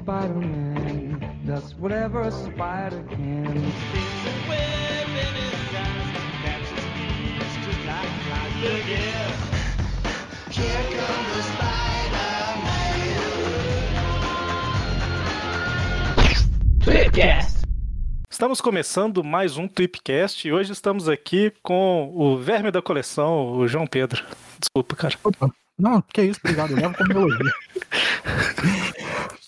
Spider-Man does whatever a spider can. There's a web in his eyes that just like flies. Look! Here comes the Spider-Man. Tweepcast. Estamos começando mais um Tweepcast e hoje estamos aqui com o verme da coleção, o João Pedro. Desculpa, cara. Opa. Não, que isso, obrigado. Leva como elogio.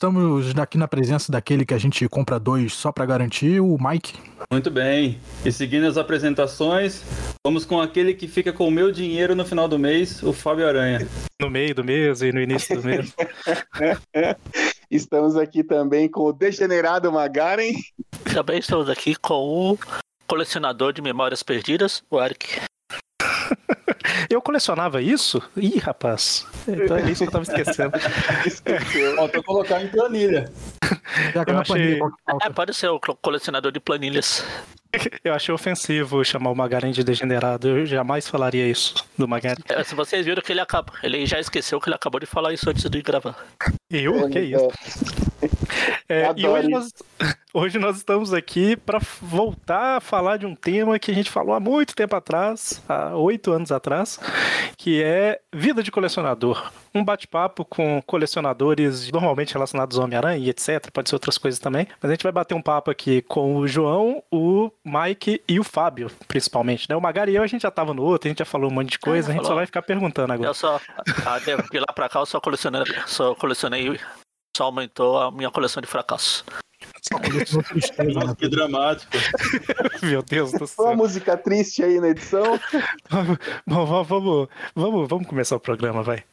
Estamos aqui na presença daquele que a gente compra dois só pra garantir, o Mike. Muito bem. E seguindo as apresentações, vamos com aquele que fica com o meu dinheiro no final do mês, o Fábio Aranha. No meio do mês e no início do mês. Estamos aqui também com o degenerado Magaren. Também estamos aqui com o colecionador de memórias perdidas, o Eric. Eu colecionava isso? Ih, rapaz. Então é isso que eu tava esquecendo. Esqueceu. Faltou colocar em planilha. Já que Eu achei- planilha? É, pode ser o co- colecionador de planilhas. Eu achei ofensivo chamar o Magaren de degenerado. Eu jamais falaria isso do Magaren. É, se vocês viram que ele acaba, ele já esqueceu que ele acabou de falar isso antes de gravar. Eu? Que isso? É, e hoje nós, hoje nós estamos aqui para voltar a falar de um tema que a gente falou há muito tempo atrás, há oito anos atrás, que é vida de colecionador. Um bate-papo com colecionadores normalmente relacionados ao Homem-Aranha e etc. Pode ser outras coisas também. Mas a gente vai bater um papo aqui com o João, o Mike e o Fábio, principalmente. Né? O Magari e eu, a gente já tava no outro, a gente já falou um monte de coisa, a gente só falou. vai ficar perguntando agora. Eu só, ah, de lá pra cá, eu só colecionei, só colecionei, só aumentou a minha coleção de fracassos. Tristeza, né? Nossa, que dramático. Meu Deus do Uma céu. música triste aí na edição. Bom, vamos, vamos, vamos, vamos começar o programa, vai.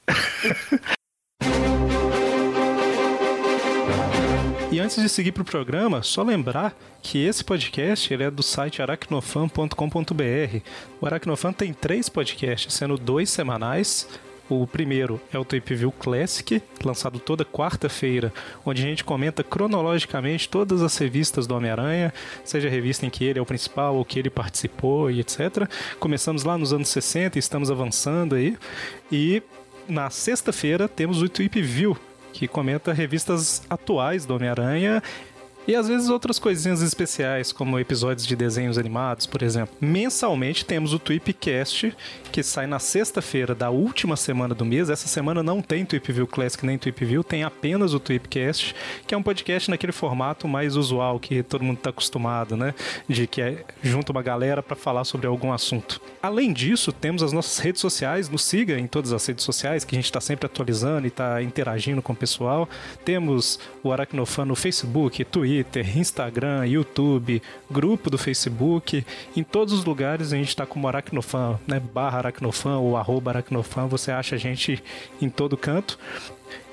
E antes de seguir para o programa, só lembrar que esse podcast ele é do site aracnofan.com.br. O Aracnofan tem três podcasts, sendo dois semanais. O primeiro é o Tape View Classic, lançado toda quarta-feira, onde a gente comenta cronologicamente todas as revistas do Homem-Aranha, seja a revista em que ele é o principal ou que ele participou e etc. Começamos lá nos anos 60 e estamos avançando aí. E na sexta-feira temos o Tweep View, que comenta revistas atuais do Homem-Aranha e às vezes outras coisinhas especiais, como episódios de desenhos animados, por exemplo. Mensalmente temos o Tweepcast, que sai na sexta-feira da última semana do mês. Essa semana não tem Tweep View Classic nem Tweep View, tem apenas o Tweepcast, que é um podcast naquele formato mais usual que todo mundo está acostumado, né? De que é junto uma galera para falar sobre algum assunto. Além disso, temos as nossas redes sociais, nos siga em todas as redes sociais, que a gente está sempre atualizando e está interagindo com o pessoal. Temos o Aracnofan no Facebook, Twitter, Instagram, YouTube, grupo do Facebook. Em todos os lugares a gente está como Aracnofan, né? Barra Aracnofan ou arroba Aracnofan, você acha a gente em todo canto.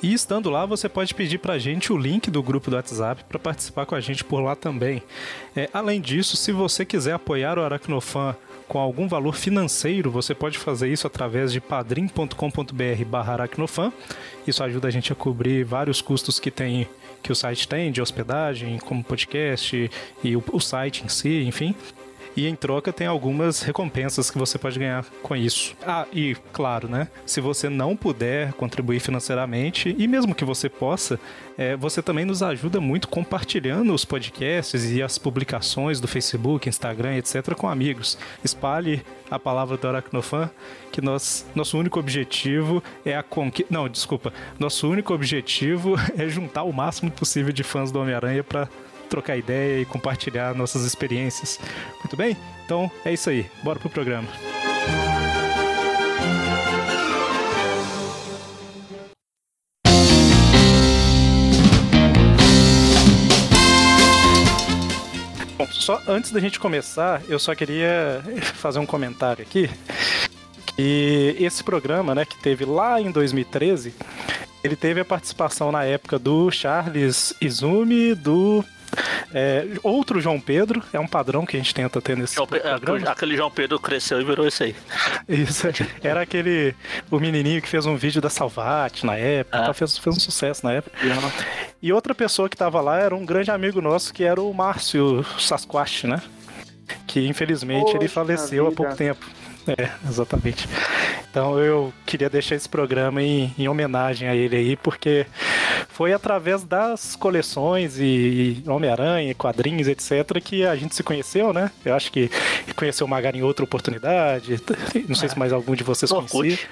E estando lá, você pode pedir pra gente o link do grupo do WhatsApp para participar com a gente por lá também. É, além disso, se você quiser apoiar o Aracnofan com algum valor financeiro, você pode fazer isso através de padrim.com.br barra aracnofan. Isso ajuda a gente a cobrir vários custos que tem que o site tem de hospedagem, como podcast e o, o site em si, enfim. E em troca tem algumas recompensas que você pode ganhar com isso. Ah, e claro, né? Se você não puder contribuir financeiramente, e mesmo que você possa, é, você também nos ajuda muito compartilhando os podcasts e as publicações do Facebook, Instagram, etc. com amigos. Espalhe a palavra do Aracnofan, que nós, nosso único objetivo é a conquista. Não, desculpa. Nosso único objetivo é juntar o máximo possível de fãs do Homem-Aranha para trocar ideia e compartilhar nossas experiências. Muito bem? Então é isso aí. Bora pro programa. Bom, só antes da gente começar, eu só queria fazer um comentário aqui. E esse programa, né, que teve lá em 2013, ele teve a participação na época do Charles Izumi, do é, outro João Pedro, é um padrão que a gente tenta ter nesse João é, programa. aquele João Pedro cresceu e virou esse aí. Isso, era aquele o menininho que fez um vídeo da Salvat na época, Ah. tá, fez, fez um sucesso na época. E outra pessoa que tava lá era um grande amigo nosso que era o Márcio Sasquatch, né? Que infelizmente ele Poxa faleceu há pouco tempo. É, exatamente. Então eu queria deixar esse programa em, em homenagem a ele aí, porque foi através das coleções e, e Homem-Aranha, quadrinhos, etc., que a gente se conheceu, né? Eu acho que conheceu o Magari em outra oportunidade. Não sei se mais algum de vocês No conhecia.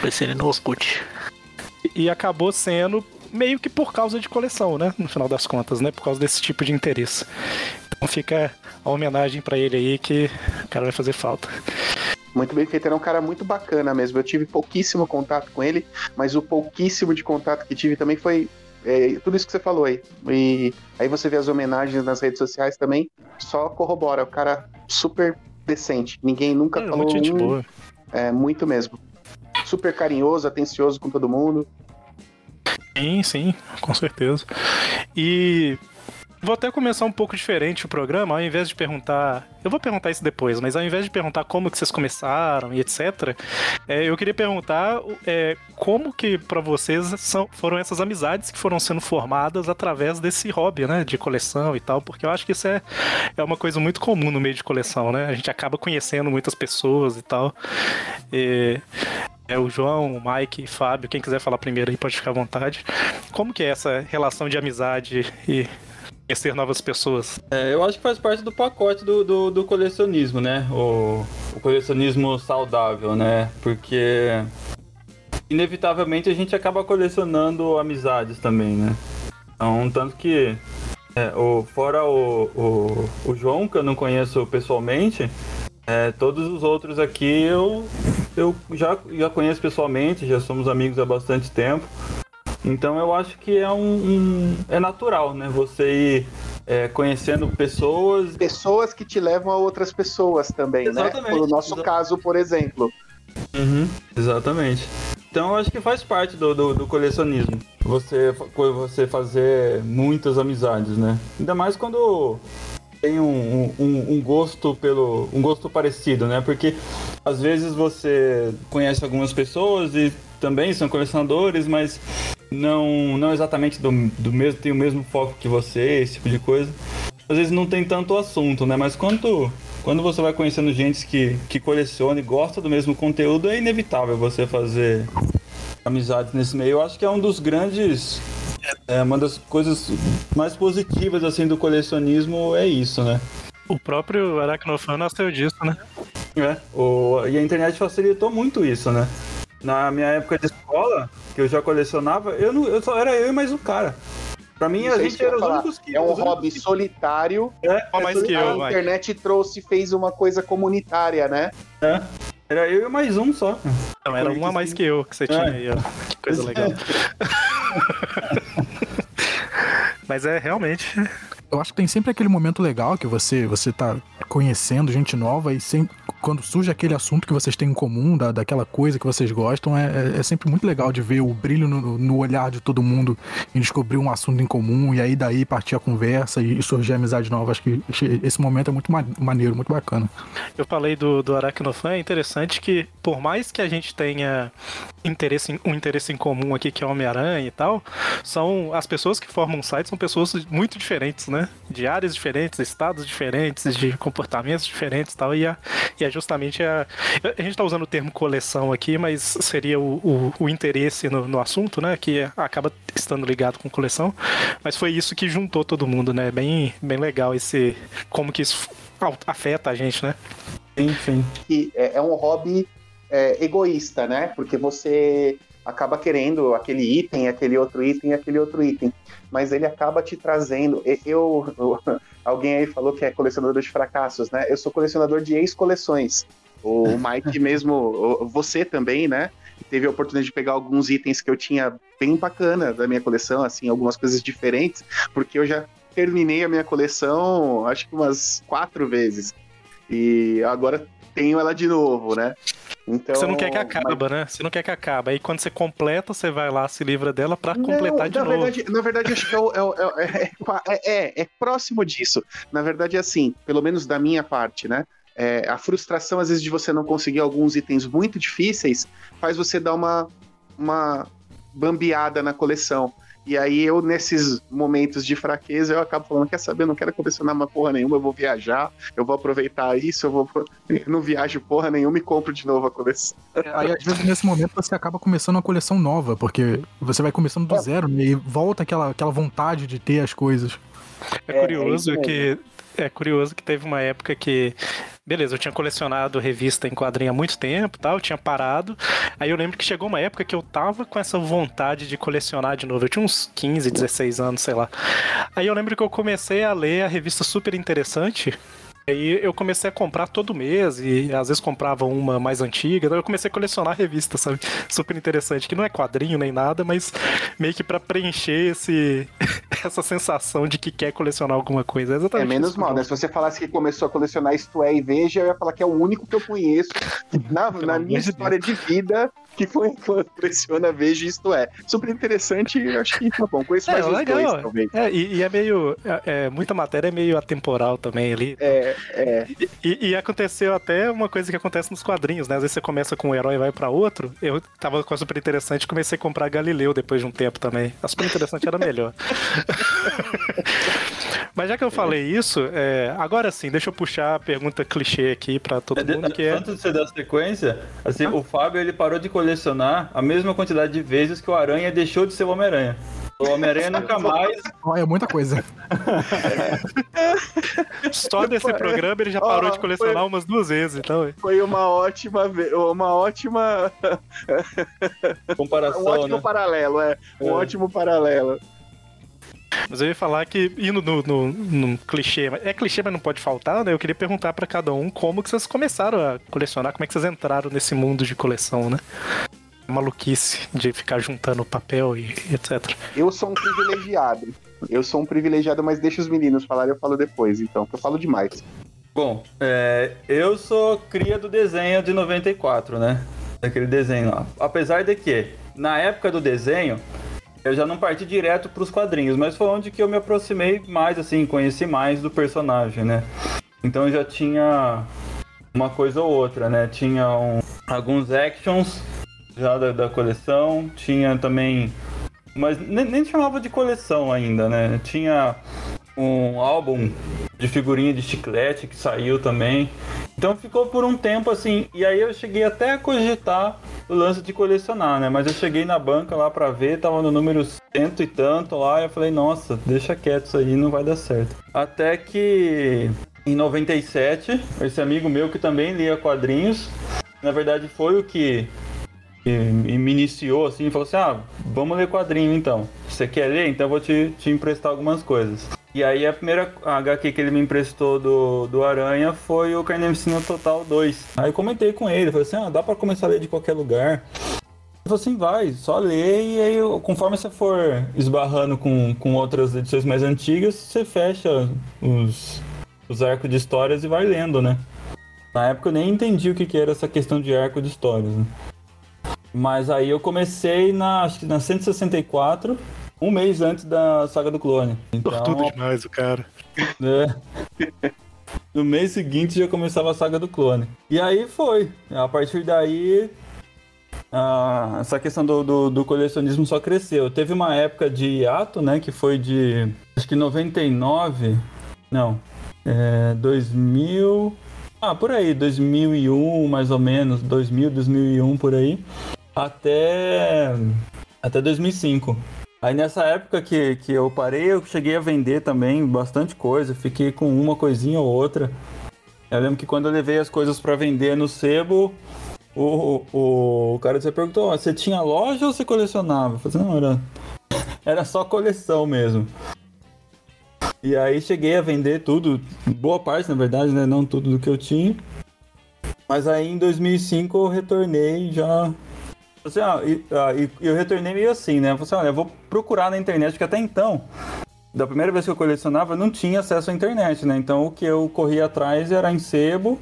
Pensei no Orkut. E acabou sendo meio que por causa de coleção, né? No final das contas, né? Por causa desse tipo de interesse. Então fica a homenagem pra ele aí que o cara vai fazer falta. Muito bem feito, era um cara muito bacana mesmo. Eu tive pouquíssimo contato com ele, mas o pouquíssimo de contato que tive também foi é, tudo isso que você falou aí. E aí você vê as homenagens nas redes sociais também, só corrobora. O cara super decente. Ninguém nunca É, falou gente um- boa. É, muito mesmo. Super carinhoso, atencioso com todo mundo. Sim, sim, com certeza. E vou até começar um pouco diferente o programa, ao invés de perguntar. Eu vou perguntar isso depois, mas ao invés de perguntar como que vocês começaram e etc., é, eu queria perguntar é, como que pra vocês são, foram essas amizades que foram sendo formadas através desse hobby, né? De coleção e tal, porque eu acho que isso é, é uma coisa muito comum no meio de coleção, né? A gente acaba conhecendo muitas pessoas e tal. E, é o João, o Mike, Fábio, quem quiser falar primeiro aí pode ficar à vontade. Como que é essa relação de amizade e conhecer novas pessoas? É, eu acho que faz parte do pacote do, do, do colecionismo, né? O, o colecionismo saudável, né? Porque inevitavelmente a gente acaba colecionando amizades também, né? Então, tanto que é, o, fora o, o, o João, que eu não conheço pessoalmente, é, todos os outros aqui eu, eu já, já conheço pessoalmente, já somos amigos há bastante tempo. Então eu acho que é um, um- é natural, né? Você ir é, conhecendo pessoas. Pessoas que te levam a outras pessoas também, Exatamente. né? No nosso caso, por exemplo. Uhum, exatamente. Então eu acho que faz parte do, do, do colecionismo. Você, você fazer muitas amizades, né? Ainda mais quando tem um, um, um gosto pelo. um gosto parecido, né? Porque às vezes você conhece algumas pessoas e também são colecionadores, mas não, não exatamente do, do mesmo, tem o mesmo foco que você, esse tipo de coisa. Às vezes não tem tanto assunto, né? Mas quando, quando você vai conhecendo gente que, que coleciona e gosta do mesmo conteúdo, é inevitável você fazer amizades nesse meio. Eu acho que é um dos grandes. É uma das coisas mais positivas assim do colecionismo é isso, né? O próprio Aracnofan nasceu disso, né? É, o, e a internet facilitou muito isso, né? Na minha época de escola, que eu já colecionava, eu, não, eu só era eu e mais um cara. Pra mim, Isso a gente era os únicos que. É um hobby que- solitário. É, Ó, mais que a eu, Mike. internet trouxe, fez uma coisa comunitária, né? é. Era eu e mais um só. Não, era um a mais que eu que você tinha É. aí, ó. Que coisa legal. Mas é realmente. Eu acho que tem sempre aquele momento legal que você você tá conhecendo gente nova e sempre, quando surge aquele assunto que vocês têm em comum, da, daquela coisa que vocês gostam, é, é- é sempre muito legal de ver o brilho no, no olhar de todo mundo em descobrir um assunto em comum e aí daí partir a conversa e, surgir amizade nova. Acho que esse momento é muito ma- maneiro, muito bacana. Eu falei do, do Aracnofan, é interessante que, por mais que a gente tenha interesse um interesse em comum aqui, que é Homem-Aranha e tal, são as pessoas que formam o site são pessoas muito diferentes, né? De áreas diferentes, estados diferentes, de comportamentos diferentes e tal. E, a, e é justamente a. A gente tá usando o termo coleção aqui, mas seria o, o, o interesse no, no assunto, né? Que acaba estando ligado com coleção. Mas foi isso que juntou todo mundo, né? Bem, bem legal esse. Como que isso afeta a gente, né? Enfim. é, é um hobby é, egoísta, né? Porque você acaba querendo aquele item, aquele outro item, aquele outro item. Mas ele acaba te trazendo. Eu, eu- alguém aí falou que é colecionador de fracassos, né? Eu sou colecionador de ex-coleções. O Mike mesmo, você também, né? Teve a oportunidade de pegar alguns itens que eu tinha bem bacana da minha coleção, assim, algumas coisas diferentes, porque eu já terminei a minha coleção, acho que umas quatro vezes. E agora tenho ela de novo, né? Então, Você não quer que acaba, né? Você não quer que acabe. Aí quando você completa, você vai lá, se livra dela pra Não, completar de na novo. Verdade, na verdade, acho que é, é é, é- é- é próximo disso. Na verdade, é assim, pelo menos da minha parte, né? É, a frustração, às vezes, de você não conseguir alguns itens muito difíceis, faz você dar uma, uma bambeada na coleção. E aí eu, nesses momentos de fraqueza, eu acabo falando, quer saber, eu não quero colecionar uma porra nenhuma, eu vou viajar, eu vou aproveitar isso, eu vou. Eu não viajo porra nenhuma e compro de novo a coleção. Aí, às vezes, nesse momento, você acaba começando uma coleção nova, porque você vai começando do zero né, e volta aquela, aquela vontade de ter as coisas. É É, curioso é isso que. É curioso que teve uma época que. Beleza, eu tinha colecionado revista em quadrinho há muito tempo tal, eu tinha parado. Aí eu lembro que chegou uma época que eu tava com essa vontade de colecionar de novo. Eu tinha uns 15, 16 anos, sei lá. Aí eu lembro que eu comecei a ler a revista super interessante. Aí eu comecei a comprar todo mês e às vezes comprava uma mais antiga. Então eu comecei a colecionar revistas, sabe? Super interessante, que não é quadrinho nem nada, mas meio que pra preencher esse essa sensação de que quer colecionar alguma coisa. É É exatamente menos isso. mal, né? Se você falasse que começou a colecionar Isto É e Veja, eu ia falar que é o único que eu conheço na, na minha história de vida que foi coleciona Veja e Isto É. Super interessante, eu acho que tá bom. Conheço É, mais os legal. dois, talvez. É, e, e é meio. É, é, muita matéria é meio atemporal também ali. É, é. E, e aconteceu até uma coisa que acontece nos quadrinhos, né? Às vezes você começa com um herói e vai pra outro. Eu tava com a super interessante e comecei a comprar Galileu depois de um tempo também. A super interessante era melhor. Mas já que eu falei isso, é, agora sim, deixa eu puxar a pergunta clichê aqui pra todo É, mundo, que é. Antes de você dar sequência, assim, o Fábio ele parou de colecionar a mesma quantidade de vezes que o Aranha deixou de ser o Homem-Aranha. O Homem-Aranha nunca mais. Ó, É muita coisa. Só desse programa ele já parou Ó, de colecionar foi- umas duas vezes, então. Foi uma ótima, uma ótima, um Comparação, ótimo né? paralelo, é, um É. ótimo paralelo. Mas eu ia falar que, indo no, no, no clichê, mas- é clichê, mas não pode faltar, né? Eu queria perguntar pra cada um como que vocês começaram a colecionar, como é que vocês entraram nesse mundo de coleção, né? Maluquice de ficar juntando papel e etc. Eu sou um privilegiado. Eu sou um privilegiado, mas deixa os meninos falarem, eu falo depois, então, que eu falo demais. Bom, é, eu sou cria do desenho de 94, né? Daquele desenho lá. Apesar de que, na época do desenho, eu já não parti direto pros quadrinhos, mas foi onde que eu me aproximei mais, assim, conheci mais do personagem, né? Então eu já tinha uma coisa ou outra, né? Tinha um- alguns actions já da, da coleção, tinha também. Mas nem, nem chamava de coleção ainda, né? Tinha um álbum de figurinha de chiclete que saiu também. Então ficou por um tempo assim, e aí eu cheguei até a cogitar o lance de colecionar, né? Mas eu cheguei na banca lá pra ver, tava no número cento e tanto lá, e eu falei, nossa, deixa quieto isso aí, não vai dar certo. Até que em 97, esse amigo meu que também lia quadrinhos, na verdade foi o que que me iniciou assim, falou assim: ah, vamos ler quadrinho então. Você quer ler? Então eu vou te, te emprestar algumas coisas. E aí a primeira HQ que ele me emprestou do, do Aranha foi o Carnificina Total 2. Aí eu comentei com ele, falei assim: ah, dá pra começar a ler de qualquer lugar. Ele falou assim, vai, só lê e aí conforme você for esbarrando com, com outras edições mais antigas, você fecha os, os arcos de histórias e vai lendo, né? Na época eu nem entendi o que, que era essa questão de arco de histórias, né? Mas aí eu comecei na, acho que na 164, um mês antes da saga do clone. Então, Tortudo demais o cara. é. No mês seguinte já começava a saga do clone. E aí foi. A partir daí, essa questão do, do, do colecionismo só cresceu. Teve uma época de hiato, né? Que foi de. Acho que 99. Não. É, 2000. Ah, por aí. 2001, mais ou menos. 2000, 2001, por aí. Até. Até 2005. Aí nessa época que, que eu parei, eu cheguei a vender também bastante coisa, fiquei com uma coisinha ou outra. Eu lembro que quando eu levei as coisas pra vender no sebo, o, o, o cara você perguntou, "Ó, você tinha loja ou você colecionava? Eu falei, não, era, era só coleção mesmo. E aí cheguei a vender tudo, boa parte na verdade, né? Não tudo do que eu tinha. Mas aí em 2005 eu retornei já Assim, ah, e, ah, e eu retornei meio assim, né? Eu falei assim, olha, eu vou procurar na internet, porque até então, da primeira vez que eu colecionava, não tinha acesso à internet, né? Então o que eu corria atrás era em sebo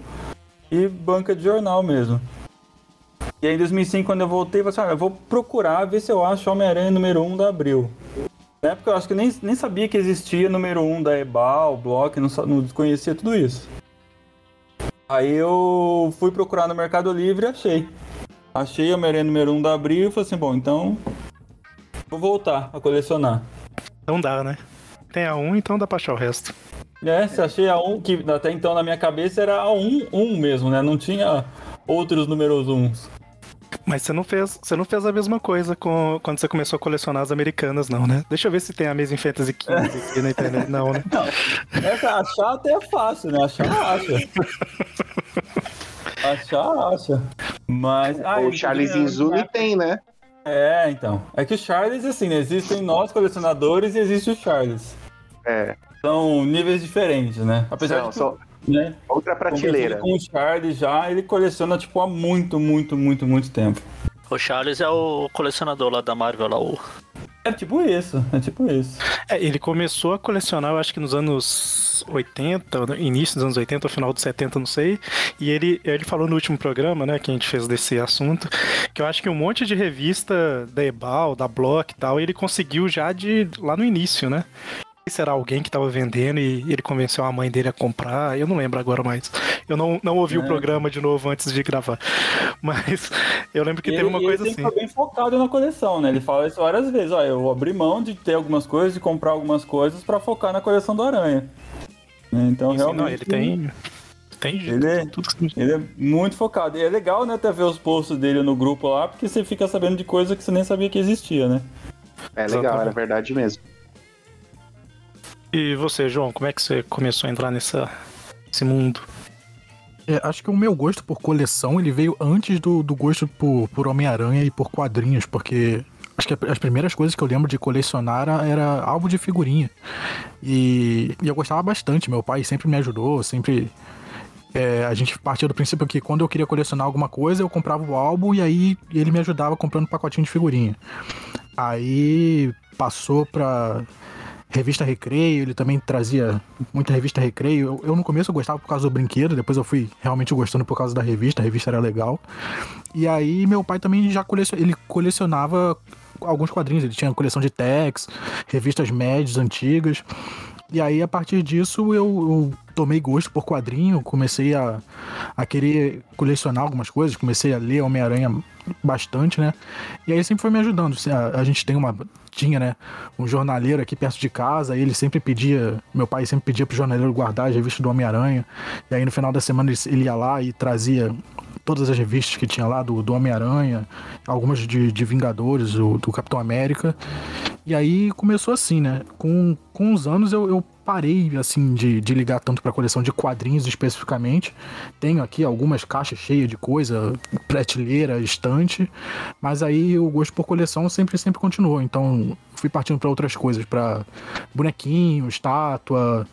e banca de jornal mesmo. E aí em 2005, quando eu voltei, eu falei assim, olha, eu vou procurar ver se eu acho Homem-Aranha número 1 da Abril. Na época eu acho que nem, nem sabia que existia número 1 da Ebal, Block, não, não tudo isso. Aí eu fui procurar no Mercado Livre e achei. Achei a Homem-Aranha número 1 da Abril e falei assim, bom, então Vou voltar a colecionar. Não dá, né? Tem a 1, então dá pra achar o resto. É, se achei a 1, que até então na minha cabeça era a 1, 1 mesmo, né? Não tinha outros números 1. Mas você não fez, você não fez a mesma coisa com, quando você começou a colecionar as americanas, não, né? Deixa eu ver se tem a Amazing Fantasy 15 aqui na internet. Não, né? Essa achar até é fácil, né? Achar, acha. achar, acha. Mas. ah, o Charles Inzumi tem, né? É, então. É que o Charles, assim, né? Existem nós colecionadores e existe o Charles. É. São níveis diferentes, né? Apesar São, de que, são né? outra prateleira. Com o Charles já, ele coleciona, tipo, há muito, muito, muito, muito tempo. O Charles é o colecionador lá da Marvel, lá, o É tipo isso, é tipo isso. É, ele começou a colecionar, eu acho que nos anos 80, no início dos anos 80, ou final dos 70, não sei. E ele, ele falou no último programa, né, que a gente fez desse assunto, que eu acho que um monte de revista da Ebal, da Block e tal, ele conseguiu já de lá no início, né? Se era alguém que tava vendendo e ele convenceu a mãe dele a comprar, eu não lembro agora mais. Eu não, não ouvi o É. programa de novo antes de gravar. Mas eu lembro que ele, teve uma ele coisa sempre assim. foi bem focado na coleção, né? Ele fala isso várias vezes. Ó, eu abri mão de ter algumas coisas, de comprar algumas coisas pra focar na coleção do Aranha. Então, Assim, realmente. não, ele tem. Tem Ele é- tudo que Ele é muito focado. E é legal, né, até ver os posts dele no grupo lá, porque você fica sabendo de coisa que você nem sabia que existia, né? É legal, Exatamente. era verdade mesmo. E você, João, como é que você começou a entrar nessa, nesse mundo? É, acho que o meu gosto por coleção ele veio antes do, do gosto por, por Homem-Aranha e por quadrinhos, porque acho que as primeiras coisas que eu lembro de colecionar era, álbum de figurinha. E, e eu gostava bastante, meu pai sempre me ajudou, sempre. é, a gente partia do princípio que quando eu queria colecionar alguma coisa, eu comprava o álbum e aí ele me ajudava comprando um pacotinho de figurinha. Aí passou pra revista Recreio, ele também trazia muita revista Recreio. Eu, eu no começo eu gostava por causa do brinquedo, depois eu fui realmente gostando por causa da revista, a revista era legal. E aí meu pai também já colecionava, ele colecionava alguns quadrinhos, ele tinha coleção de Tex, revistas médias antigas. E aí, a partir disso, eu, eu tomei gosto por quadrinho, comecei a, a querer colecionar algumas coisas, comecei a ler Homem-Aranha bastante, né? E aí sempre foi me ajudando. A, a gente tem uma. Tinha, né? Um jornaleiro aqui perto de casa, e ele sempre pedia. Meu pai sempre pedia pro jornaleiro guardar as revistas do Homem-Aranha. E aí no final da semana ele, ele ia lá e trazia todas as revistas que tinha lá do, do Homem-Aranha, algumas de, de Vingadores, o, do Capitão América. E aí começou assim, né? Com, com os anos eu, eu parei, assim, de, de ligar tanto pra coleção de quadrinhos especificamente. Tenho aqui algumas caixas cheias de coisa, prateleira, estante, mas aí o gosto por coleção sempre, sempre continuou. Então fui partindo pra outras coisas, pra bonequinho, estátua,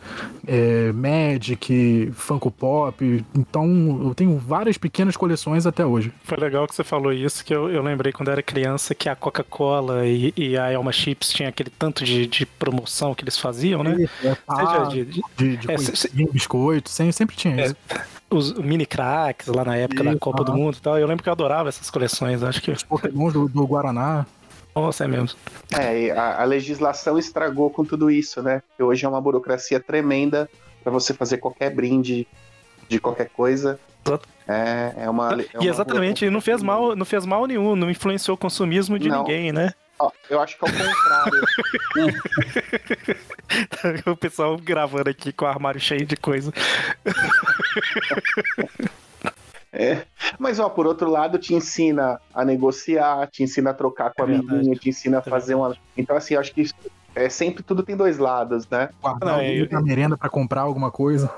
é, Magic, Funko Pop. Então eu tenho várias pequenas coleções até hoje. Foi legal que você falou isso, que eu, eu lembrei quando era criança que a Coca-Cola e, e a Elma Chips tinha aquele tanto de, de promoção que eles faziam, né? É, Seja de, de- de, de É, coisinha, biscoito, sempre, sempre tinha isso. os mini cracks lá na época da Isso, Copa do aham. Mundo e tal. Eu lembro que eu adorava essas coleções, acho que. Pokémon do, do Guaraná. Nossa, é mesmo. É, e a, a legislação estragou com tudo isso, né? Porque hoje é uma burocracia tremenda para você fazer qualquer brinde de qualquer coisa. É, é uma. é e uma exatamente, não fez mal, não fez mal nenhum, não influenciou o consumismo de Não. ninguém, né? Ó, eu acho que é o contrário. o pessoal gravando aqui com o armário cheio de coisa. É. Mas, ó, por outro lado, te ensina a negociar, te ensina a trocar com É verdade. amiguinho, te ensina a É fazer uma. Então, assim, eu acho que é, sempre tudo tem dois lados, né? Guardar Não, alguém eu- na merenda pra comprar alguma coisa.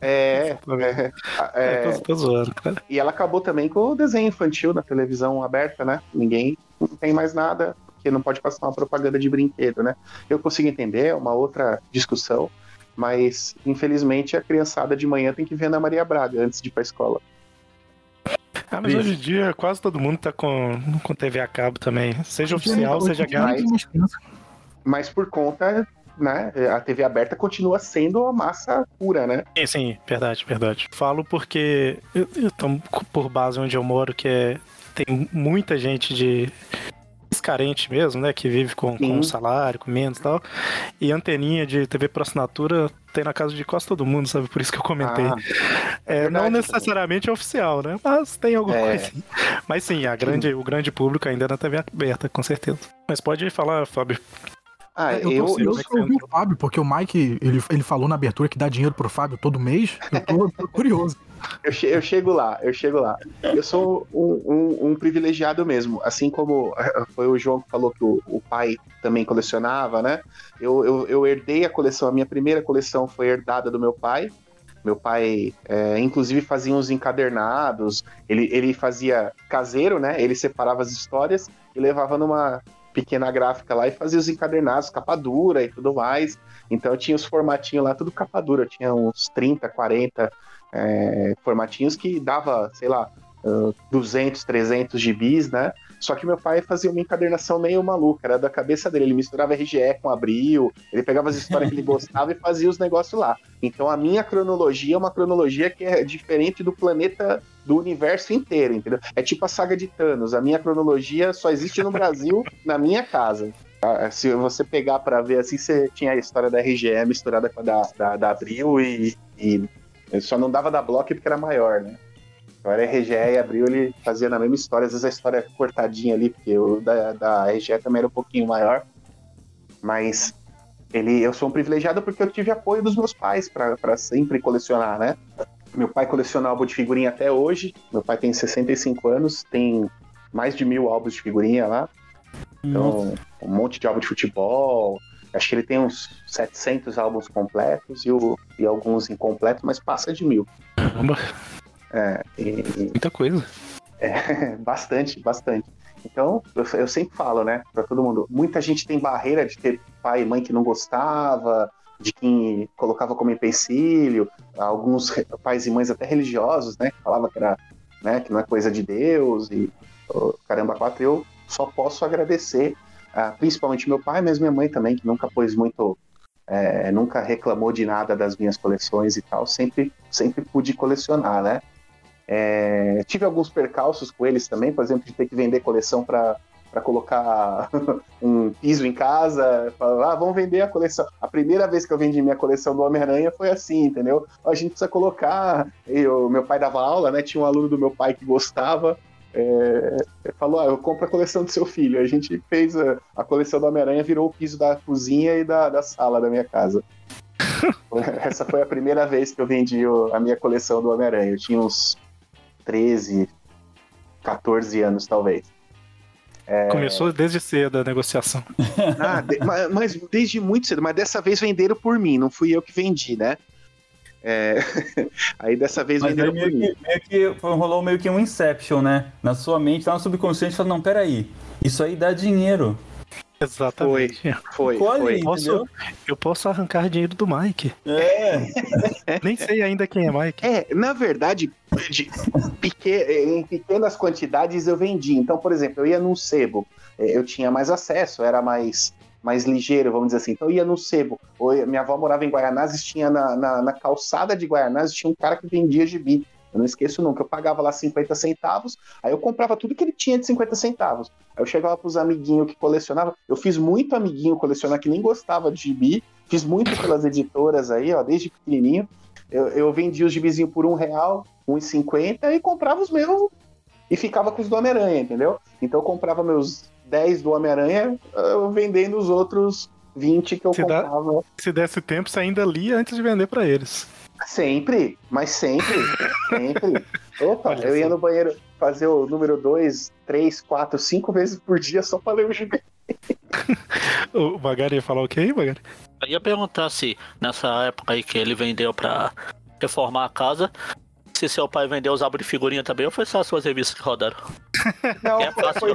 É. é, É, é, tô, tô zoando, cara. e ela acabou também com o desenho infantil na televisão aberta, né? Ninguém não tem mais nada, porque não pode passar uma propaganda de brinquedo, né? Eu consigo entender, é uma outra discussão, mas infelizmente a criançada de manhã tem que ver Ana Maria Braga antes de ir pra escola. Ah, mas hoje em dia quase todo mundo tá com, com TV a cabo também. Seja Hoje oficial, seja grátis. Mas por conta, né? A TV aberta continua sendo a massa pura, né? Sim, sim, verdade, verdade. Falo porque eu, eu tô por base onde eu moro, que é. Tem muita gente de carente mesmo, né? Que vive com, com um salário, com menos e tal. E anteninha de TV por assinatura tem na casa de quase todo mundo, sabe? Por isso que eu comentei. Ah, É, verdade, não necessariamente é oficial, né? Mas tem alguma É. coisa. Mas sim, a grande, o grande público ainda é na TV aberta, com certeza. Mas pode falar, Fábio. ah, eu, eu, eu, eu só ouvi o Fábio, porque o Mike, ele, ele falou na abertura que dá dinheiro pro Fábio todo mês. Eu tô, tô curioso. Eu, che- eu chego lá, eu chego lá. Eu sou um, um- um privilegiado mesmo. Assim como eh, foi o João que falou que o, o pai também colecionava, né? Eu, eu, eu herdei a coleção, a minha primeira coleção foi herdada do meu pai. Meu pai, eh, inclusive, fazia uns encadernados. Ele, ele fazia caseiro, né? Ele separava as histórias e levava numa pequena gráfica lá e fazia os encadernados, capa dura e tudo mais. Então eu tinha os formatinhos lá, tudo capa dura. Eu tinha uns 30, 40 é, formatinhos que dava, sei lá, ah, 200, 300 gibis, né? Só que meu pai fazia uma encadernação meio maluca, era da cabeça dele. Ele misturava RGE com Abril, ele pegava as histórias que ele gostava e fazia os negócios lá. Então a minha cronologia é uma cronologia que é diferente do planeta, do universo inteiro, entendeu? É tipo a saga de Thanos. A minha cronologia só existe no Brasil, na minha casa. Ah, Se você pegar pra ver assim, você tinha a história da RGE misturada com a da, da, da Abril e, e eu só não dava da Block porque era maior, né? Então era RGE e Abril, ele fazia na mesma história, às vezes a história é cortadinha ali, porque o da, da RGE também era um pouquinho maior. Mas ele, eu sou um privilegiado porque eu tive apoio dos meus pais para sempre colecionar, né? Meu pai coleciona álbum de figurinha até hoje. Meu pai tem 65 anos, tem mais de mil álbuns de figurinha lá. Então, um monte de álbum de futebol. Acho que ele tem uns 700 álbuns completos e, o- e alguns incompletos, mas passa de mil. Caramba, É, e- muita coisa. bastante, bastante. Então, eu, eu sempre falo, né, pra todo mundo, muita gente tem barreira de ter pai e mãe que não gostava, de quem colocava como empecilho, alguns pais e mães até religiosos, né, que falava que era, né, que não é coisa de Deus e oh, caramba quatro, eu só posso agradecer, ah, principalmente meu pai, mas minha mãe também, que nunca pôs muito é, nunca reclamou de nada das minhas coleções e tal, sempre, sempre pude colecionar, né? É, tive alguns percalços com eles também, por exemplo, de ter que vender coleção para colocar um piso em casa, falar, ah, vamos vender a coleção. A primeira vez que eu vendi minha coleção do Homem-Aranha foi assim, entendeu? A gente precisa colocar. Eu, meu pai dava aula, né? Tinha um aluno do meu pai que gostava. É, ele falou, ah, eu compro a coleção do seu filho. A gente fez a, a coleção do Homem-Aranha, virou o piso da cozinha e da, da sala da minha casa. Essa foi a primeira vez que eu vendi a minha coleção do Homem-Aranha. Eu tinha uns 13, 14 anos, talvez. Começou desde cedo a negociação. Ah, de- ma- mas, desde muito cedo, mas dessa vez venderam por mim, não fui eu que vendi, né? É, Aí dessa vez Mas meio por mim. que, meio que foi- rolou meio que um Inception, né? Na sua mente, tá no subconsciente, falando, não, peraí, isso aí dá dinheiro. Exatamente. Foi, Colhe, foi. Posso, eu posso arrancar dinheiro do Mike. É, Nem sei ainda quem é Mike. É, na verdade, de em pequenas quantidades eu vendi. Então, por exemplo, eu ia num sebo, eh, eu tinha mais acesso, era mais, mais ligeiro, vamos dizer assim. Então, eu ia no sebo. Minha avó morava em Guaianazes, tinha na, na, na calçada de Guaianazes, tinha um cara que vendia gibi. Eu não esqueço nunca. Eu pagava lá 50 centavos, aí eu comprava tudo que ele tinha de 50 centavos. Aí eu chegava pros amiguinhos que colecionavam. Eu fiz muito amiguinho colecionar que nem gostava de gibi. Fiz muito pelas editoras aí, ó, desde pequenininho. Eu, eu vendia os gibizinhos por um real, um e cinquenta e comprava os meus e ficava com os do Homem-Aranha, entendeu? Então eu comprava meus 10 do Homem-Aranha, eu vendendo os outros 20 que eu Se dá- comprava. Se desse tempo, você ainda lia antes de vender pra eles. Sempre, mas sempre, sempre. Opa, Olha eu ia só. no banheiro fazer o número 2, 3, 4, 5 vezes por dia só pra ler o gibi. O Magari ia falar o quê, Magari? Eu ia perguntar se nessa época aí que ele vendeu pra reformar a casa, se seu pai vendeu os álbuns de figurinha também ou foi só as suas revistas que rodaram? Não, É foi, foi-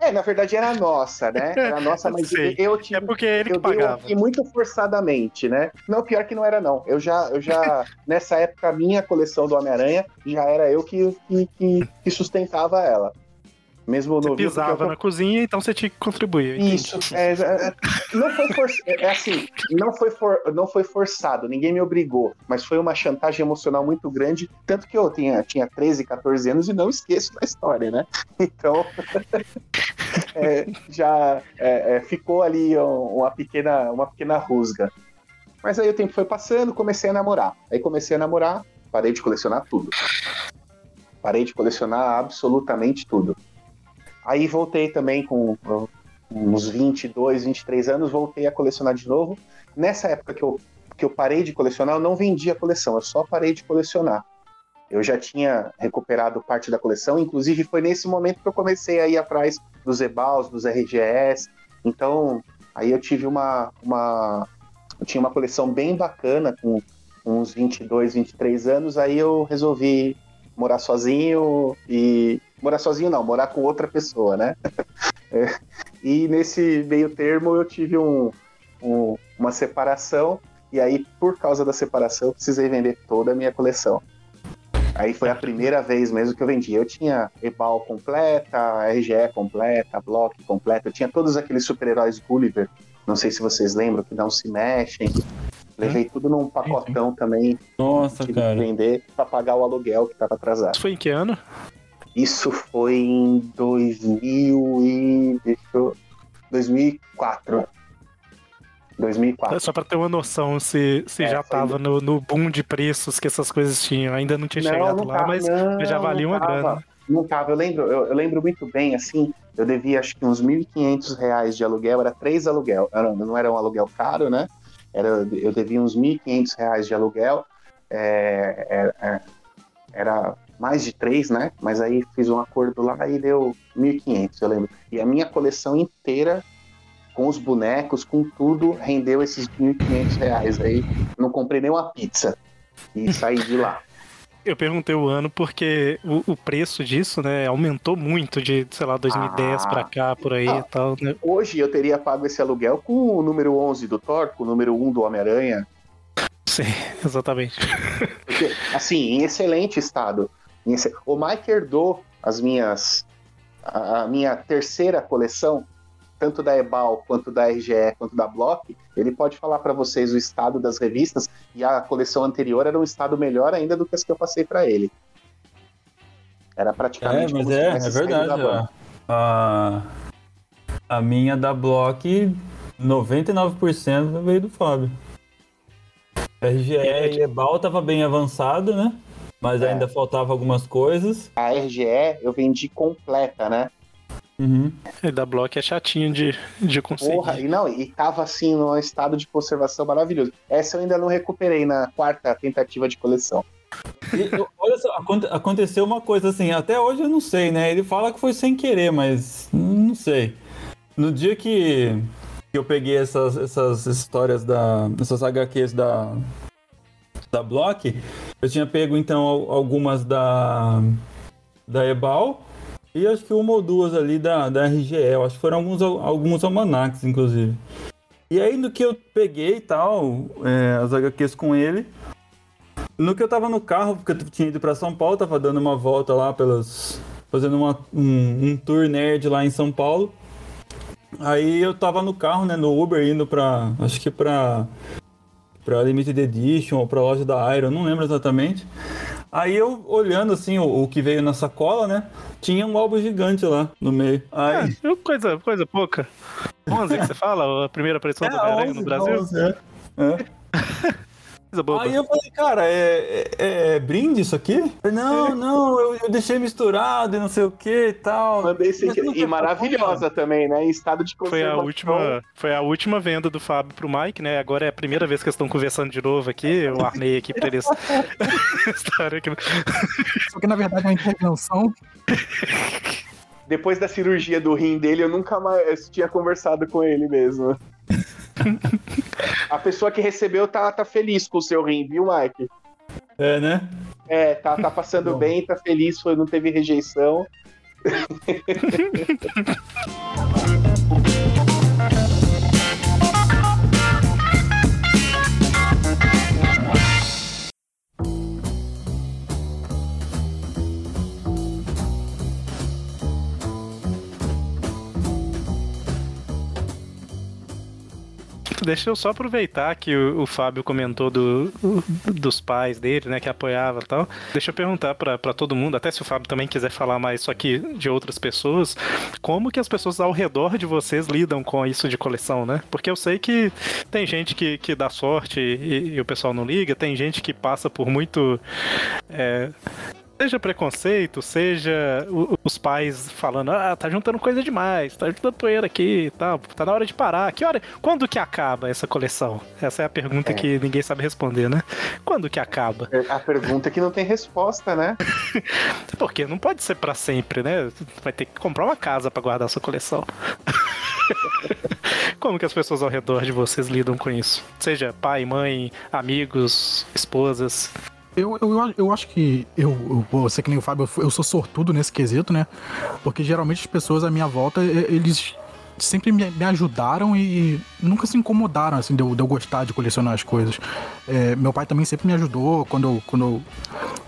É, na verdade era nossa, né? Era nossa, mas Sei. eu tive. É porque é ele que eu dei pagava. aqui muito forçadamente, né? Não, pior que não era, não. Eu já, eu já nessa época, a minha coleção do Homem-Aranha já era eu que, que, que- que sustentava ela. Mesmo Você no pisava na cozinha, então você tinha que contribuir. eu. Isso, é, é, não foi for, é assim, não foi, for, não foi forçado, ninguém me obrigou, mas foi uma chantagem emocional muito grande, tanto que eu tinha, tinha 13, 14 anos e não esqueço da história, né? Então, é, já é, é, ficou ali um- uma pequena, uma pequena rusga. Mas aí o tempo foi passando, comecei a namorar. Aí comecei a namorar, parei de colecionar tudo. Parei de colecionar absolutamente tudo. Aí voltei também com uns 22, 23 anos, voltei a colecionar de novo. Nessa época que eu, que eu parei de colecionar, eu não vendi a coleção, eu só parei de colecionar. Eu já tinha recuperado parte da coleção, inclusive foi nesse momento que eu comecei a ir atrás dos EBAUs, dos RGS. Então, aí eu tive uma, uma eu tinha uma coleção bem bacana com uns 22, 23 anos, aí eu resolvi morar sozinho e morar sozinho não, morar com outra pessoa, né? É, e nesse meio termo eu tive um, um- uma separação e aí por causa da separação eu precisei vender toda a minha coleção. Aí foi a primeira vez mesmo que eu vendi. Eu tinha Ebal completa, RGE completa, Block completa, eu tinha todos aqueles super-heróis Gulliver, não sei se vocês lembram, que não se mexem. Levei tudo num pacotão também, Nossa, tive que cara. vender pra pagar o aluguel que tava atrasado. Isso foi em que ano? Isso foi em 2000 e... deixa eu- 2004. 2004. Só pra ter uma noção se, se É, já foi tava no, no boom de preços que essas coisas tinham. Ainda não tinha chegado lá, tava, mas, não, já valia não uma tava. grana. Não tava, eu lembro, eu, eu lembro muito bem, assim, eu devia acho que uns 1.500 reais de aluguel, era três aluguel, não, não era um aluguel caro, né? Era, eu devia uns 1.500 reais de aluguel, é, é, é, era mais de três, né? Mas aí fiz um acordo lá e deu 1.500, eu lembro. E a minha coleção inteira, com os bonecos, com tudo, rendeu esses 1.500 reais. Aí não comprei nem uma pizza e saí de lá. Eu perguntei o ano porque o, o preço disso, né, aumentou muito de, sei lá, 2010 Ah. pra cá, por aí Ah. e tal, né? Hoje eu teria pago esse aluguel com o número 11 do Thor, com o número 1 do Homem-Aranha. Sim, exatamente. Porque, assim, em excelente estado. O Mike herdou as minhas. A minha terceira coleção, tanto da Ebal, quanto da RGE, quanto da Block. Ele pode falar para vocês o estado das revistas. E a coleção anterior era um estado melhor ainda do que as que eu passei para ele. Era É, praticamente. mas como se é, é verdade. ó. A, a minha da Block, 99% veio do Fábio. RGE e Ebal tava bem avançado, né? Mas É. ainda faltava algumas coisas. A RGE eu vendi completa, né? Uhum. E da Block é chatinho de, de conseguir. Porra, e não, e tava assim num estado de conservação maravilhoso. Essa eu ainda não recuperei na quarta tentativa de coleção. E, olha só, aconte- aconteceu uma coisa assim, até hoje eu não sei, né? Ele fala que foi sem querer, mas não sei. No dia que, que eu peguei essas, essas histórias da. essas HQs da. Da Block, eu tinha pego então al- algumas da. da Ebal e acho que uma ou duas ali da, da. Eu acho que foram alguns, al- alguns almanacs, inclusive. E aí, no que eu peguei e tal, é, as HQs com ele, no que eu tava no carro, porque eu tinha ido pra São Paulo, tava dando uma volta lá pelas. fazendo uma- um, um tour nerd lá em São Paulo. Aí eu tava no carro, né, no Uber, indo pra. acho que pra. Pra Limited Edition ou pra loja da Iron, não lembro exatamente. Aí eu olhando assim o, o que veio na sacola, né? Tinha um álbum gigante lá no meio. Aí. É, coisa, coisa pouca. 11 que você fala? A primeira aparição do É, Homem-Aranha 11, no Brasil? 11, é. É. Coisa boba. Aí eu falei, cara, é, é- é brinde isso aqui? Não, não, eu, eu deixei misturado e não sei o que e tal. Mandei sem querer. E foi maravilhosa também, né? Em estado de Foi a, última, foi a última venda do Fábio pro Mike, né? Agora é a primeira vez que eles estão conversando de novo aqui. Eu armei aqui pra eles. Só que na verdade é uma intervenção. Depois da cirurgia do rim dele, eu nunca mais tinha conversado com ele mesmo. a pessoa que recebeu tá, tá feliz com o seu rim, viu, Mike? É, né? É, tá, tá passando bem, tá feliz, foi, não teve rejeição. Deixa eu só aproveitar que o, o Fábio comentou do, dos pais dele, né, que apoiava e tal. Deixa eu perguntar pra todo mundo, até se o Fábio também quiser falar mais só de outras pessoas, como que as pessoas ao redor de vocês lidam com isso de coleção, né? Porque eu sei que tem gente que, que dá sorte e, e o pessoal não liga, tem gente que passa por muito. é, Seja preconceito, seja o- os pais falando, ah, tá juntando coisa demais, tá juntando poeira aqui e tal, tá na hora de parar. Que hora, quando que acaba essa coleção? Essa é a pergunta É. que ninguém sabe responder, né? Quando que acaba? A pergunta é que não tem resposta, né? Porque não pode ser pra sempre, né? Vai ter que comprar uma casa pra guardar sua coleção. Como que as pessoas ao redor de vocês lidam com isso? Seja pai, mãe, amigos, esposas. Eu, eu, eu acho que eu, eu ser que nem o Fábio, eu, sou sortudo nesse quesito, né? Porque geralmente as pessoas à minha volta, eles sempre me, me ajudaram e nunca se incomodaram, assim, de eu, de eu gostar de colecionar as coisas. É, meu pai também sempre me ajudou quando quando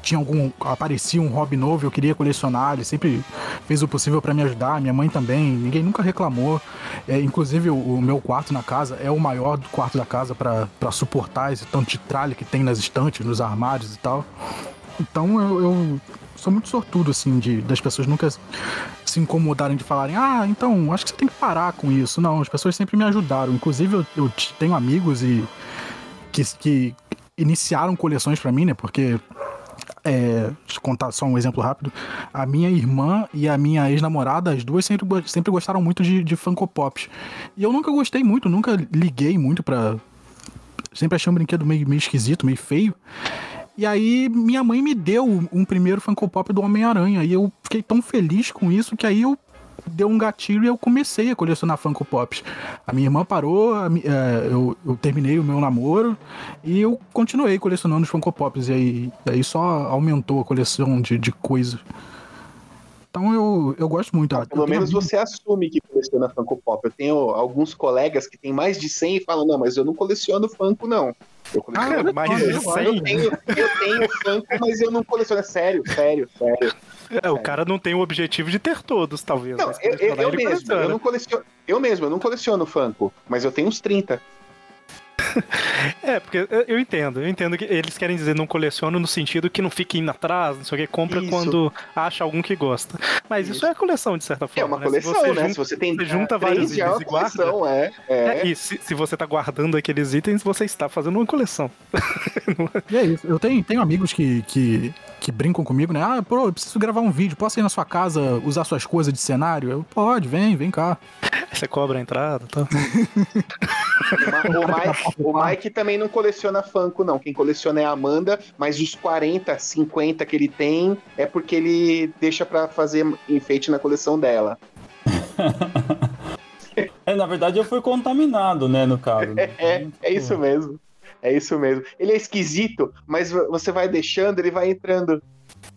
tinha algum. aparecia um hobby novo, eu queria colecionar, ele sempre fez o possível pra me ajudar, minha mãe também, ninguém nunca reclamou. É, inclusive, o, o meu quarto na casa é o maior do quarto da casa pra suportar esse tanto de tralha que tem nas estantes, nos armários e tal. Então eu, eu sou muito sortudo, assim, de, das pessoas nunca se incomodarem de falarem, ah, então acho que você tem que parar com isso. Não, as pessoas sempre me ajudaram. Inclusive, eu, eu tenho amigos e que, que iniciaram coleções pra mim, né? Porque é, deixa eu contar só um exemplo rápido. A minha irmã e a minha ex-namorada, as duas sempre, sempre gostaram muito de, de Funko Pops. E eu nunca gostei muito, nunca liguei muito pra. Sempre achei um brinquedo meio, meio esquisito, meio feio. E aí minha mãe me deu um primeiro Funko Pop do Homem-Aranha. E eu fiquei tão feliz com isso que aí eu deu um gatilho e eu comecei a colecionar Funko Pops. A minha irmã parou, a é, eu, eu terminei o meu namoro e eu continuei colecionando os Funko Pops. E aí, aí só aumentou a coleção de, de coisa. Então eu, eu gosto muito. Ah, Pelo menos você assume que coleciona Funko Pop. Eu tenho alguns colegas que têm mais de 100 e falam, não, mas eu não coleciono Funko, não. Eu coleciono Ah, mais de só, 100? Eu tenho, eu tenho Funko, mas eu não coleciono. É sério, sério, sério. É, o cara não tem o objetivo de ter todos, talvez. Não, eu, eu, eu mesmo, coleciona. eu não coleciono. Eu mesmo, eu não coleciono Funko, mas eu tenho uns 30. É, porque eu- entendo, eu entendo que eles querem dizer não coleciona no sentido que não fique indo atrás, não sei o que, compra Isso. quando acha algum que gosta. Mas isso, Isso. é coleção, de certa É forma. uma né? Se coleção, você né? junta- Se você tem você junta três, vários é uma itens e guarda. coleção, é. É, é. e se, se você tá guardando aqueles itens, você está fazendo uma coleção. E é isso. Eu tenho, tenho amigos que, que, que brincam comigo, né? Ah, pô, eu preciso gravar um vídeo. Posso ir na sua casa usar suas coisas de cenário? Eu, pode, vem, vem cá. Você cobra a entrada tal. O, Mike, o Mike também não coleciona Funko, não. Quem coleciona é a Amanda, mas os 40, 50 que ele tem é porque ele deixa pra fazer enfeite na coleção dela. É, na verdade eu fui contaminado, né, no caso. né? É, é isso mesmo. É isso mesmo. Ele é esquisito, mas vo- você vai deixando, ele vai entrando.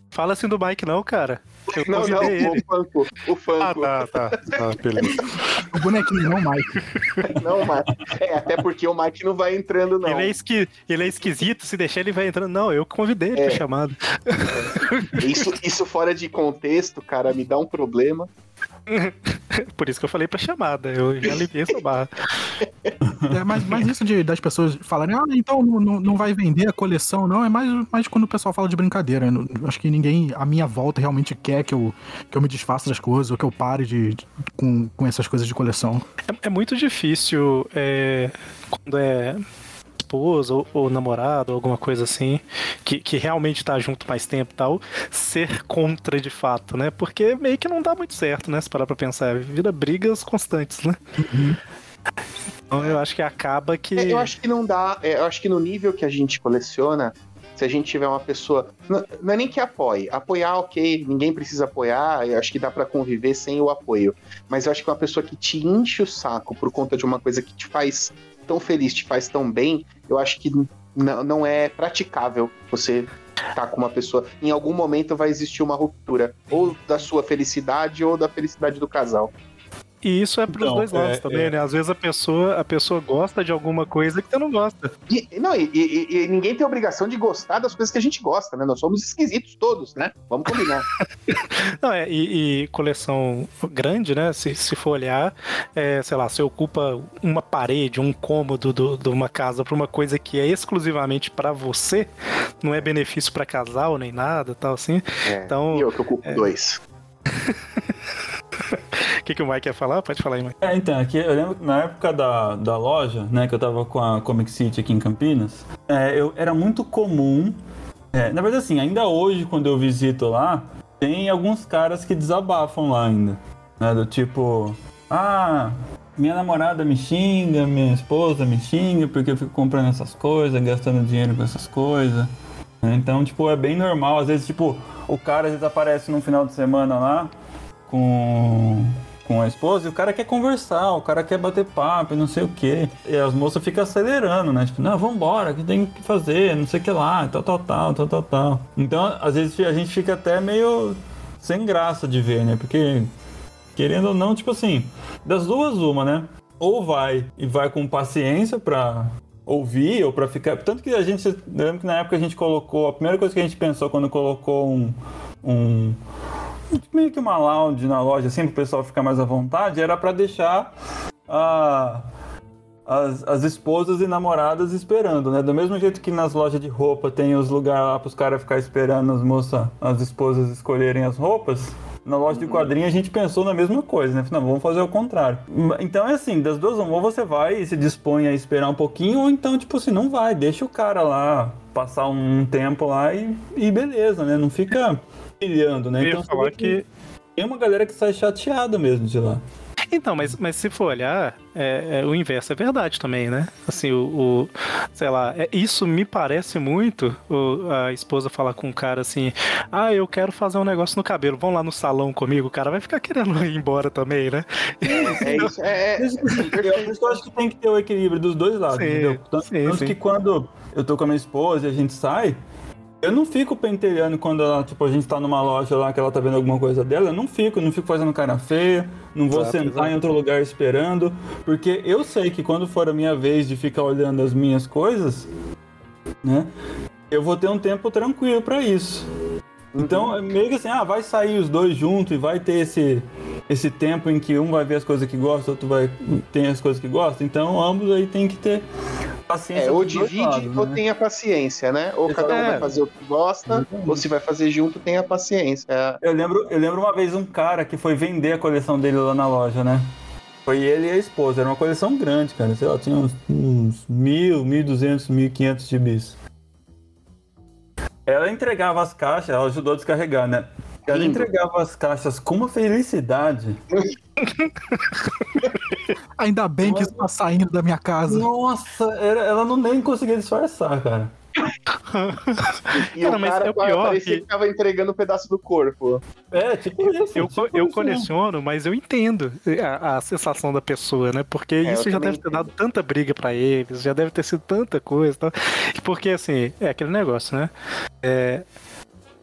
Fala assim do Mike, não, cara. Eu Não, não, ele. o Funko. O Funko. Ah, tá, tá. tá beleza. O bonequinho, não, Mike. Não, Mike. É, até porque o Mike não vai entrando, não. Ele é, esqui... ele é esquisito, se deixar ele vai entrando. Não, eu que convidei ele É. pra chamada. Isso, isso fora de contexto, cara, me dá um problema. Por isso que eu falei pra chamada. Eu já aliviei essa barra. É, mas, mas isso de, das pessoas falarem, ah, então não, não- vai vender a coleção, não, é mais, mais quando o pessoal fala de brincadeira. Não- acho que ninguém, à minha volta, realmente quer que eu, que eu me desfaça das coisas ou que eu pare de, de- com, com essas coisas de coleção. É, é muito difícil é, quando é esposa ou, ou namorado, alguma coisa assim, que, que realmente tá junto mais tempo e tal, ser contra de fato, né? Porque meio que não dá muito certo, né? Se parar pra pensar. Vira brigas constantes, né? Então eu acho que acaba que. É, eu acho que não dá. é, eu acho que no nível que a gente coleciona, se a gente tiver uma pessoa. Não, não é nem que apoie. Apoiar, ok, ninguém precisa apoiar. Eu acho que dá pra conviver sem o apoio. Mas eu acho que uma pessoa que te enche o saco por conta de uma coisa que te faz tão feliz, te faz tão bem, eu acho que não, não é praticável você tá com uma pessoa. Em algum momento vai existir uma ruptura. Ou da sua felicidade ou da felicidade do casal. E isso é pros Então, dois lados é- também, é. né? Às vezes a pessoa, a pessoa gosta de alguma coisa que você não gosta. E, não, e, e- e ninguém tem obrigação de gostar das coisas que a gente gosta, né? Nós somos esquisitos todos, né? Vamos combinar. Não, é, e, e coleção grande, né? Se, se for olhar, é, sei lá, você ocupa uma parede, um cômodo do- de uma casa pra uma coisa que é exclusivamente pra você, não é benefício pra casal nem nada, tal assim. É, Então, e eu que ocupo dois. O que, que o Mike quer falar? Pode falar aí, Mike. É, então, aqui eu lembro que na época da, da loja, né, que eu tava com a Comic City aqui em Campinas, é, eu, era muito comum. é, na verdade, assim, ainda hoje, quando eu visito lá, tem alguns caras que desabafam lá ainda. Né, do tipo, ah, minha namorada me xinga, minha esposa me xinga porque eu fico comprando essas coisas, gastando dinheiro com essas coisas. Então, tipo, é bem normal. Às vezes, tipo, o cara às vezes aparece num final de semana lá com, com a esposa e o cara quer conversar, o cara quer bater papo não sei o que. E as moças ficam acelerando, né? Tipo, não, vambora, que tem que fazer, não sei o que lá, tal, tal, tal, tal, tal, tal. Então, às vezes a gente fica até meio sem graça de ver, né? Porque, querendo ou não, tipo assim, das duas, uma, né? Ou vai e vai com paciência pra ouvir ou pra ficar. Tanto que a gente. Lembro que na época a gente colocou. A primeira coisa que a gente pensou quando colocou um. um meio que uma lounge na loja, assim, pro pessoal ficar mais à vontade, era pra deixar a. As, as esposas e namoradas esperando, né? Do mesmo jeito que nas lojas de roupa tem os lugares lá pros caras ficar esperando as moças, as esposas escolherem as roupas, na loja de quadrinhos a gente pensou na mesma coisa, né? Não, vamos fazer o contrário. Então é assim, das duas, ou você vai e se dispõe a esperar um pouquinho, ou então, tipo assim, não vai, deixa o cara lá passar um tempo lá e, e beleza, né? Não fica pilhando, né? Eu Então, falar vê que. tem uma galera que sai chateada mesmo de lá. Então, mas, mas se for olhar, é, é, o inverso é verdade também, né? Assim, o. o- sei lá, é- isso me parece muito o- a esposa falar com o cara assim: ah, eu quero fazer um negócio no cabelo, vão lá no salão comigo, o cara vai ficar querendo ir embora também, né? É isso. É, Por isso que- por isso que eu acho que tem que ter o equilíbrio dos dois lados, Sim, entendeu? Tanto, sim, tanto sim. que quando eu tô com a minha esposa e a gente sai, eu não fico pentelhando quando ela, tipo, a gente tá numa loja lá que ela tá vendo alguma coisa dela, eu não fico, não fico fazendo cara feia, não vou Exato, sentar em outro lugar esperando, porque eu sei que quando for a minha vez de ficar olhando as minhas coisas, né, eu vou ter um tempo tranquilo pra isso. Então, é meio que assim, ah, vai sair os dois juntos e vai ter esse, esse tempo em que um vai ver as coisas que gosta, outro vai ter as coisas que gosta. Então, ambos aí tem que ter paciência. é, ou divide lados, ou né? tenha paciência, né? Ou cada um É. vai fazer o que gosta, ou se vai fazer junto, tenha paciência. É, Eu lembro, eu lembro uma vez um cara que foi vender a coleção dele lá na loja, né? Foi ele e a esposa. Era uma coleção grande, cara. Sei lá, tinha uns, uns mil, mil duzentos, mil quinhentos gibis. Ela entregava as caixas, ela ajudou a descarregar, né? Ela Lindo. entregava as caixas com uma felicidade. Ainda bem que isso tá saindo da minha casa. Nossa, era- ela não nem conseguia disfarçar, cara. E Cara, o mas cara é o pior parecia que- que tava entregando um pedaço do corpo. É, tipo isso. Eu, tipo eu isso, coleciono, mas eu entendo a, a sensação da pessoa, né? Porque É, isso já deve ter dado tanta briga pra eles, já deve ter sido tanta coisa. e Tal. Porque, assim, é aquele negócio, né? É,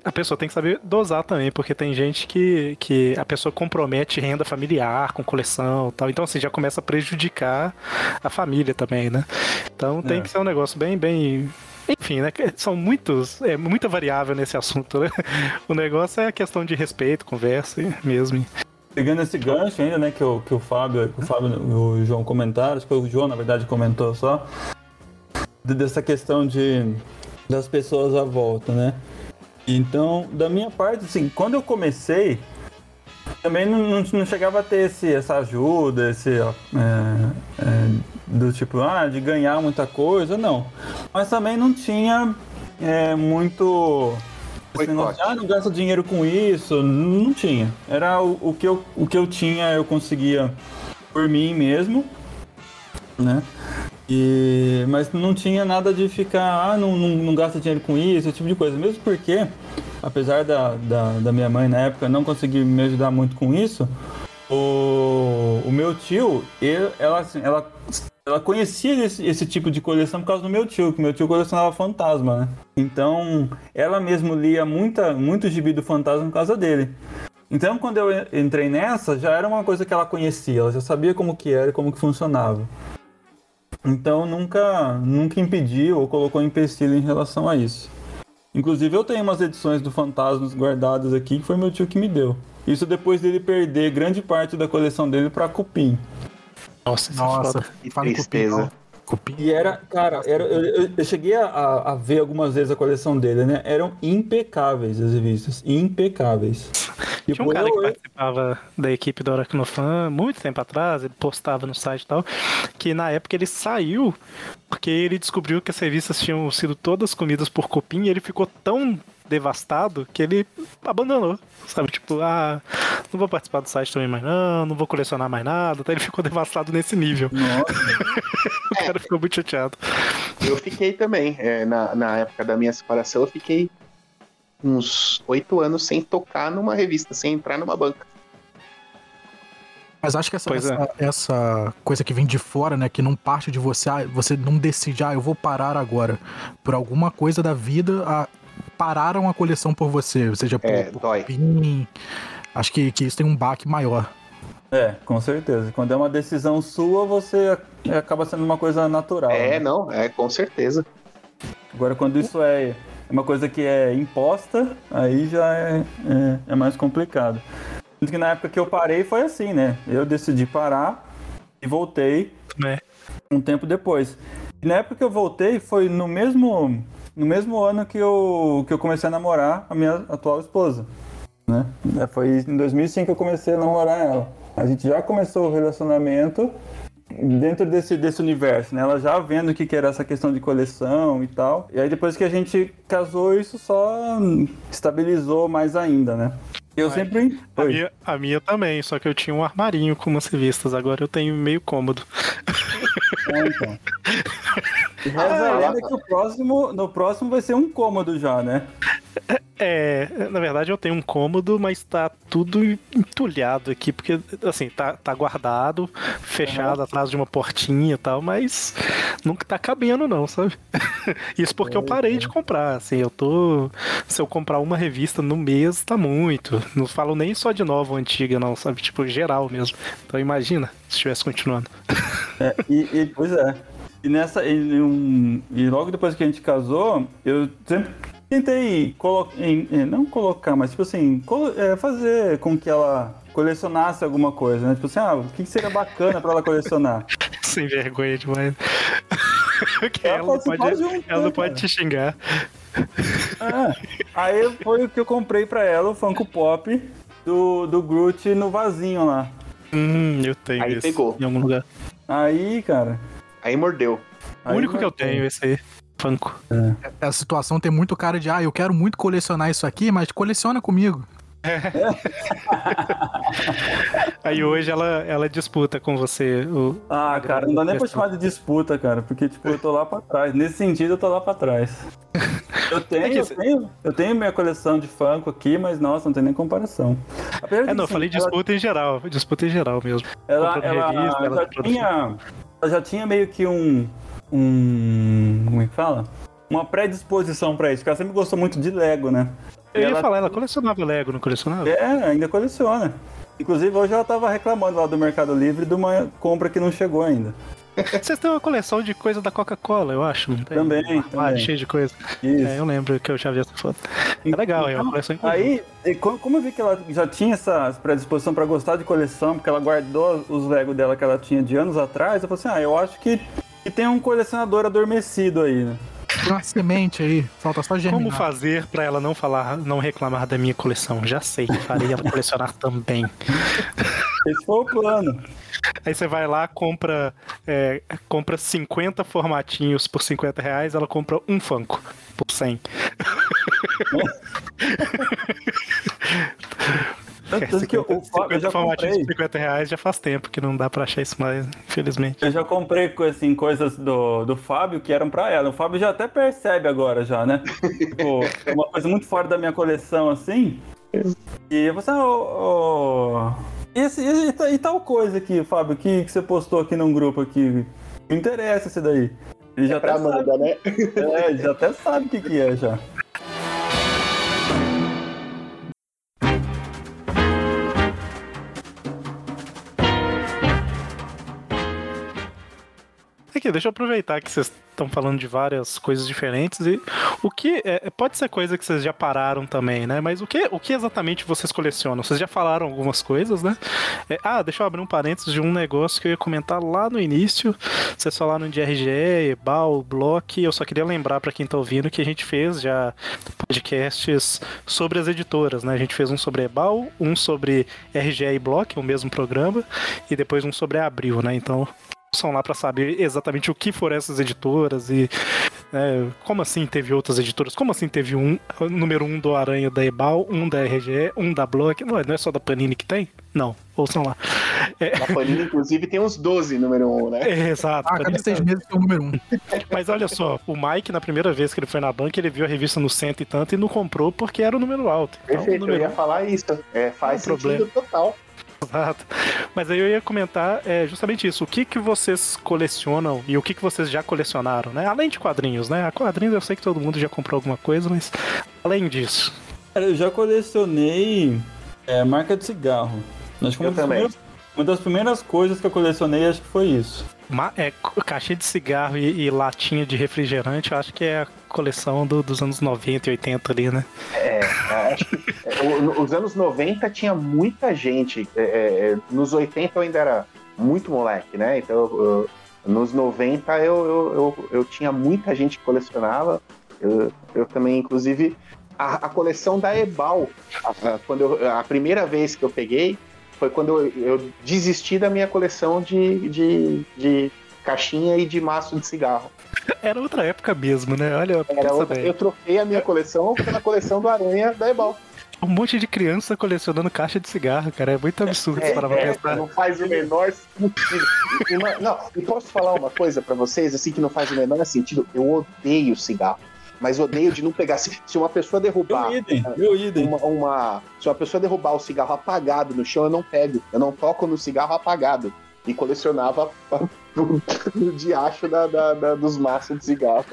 a pessoa tem que saber dosar também, porque tem gente que, que a pessoa compromete renda familiar com coleção e tal. Então, assim, já começa a prejudicar a família também, né? Então tem É. que ser um negócio bem, bem. Enfim, né? São muitos. É muita variável nesse assunto, né? O negócio é a questão de respeito, conversa mesmo. Pegando esse gancho ainda, né, que o, que o Fábio, que o Fábio e o João comentaram, acho que o João, na verdade, comentou só, de- dessa questão de das pessoas à volta, né? Então, da minha parte, assim, quando eu comecei, também não, não, não chegava a ter esse, essa ajuda, esse, ó, é, é, do tipo, ah, de ganhar muita coisa, não. Mas também não tinha é, muito... Boicote. ah, não gasto dinheiro com isso, não tinha. Era o, o, que eu, o que eu tinha, eu conseguia por mim mesmo, né? E, mas não tinha nada de ficar, ah, não, não, não gasta dinheiro com isso, esse tipo de coisa. Mesmo porque, apesar da, da, da minha mãe na época não conseguir me ajudar muito com isso, o, o meu tio, ela, assim, ela, ela conhecia esse, esse tipo de coleção por causa do meu tio, que meu tio colecionava fantasma, né? Então, ela mesmo lia muita, muito gibi do fantasma por causa dele. Então, quando eu en- entrei nessa, já era uma coisa que ela conhecia, ela já sabia como que era e como que funcionava. Então, nunca, nunca impediu ou colocou empecilho em relação a isso. Inclusive, eu tenho umas edições do Fantasmas guardadas aqui, que foi meu tio que me deu. Isso depois dele perder grande parte da coleção dele pra Cupim. Nossa, Nossa. Que fala em tristeza. Cupim, não. Cupim. E era, cara, era, eu, eu- cheguei a- a, ver algumas vezes a coleção dele, né? Eram impecáveis as revistas, impecáveis. Tinha um Tipo, cara eu- que participava da equipe do Aracnofan muito tempo atrás, ele postava no site e tal, que na época ele saiu porque ele descobriu que as revistas tinham sido todas comidas por cupim e ele ficou tão devastado que ele abandonou, sabe? Tipo, ah, não vou participar do site também mais não, não vou colecionar mais nada, então ele ficou devastado nesse nível. o cara ficou muito chateado. Eu fiquei também. é, na, na época da minha separação, eu fiquei uns oito anos sem tocar numa revista, sem entrar numa banca. Mas acho que essa, Pois é. essa, essa coisa que vem de fora, né? Que não parte de você, ah, você não decide, ah, eu vou parar agora. Por alguma coisa da vida, ah, pararam a coleção por você. Seja por, É, por dói. fim. Acho que, que isso tem um baque maior. É, com certeza. Quando é uma decisão sua, você a- acaba sendo uma coisa natural. É, né? não, é com certeza. Agora, quando isso é uma coisa que é imposta, aí já é, é, é mais complicado. Tanto que na época que eu parei foi assim, né? Eu decidi parar e voltei Né? um tempo depois. E na época que eu voltei foi no mesmo, no mesmo ano que eu, que eu comecei a namorar a minha atual esposa. Né? É, Foi em 2005 que eu comecei a namorar ela. A gente já começou o relacionamento dentro desse, desse universo, né? Ela já vendo o que, que era essa questão de coleção e tal. E aí depois que a gente casou, isso só estabilizou mais ainda, né? Eu sempre... A minha, a minha também, só que eu tinha um armarinho com umas revistas, agora eu tenho meio cômodo. É, então. E reza a lenda que o próximo, no próximo vai ser um cômodo já, né? É, na verdade eu tenho um cômodo, mas tá tudo entulhado aqui, porque, assim, tá, tá guardado, fechado atrás de uma portinha e tal, mas nunca tá cabendo não, sabe? Isso porque eu parei de comprar, assim, eu tô... Se eu comprar uma revista no mês, tá muito. Não falo nem só de nova ou antiga, não, sabe? Tipo, geral mesmo. Então imagina se estivesse continuando. É, e, e- pois é. E nessa. E, um- e logo depois que a gente casou, eu sempre tentei colocar. Não colocar, mas tipo assim, colo- é, fazer com que ela colecionasse alguma coisa, né? Tipo assim, ah, o que seria bacana pra ela colecionar? Sem vergonha demais. Porque Ela ela, não pode, junto, ela não pode te xingar. É. Aí foi o que eu comprei pra ela, o Funko Pop do, do Groot no vasinho lá. Hum, eu tenho Aí esse pegou. em algum lugar. Aí, cara. Aí mordeu. O aí único que eu tenho, esse aí. Funko. A situação tem muito cara de, ah, eu quero muito colecionar isso aqui, mas coleciona comigo. Aí hoje ela, ela disputa com você. O... Ah, cara, não dá nem pra chamar de disputa, cara, porque, tipo, eu tô lá pra trás. Nesse sentido, eu tô lá pra trás. Eu tenho, eu tenho, eu tenho minha coleção de Funko aqui, mas, nossa, não tem nem comparação. Apesar É, de, não, eu assim, falei ela- disputa em geral. Disputa em geral mesmo. Ela, ela, revista, ela já comprando tinha, ela já tinha meio que um, um, como é que fala? Uma predisposição pra isso, porque ela sempre gostou muito de Lego, né? Eu ia ela- falar, ela colecionava Lego, não colecionava? É, ainda coleciona. Inclusive, hoje ela tava reclamando lá do Mercado Livre de uma compra que não chegou ainda. Vocês têm uma coleção de coisa da Coca-Cola, eu acho, não tem? Também, Um também. cheio de coisa. Isso. É, eu lembro que eu já vi essa foto. É legal, é uma coleção. Aí, co- como eu vi que ela já tinha essa predisposição pra gostar de coleção, porque ela guardou os Lego dela que ela tinha de anos atrás, eu falei assim: ah, eu acho que, que tem um colecionador adormecido aí, né? Tem uma semente aí, falta só germinar. Como fazer pra ela não falar, não reclamar da minha coleção? Já sei, farei ela colecionar também. Esse foi o plano. Aí você vai lá, compra, é, compra 50 formatinhos por 50 reais, ela compra um Funko por 100. Tanto, tanto que o 50, Fábio eu já formatinhos comprei. por 50 reais já faz tempo que não dá pra achar isso mais, infelizmente. Eu já comprei co- assim, coisas do, do Fábio que eram pra ela. O Fábio já até percebe agora, já, né? tipo, uma coisa muito fora da minha coleção, assim. E você, ô, ô, e, esse- e- e e tal coisa aqui, Fábio, que, que você postou aqui num grupo aqui. Me interessa esse daí. Ele já É pra até sabe, Amanda, né? é, ele já até sabe o que, que é já. Aqui, deixa eu aproveitar que vocês estão falando de várias coisas diferentes e o que é, pode ser coisa que vocês já pararam também, né? Mas o que, o que exatamente vocês colecionam? Vocês já falaram algumas coisas, né? É, ah, deixa eu abrir um parênteses de um negócio que eu ia comentar lá no início. Vocês falaram de RGE, EBAL, Block. Eu só queria lembrar para quem tá ouvindo que a gente fez já podcasts sobre as editoras, né? A gente fez um sobre EBAL, um sobre RGE e Block, o mesmo programa, e depois um sobre Abril, né? Então são lá para saber exatamente o que foram essas editoras e é, como assim teve outras editoras, como assim teve um número um do Aranha da Ebal, um da RGE, um da Block, não é, não é só da Panini que tem? Não, ouçam lá. É, Na Panini, inclusive, tem uns 12 número 1, né? é, exato. Ah, cada Panini seis meses tem o número um. Mas olha só, o Mike, na primeira vez que ele foi na banca, ele viu a revista no cento e tanto e não comprou porque era o número alto. Então, o Perfeito, eu número ia falar isso. É, faz Não, sentido total. Exato. Mas aí eu ia comentar é, justamente isso. O que, que vocês colecionam e o que, que vocês já colecionaram, né? Além de quadrinhos, né? A quadrinhos eu sei que todo mundo já comprou alguma coisa, mas além disso. Cara, eu já colecionei é, marca de cigarro. Acho que uma Eu das também. primeiras- Uma das primeiras coisas que eu colecionei, acho que foi isso. É, caixinha de cigarro e, e latinha de refrigerante, eu acho que é a coleção do- dos anos 90 e 80 ali, né? É, acho que, é, o- os anos 90 tinha muita gente. É, é, nos 80 eu ainda era muito moleque, né? Então, eu- nos 90 eu, eu, eu, eu tinha muita gente que colecionava. Eu, eu também, inclusive, a, a coleção da Ebal, a, a- quando eu- a primeira vez que eu peguei, foi quando eu, eu desisti da minha coleção de, de, de caixinha e de maço de cigarro. Era outra época mesmo, né? Olha, outra, eu troquei a minha coleção pela coleção do Aranha da Ebal. Um monte de criança colecionando caixa de cigarro, cara. É muito absurdo É, parar pra é, pensar. não faz o menor sentido. Não, e posso falar uma coisa pra vocês, assim, que não faz o menor sentido? Eu odeio cigarro. Mas odeio de não pegar. Se, se uma pessoa derrubar Eu idem, eu idem. uma, uma- Se uma pessoa derrubar o cigarro apagado no chão, eu não pego. Eu não toco no cigarro apagado. E colecionava no diacho da, da- da- dos maços de cigarro.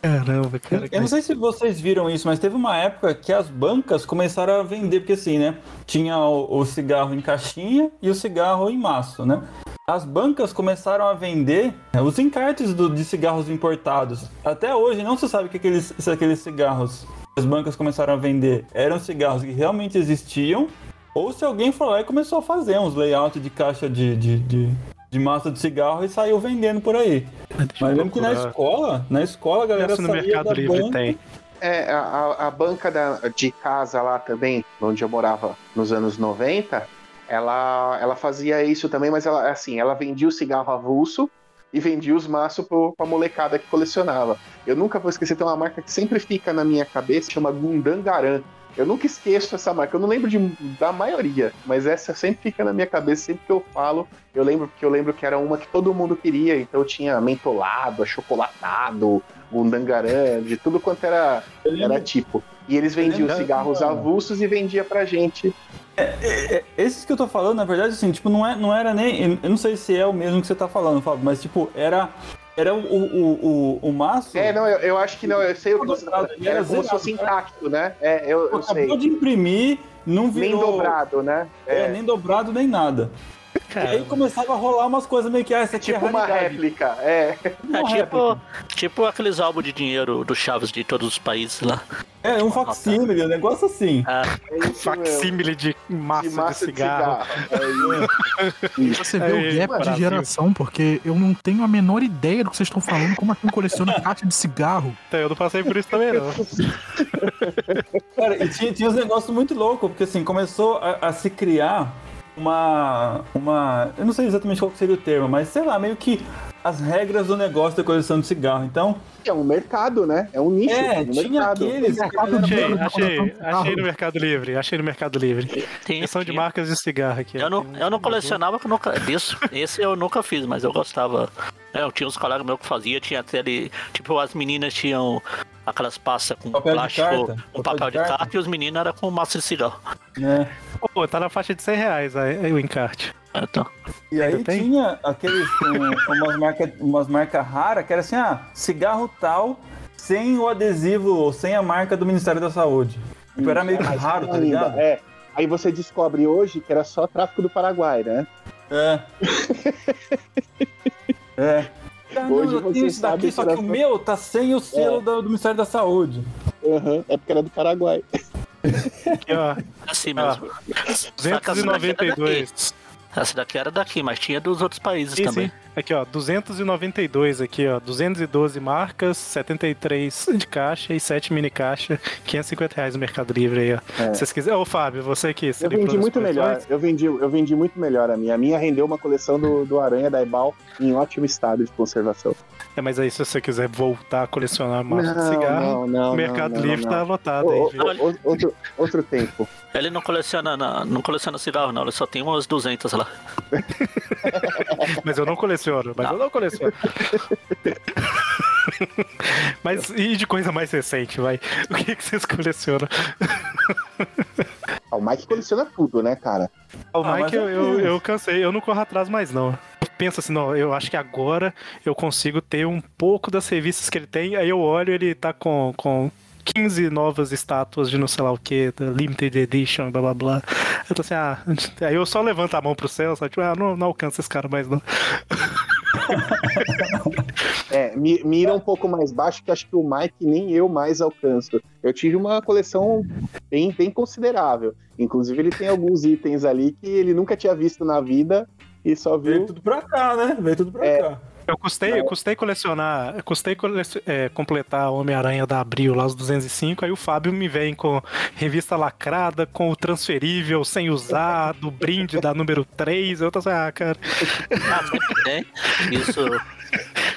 Caramba, cara. Eu não sei se vocês viram isso, mas teve uma época que as bancas começaram a vender, porque assim, né? Tinha o, o cigarro em caixinha e o cigarro em maço, né? As bancas começaram a vender né, os encartes do- de cigarros importados. Até hoje não se sabe que aqueles, se aqueles cigarros que as bancas começaram a vender eram cigarros que realmente existiam, ou se alguém foi lá e começou a fazer uns layouts de caixa de, de, de, de massa de cigarro e saiu vendendo por aí. Deixa Mas lembro que na escola, na escola a galera Essa no saía Mercado da Livre banca- tem. É, a, a- a banca da- de casa lá também, onde eu morava nos anos 90, ela, ela fazia isso também, mas ela, assim, ela vendia o cigarro avulso e vendia os maços pra molecada que colecionava. Eu nunca vou esquecer, tem uma marca que sempre fica na minha cabeça, chama Gundangaran. Eu nunca esqueço essa marca, eu não lembro de, da maioria, mas essa sempre fica na minha cabeça, sempre que eu falo, eu lembro porque eu lembro que era uma que todo mundo queria, então tinha mentolado, achocolatado, Gundangaran, de tudo quanto era, era tipo. E eles vendiam lembro- cigarros avulsos e vendia pra gente. É, Esses que eu tô falando, na verdade, assim, tipo, não, é, não era nem. Eu não sei se é o mesmo que você tá falando, Fábio, mas, tipo, era. Era o, o, o, o maço. É, não, eu, eu acho que não, eu sei o que você tá falando. Era Era como se fosse né? intacto, né? É, eu, eu acabou sei. de imprimir, não Nem virou. dobrado, né? É, É, nem dobrado, nem nada. E aí começava a rolar umas coisas meio que, ah, essa aqui tipo é uma raridade. réplica. É. Uma É réplica. tipo, tipo aqueles álbuns de dinheiro do Chaves de todos os países lá. É, um facsímile, um negócio assim. Ah, é mesmo. facsímile de massa de de, massa de cigarro. cigarro. É. Você vê o gap de geração, porque eu não tenho a menor ideia do que vocês estão falando, como assim coleciona caixa de cigarro. Então, eu não passei por isso também, não. Cara, e tinha, tinha uns negócios muito loucos, porque assim, começou a, a se criar uma. uma. Eu não sei exatamente qual seria o termo, mas sei lá, meio que as regras do negócio da coleção de cigarro. Então, É um mercado, né? É um nicho. é, um tinha mercado. aqueles. Mercado de- Achei, achei, de achei no Mercado Livre, achei no Mercado Livre. tem, São de marcas de cigarro aqui. Eu não, um- eu não colecionava que eu nunca, disso. Esse eu nunca fiz, mas eu gostava. É, eu tinha uns colegas meus que fazia, tinha até ali. Tipo, as meninas tinham aquelas pastas com Papel de plástico, carta? com papel, de carta. e os meninos eram com massa de cigarro. né? Pô, tá na faixa de 100 reais aí, aí o encarte. Então, E aí Ainda tem? tinha aqueles um, umas marcas umas marca raras que era assim, ah, cigarro tal, sem o adesivo ou sem a marca do Ministério da Saúde. Tipo, era meio que Mais raro, tá ainda, ligado? É. Aí você descobre hoje que era só tráfico do Paraguai, né? É. É. Ah, não, Hoje você isso daqui, sabe só que o meu tá sem o selo do, do Ministério da Saúde. Aham, é porque era do Paraguai. Aqui, ó, Assim Ah, mesmo. Só que essa daqui era daqui. 292. Essa daqui era daqui, mas tinha dos outros países Sim, também. sim. Aqui, ó, 292 aqui, ó. 212 marcas, 73 de caixa e 7 mini caixa, 550 reais no Mercado Livre aí, ó. É. Se vocês quiserem. Ô, Fábio, você que se Eu vendi muito melhor. Eu vendi, eu vendi muito melhor a minha. A minha rendeu uma coleção do, do Aranha da Ebal em ótimo estado de conservação. É, mas aí se você quiser voltar a colecionar de Não, cigarro, não, não, o Mercado não, não, Livre não. tá lotado Ô, aí. ô, outro, outro tempo. Ele não coleciona, na- não coleciona cigarro, não. Ele só tem umas 200 lá. Mas eu não coleciono, mas eu não coleciono. mas e de coisa mais recente, vai? O que, que vocês colecionam? Ah, o Mike coleciona tudo, né, cara? O Ah, Mike, eu, é eu, isso. eu cansei, eu não corro atrás mais, não. Eu penso assim, não, eu acho que agora eu consigo ter um pouco das revistas que ele tem, aí eu olho ele tá com, com 15 novas estátuas de não sei lá o que, Limited Edition, blá blá blá. Eu tô assim, ah, aí eu só levanto a mão pro céu, sabe? Tipo, ah, não, não alcança esse cara mais não. É, mi- mira um pouco mais baixo, que acho que o Mike nem eu mais alcanço. Eu tive uma coleção bem, bem considerável. Inclusive, ele tem alguns itens ali que ele nunca tinha visto na vida e só Veio viu. tudo pra cá, né? Veio tudo pra É. cá. Eu custei, eu custei colecionar, eu custei cole- é, completar Homem-Aranha da Abril lá, os 205, aí o Fábio me vem com revista lacrada, com o transferível sem usar, do brinde da número 3, eu tô assim, ah, cara, Ah, sempre tem. Isso.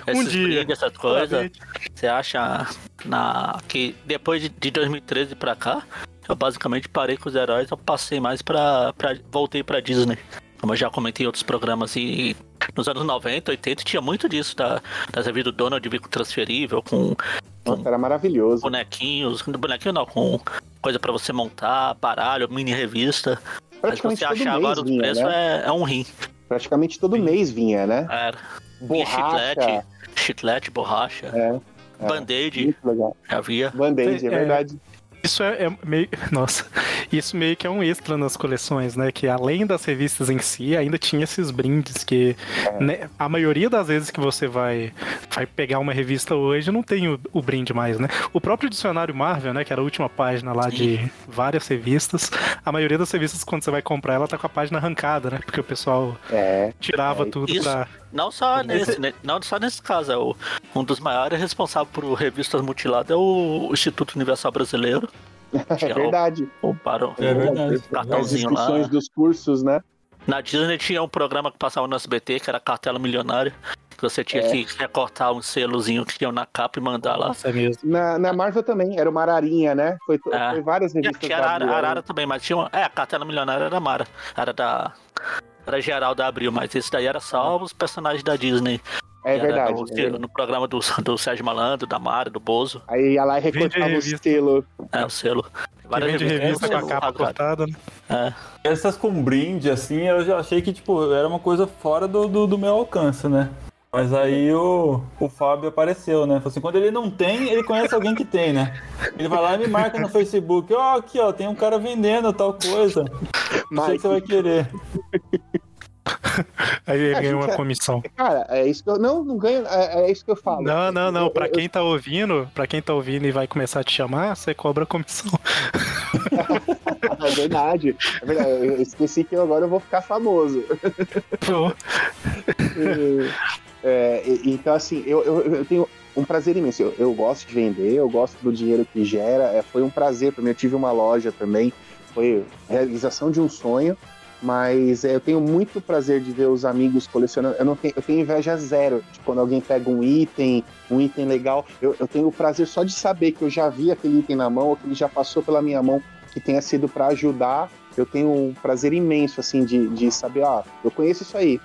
Um Esses dia. brindes, essas coisas. Você acha na, que depois de, de 2013 pra cá, eu basicamente parei com os heróis, eu passei mais pra. pra voltei pra Disney. Como eu já comentei em outros programas, e nos anos 90, 80 tinha muito disso, da, das revistas do Donald vir com transferível, com Nossa, era maravilhoso. bonequinhos, bonequinho não, com coisa pra você montar, baralho, mini revista. Mas Praticamente você todo achar mês agora os vinha, preços né? é, é um rim. Praticamente todo mês vinha, né? Era. Vinha Borracha. chiclete, chiclete, borracha, É, é. band-aid, muito legal. já havia. Band-aid, é, É, verdade. Isso é, é meio. Nossa, isso meio que é um extra nas coleções, né? Que além das revistas em si, ainda tinha esses brindes que. né, a maioria das vezes que você vai, vai pegar uma revista hoje não tem o, o brinde mais, né? O próprio dicionário Marvel, né? Que era a última página lá de várias revistas. A maioria das revistas, quando você vai comprar, ela tá com a página arrancada, né? Porque o pessoal É. tirava É, tudo isso. pra. Não só nesse, né, não só nesse caso, é o, um dos maiores responsáveis por revistas mutiladas é o Instituto Universal Brasileiro. É verdade. O, o Barão, É verdade. As cartãozinho inscrições lá. dos cursos, né? Na Disney tinha um programa que passava no SBT, que era Cartela Milionária. Que você tinha É. que recortar um selozinho que tinha na capa e mandar lá. Nossa, é mesmo. Na, na Marvel também, era uma ararinha, né? Foi, É. foi várias revistas tinha da Arara, Arara também, mas tinha uma. É, a Cartela Milionária era Mara. Era da. Era geral da Abril, mas esse daí era só os personagens da Disney. É verdade. No, é verdade. no programa do, do Sérgio Malandro, da Mara, do Bozo. Aí ia lá e recortava o selo. É, o selo. Várias revistas, revista com a capa cortada, né? É. Essas com brinde, assim, eu já achei que, tipo, era uma coisa fora do, do, do meu alcance, né? Mas aí o, o Fábio apareceu, né? Falou assim, quando ele não tem, ele conhece alguém que tem, né? Ele vai lá e me marca no Facebook, ó, aqui, ó, tem um cara vendendo tal coisa. Não sei que você vai querer. Aí ele É, ganha uma gente, é- comissão. Cara, é isso que eu. Não, não ganho. É, é isso que eu falo. Não, não, não. Pra quem tá ouvindo, para quem tá ouvindo e vai começar a te chamar, você cobra comissão. É verdade. É verdade. Eu esqueci que agora eu vou ficar famoso. Pô, É, então, assim, eu, eu, eu tenho um prazer imenso. Eu, eu gosto de vender, eu gosto do dinheiro que gera. É, foi um prazer para mim. Eu tive uma loja também, foi realização de um sonho. Mas é, eu tenho muito prazer de ver os amigos colecionando. Eu, não tenho, eu tenho inveja zero de quando alguém pega um item, um item legal. Eu, eu tenho o prazer só de saber que eu já vi aquele item na mão, ou que ele já passou pela minha mão, que tenha sido para ajudar. Eu tenho um prazer imenso, assim, de, de saber, ah, eu conheço isso aí.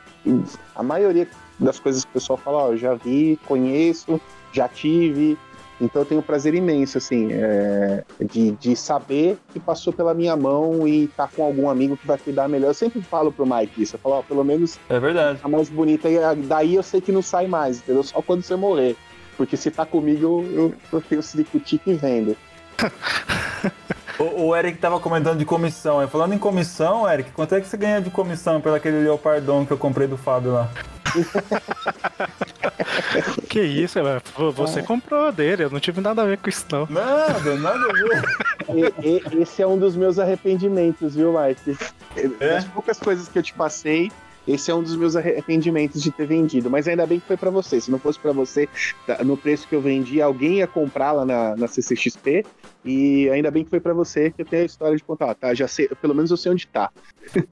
A maioria das coisas que o pessoal fala, ó, eu já vi, conheço, já tive. Então eu tenho um prazer imenso, assim, é, de, de saber que passou pela minha mão e tá com algum amigo que vai cuidar melhor. Eu sempre falo pro Mike isso, eu falo, ó, pelo menos É verdade. a mais bonita, e daí eu sei que não sai mais, entendeu? Só quando você morrer. Porque se tá comigo, eu, eu, eu tenho ciricutico e vendo. O, o Eric tava comentando de comissão. aí falando em comissão, Eric, quanto é que você ganha de comissão pelo aquele leopardão que eu comprei do Fábio lá? Que isso, velho. você comprou dele, eu não tive nada a ver com isso, não. Nada, nada a ver. E- e- esse é um dos meus arrependimentos, viu, Mike? É? Das poucas coisas que eu te passei, esse é um dos meus arrependimentos de ter vendido. Mas ainda bem que foi pra você. Se não fosse pra você, tá, no preço que eu vendi, alguém ia comprar lá na, na CCXP. E ainda bem que foi pra você, que eu tenho a história de contar. Tá, já sei, pelo menos eu sei onde tá.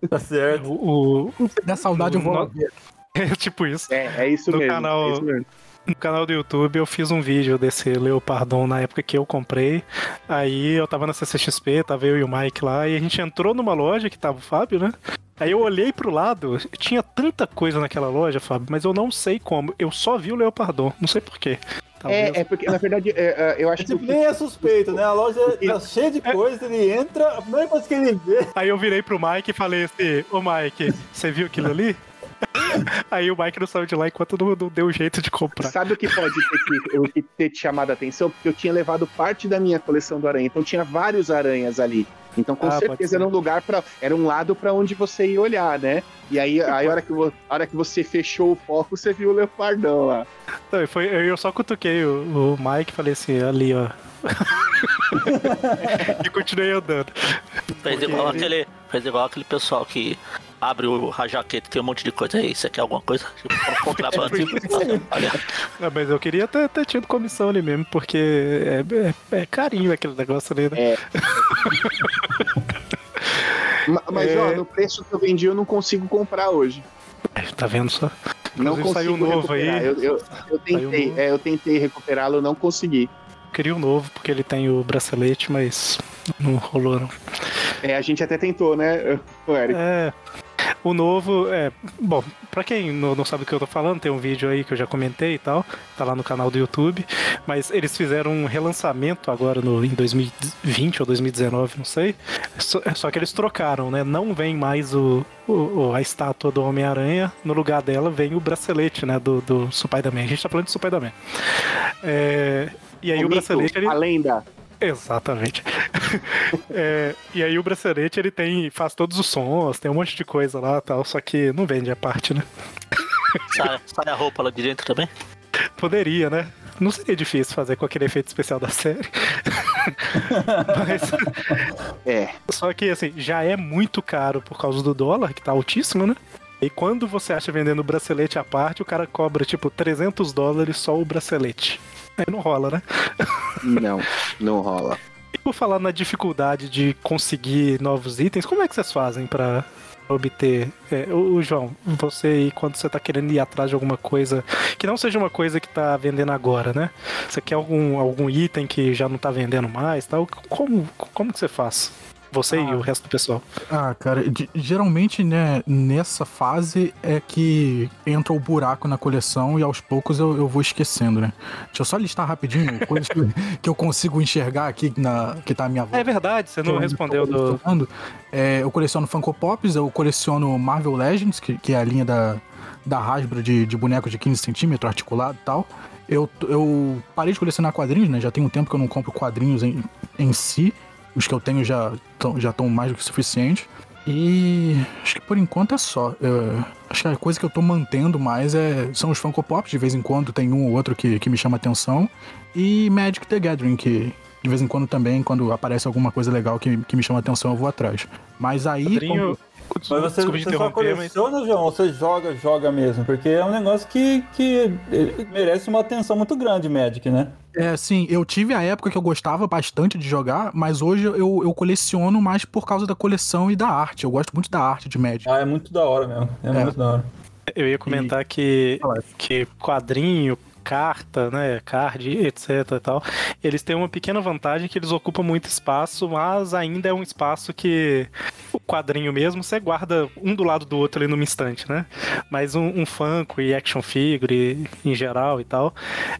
Tá certo. O, o- Da saudade eu vou lá No- ver. é tipo isso. É, é isso No mesmo. canal- é isso mesmo. No canal do YouTube eu fiz um vídeo desse Leopardon na época que eu comprei. Aí eu tava na CCXP, tava eu e o Mike lá, e a gente entrou numa loja que tava o Fábio, né? Aí eu olhei pro lado, tinha tanta coisa naquela loja, Fábio, mas eu não sei como. Eu só vi o Leopardon, não sei porquê. É, é porque, na verdade, é, é, eu acho que. Tipo, nem é suspeito, né? A loja tá cheia de coisa, ele entra, a primeira coisa que ele vê. Aí eu virei pro Mike e falei assim, ô Mike, você viu aquilo ali? Aí o Mike não saiu de lá enquanto não, não deu jeito de comprar. Sabe o que pode ter, que, o que ter te chamado a atenção? Porque eu tinha levado parte da minha coleção do aranha, então tinha vários aranhas ali. Então com Ah, certeza era um lugar para, era um lado pra onde você ia olhar, né? E aí, aí a, hora que, a hora que você fechou o foco, você viu o leopardão lá. Não, foi, eu só cutuquei o, o Mike e falei assim, ali ó. e continuei andando. Fez igual aquele, fez igual aquele pessoal que abre o, a jaqueta tem um monte de coisa aí. Você quer alguma coisa? Tipo, contrabando. Olha, Ah, mas eu queria ter, ter tido comissão ali mesmo, porque é, é- é carinho aquele negócio ali, né? É. Ma- Mas, É. ó, no preço que eu vendi, eu não consigo comprar hoje. Tá vendo só? Não Inclusive, consigo saiu um novo recuperar. aí. Eu, eu, eu tentei, novo. é, eu tentei recuperá-lo, eu não consegui. Queria um novo, porque ele tem o bracelete, mas não rolou não. É, a gente até tentou, né, o Eric? É. O novo, é. Bom, pra quem não, não sabe o que eu tô falando, tem um vídeo aí que eu já comentei e tal, tá lá no canal do YouTube. Mas eles fizeram um relançamento agora no, em 2020 ou 2019, não sei. Só, só que eles trocaram, né? Não vem mais o, o- o- a estátua do Homem-Aranha, no lugar dela vem o bracelete, né? Do, do Spider-Man. A gente tá falando de Spider-Man. É, e aí o, mito, bracelete. Ele... A lenda. Exatamente. É, e aí o bracelete ele tem. faz todos os sons, tem um monte de coisa lá tal, só que não vende a parte, né? sai, sai a roupa lá de dentro também. Poderia, né? Não seria difícil fazer com aquele efeito especial da série. Mas, É. só que assim, já é muito caro por causa do dólar, que tá altíssimo, né? E quando você acha vendendo o bracelete à parte, o cara cobra tipo 300 dólares só o bracelete. Aí não rola, né? Não, não rola. E por falar na dificuldade de conseguir novos itens, como é que vocês fazem pra obter? É, o, o João, você aí, quando você tá querendo ir atrás de alguma coisa que não seja uma coisa que tá vendendo agora, né? Você quer algum, algum item que já não tá vendendo mais tal? Como, como que você faz? Você e Ah. o resto do pessoal. Ah, cara, geralmente, né, nessa fase é que entra o buraco na coleção e aos poucos eu, eu vou esquecendo, né? Deixa eu só listar rapidinho coisas que, que eu consigo enxergar aqui na, que tá à minha volta. É verdade, você não eu- respondeu eu do. É, eu coleciono Funko Pops, eu coleciono Marvel Legends, que, que é a linha da, da Hasbro de, de boneco de 15 centímetros, articulado e tal. Eu, eu parei de colecionar quadrinhos, né? Já tem um tempo que eu não compro quadrinhos em, em si. Os que eu tenho já estão já tão mais do que suficiente. E acho que por enquanto é só. Eu- acho que a coisa que eu tô mantendo mais é, são os Funko Pops. De vez em quando tem um ou outro que, que me chama atenção. E Magic the Gathering, que de vez em quando também, quando aparece alguma coisa legal que, que me chama atenção, eu vou atrás. Mas aí. Quadrinho. Mas você, você só interromper, mas. coleciona, João, ou você joga, joga mesmo? Porque é um negócio que, que merece uma atenção muito grande, Magic, né? É, sim, eu tive a época que eu gostava bastante de jogar, mas hoje eu, eu coleciono mais por causa da coleção e da arte. Eu gosto muito da arte de Magic. Ah, é muito da hora mesmo. É, muito da hora. Eu ia comentar que, Fala. que quadrinho, carta, né, card, etc e tal, eles têm uma pequena vantagem que eles ocupam muito espaço, mas ainda é um espaço que o quadrinho mesmo você guarda um do lado do outro ali numa instante, né? Mas um, um Funko e action figure em geral e tal,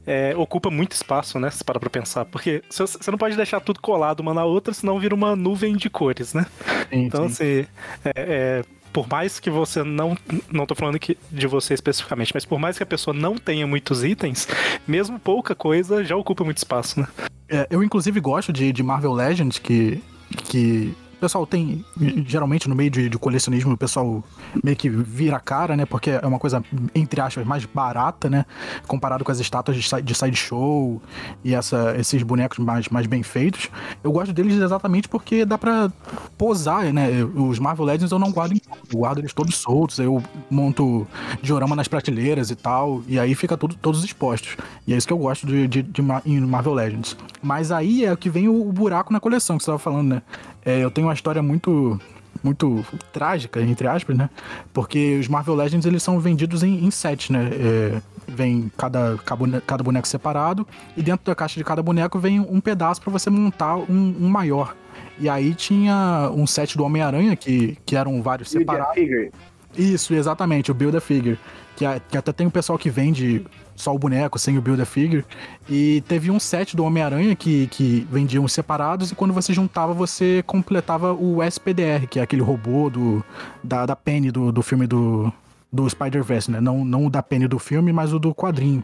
é, ocupa muito espaço, né? Se parar pra pensar, porque você você não pode deixar tudo colado uma na outra, senão vira uma nuvem de cores, né? Sim, Então, sim. assim, é, é, por mais que você não. Não tô falando que de você especificamente, mas por mais que a pessoa não tenha muitos itens, mesmo pouca coisa já ocupa muito espaço, né? É, eu inclusive gosto de, de Marvel Legends, que, que o pessoal tem, geralmente no meio de, de colecionismo, o pessoal meio que vira a cara, né? Porque é uma coisa, entre aspas, mais barata, né? Comparado com as estátuas de, si- de sideshow e essa, esses bonecos mais, mais bem feitos. Eu gosto deles exatamente porque dá pra posar, né? Os Marvel Legends eu não guardo em eu guardo eles todos soltos, eu monto diorama nas prateleiras e tal, e aí fica tudo, todos expostos. E é isso que eu gosto de, de, de Marvel Legends. Mas aí é que vem o, o buraco na coleção que você tava falando, né? É, eu tenho uma história muito muito trágica, entre aspas, né? Porque os Marvel Legends eles são vendidos em, em sets, né? É, vem cada, cada bone- cada boneco separado e dentro da caixa de cada boneco vem um pedaço pra você montar um, um maior. E aí tinha um set do Homem-Aranha que, que eram vários Build a separados. Figure. Isso, exatamente, o Build-A-Figure. Que, a- que até tem um pessoal que vende só o boneco, sem o Build-A-Figure. E teve um set do Homem-Aranha que, que vendiam separados, e quando você juntava, você completava o SPDR, que é aquele robô do, da, da Penny do, do filme do, do Spider-Verse, né? Não, não o da Penny do filme, mas o do quadrinho.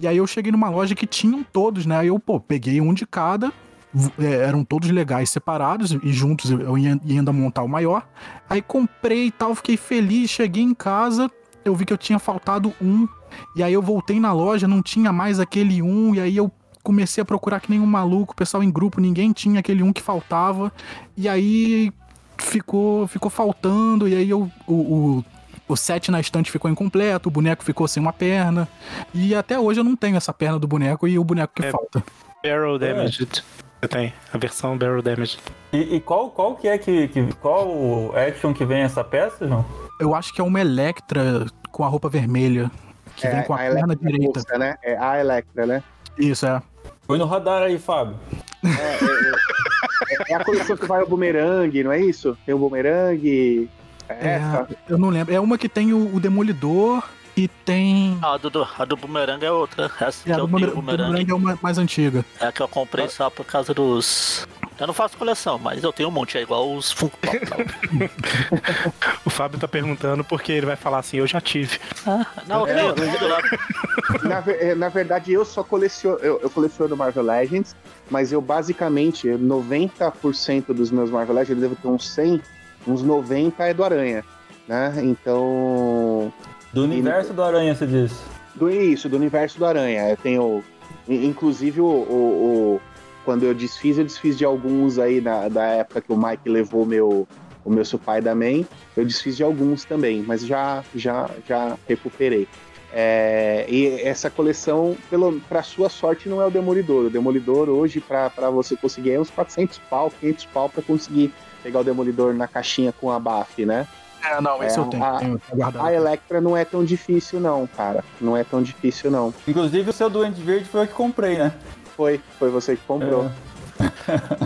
E aí eu cheguei numa loja que tinham todos, né? Aí eu, pô, peguei um de cada, é, eram todos legais separados e juntos eu ia, ia ainda montar o maior. Aí comprei e tal, fiquei feliz, cheguei em casa, eu vi que eu tinha faltado um. E aí eu voltei na loja, não tinha mais aquele um, e aí eu comecei a procurar que nem um maluco, o pessoal em grupo, ninguém tinha aquele um que faltava. E aí ficou ficou faltando, e aí eu, o, o, o set na estante ficou incompleto, o boneco ficou sem uma perna. E até hoje eu não tenho essa perna do boneco e o boneco que É. falta. Barrel Damaged. Você tem a versão Barrel Damaged. E, e qual, qual que é que, que. Qual o action que vem essa peça, João? Eu acho que é uma Electra com a roupa vermelha, que vem com a, perna Electra direita. russa, né? É a Electra, né? Isso, é. Põe no radar aí, Fábio. É a coleção que vai o bumerangue, não é isso? Tem o bumerangue. É, É, eu não lembro. É uma que tem o, o Demolidor e tem. Ah, a do, do- a do Boomerang é outra. Essa que É, a eu do tenho, Boomerang, o Boomerang, Boomerang é uma mais antiga. é a que eu comprei só por causa dos... Eu não faço coleção, mas eu tenho um monte, é igual os Funko Pop. O Fábio tá perguntando porque ele vai falar assim, eu já tive. ah, não, eu É, tenho tudo lá. Na, eh, na verdade, eu só coleciono. Eu, eu coleciono Marvel Legends, mas eu basicamente, 90% dos meus Marvel Legends, eu devo ter uns 100, uns 90 é do Aranha. Né? Então. Do universo do Aranha, você disse. Do isso, do universo do Aranha. Eu tenho. in- Inclusive, o, o- o- quando eu desfiz, eu desfiz de alguns aí na, da época que o Mike levou meu, o meu Supai da Man. Eu desfiz de alguns também, mas já, já, já recuperei. É, e essa coleção, pra sua sorte, não é o Demolidor. O Demolidor hoje, pra você conseguir, é uns 400 pau, 500 pau pra conseguir pegar o Demolidor na caixinha com a BAF, né? É, não, esse É, eu tenho. a- tenho, guardado. A Electra não é tão difícil, não, cara. Não é tão difícil, não. Inclusive o seu Duende Verde foi o que comprei, né? Foi, foi você que comprou.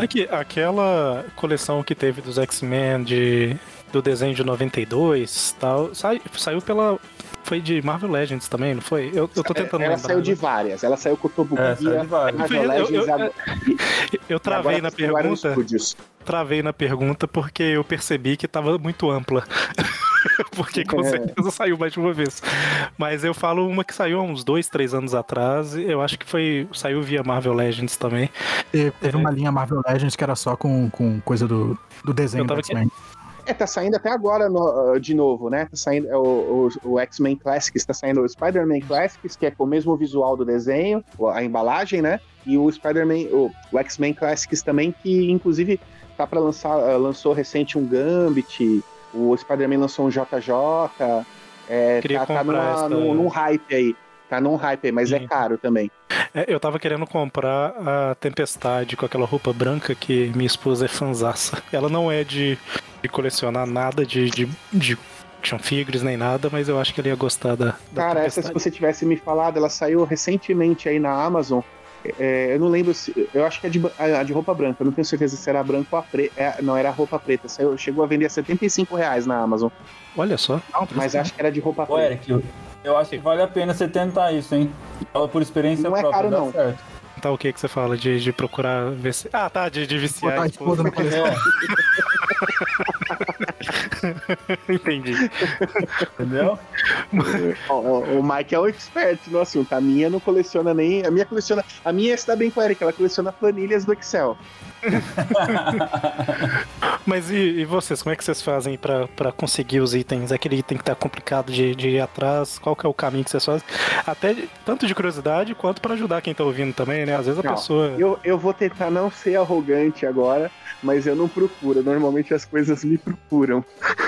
Aqui, aquela coleção que teve dos X-Men de do desenho de 92 tal, sai- saiu pela. Foi de Marvel Legends também, não foi? Eu, eu tô tentando ela lembrar. saiu de né? várias. Ela saiu com o Tobu É, saiu de várias. Marvel Eu- eu- Legends, eu- agora- Eu travei na pergunta. Travei na pergunta porque eu percebi que tava muito ampla. porque com É. certeza saiu mais de uma vez. Mas eu falo uma que saiu há uns dois, três anos atrás. e Eu acho que foi. Saiu via Marvel Legends também. Teve, teve uma linha Marvel Legends que era só com, com coisa do, do desenho Eu do X-Men. É, tá saindo até agora no- uh, de novo, né? Tá saindo é, o, o, o X-Men Classics, tá saindo o Spider-Man Classics, que é com o mesmo visual do desenho, a embalagem, né? E o Spider-Man, o, o X-Men Classics também, que inclusive tá pra lançar, uh, lançou recente um Gambit, o Spider-Man lançou um JJ, é, tá, tá numa- num, num hype aí. Tá num hype aí, mas é Sim. caro também. É, eu tava querendo comprar a Tempestade com aquela roupa branca que minha esposa é fanzaça. Ela não é de, de colecionar nada de, de, de action figures nem nada, mas eu acho que ela ia gostar da, da Cara, essa se você tivesse me falado, ela saiu recentemente aí na Amazon. É, eu não lembro se. Eu acho que é de, ba- a de roupa branca. Eu não tenho certeza se era branca ou a preta. não, era a roupa preta. Saiu, chegou a vender a 75 reais na Amazon. Olha só. Mas acho que era de roupa Ô, preta. Eric, eu, eu acho que vale a pena você tentar isso, hein? Fala por experiência Não é própria, caro, dá não. certo. Tá o que que você fala? De, de procurar ver se... Ah, tá, de, de viciar. Botar a tipo, esposa na coleção. Entendi. Entendeu? Ó, ó, o Mike é um expert no assunto. A minha não coleciona nem. A minha coleciona. A minha está bem com a Erika, ela coleciona planilhas do Excel. Mas e, e vocês, como é que vocês fazem pra, pra conseguir os itens? Aquele item que tá complicado de, de ir atrás, qual que é o caminho que vocês fazem? Até de- tanto de curiosidade quanto pra ajudar quem tá ouvindo também, né? Às vezes a Não, pessoa. Eu, eu vou tentar não ser arrogante agora, mas eu não procuro. Normalmente as coisas me procuram.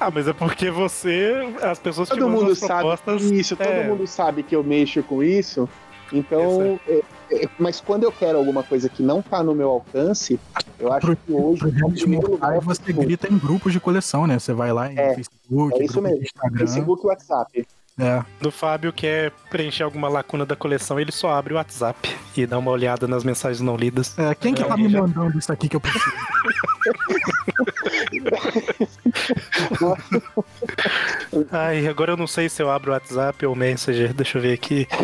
Ah, mas é porque você. As pessoas Todo mundo as sabe propostas. isso, todo é. mundo sabe que eu mexo com isso. Então, é, é, mas quando eu quero alguma coisa que não tá no meu alcance, eu acho que hoje, é o você grita em grupos de coleção, né? Você vai lá em É, Facebook, é isso mesmo. Instagram. Facebook e WhatsApp. É. Do Fábio quer preencher alguma lacuna da coleção, ele só abre o WhatsApp e dá uma olhada nas mensagens não lidas. É, quem que tá me mandando isso aqui que eu preciso? Ai, agora eu não sei se eu abro o WhatsApp ou o Messenger, deixa eu ver aqui.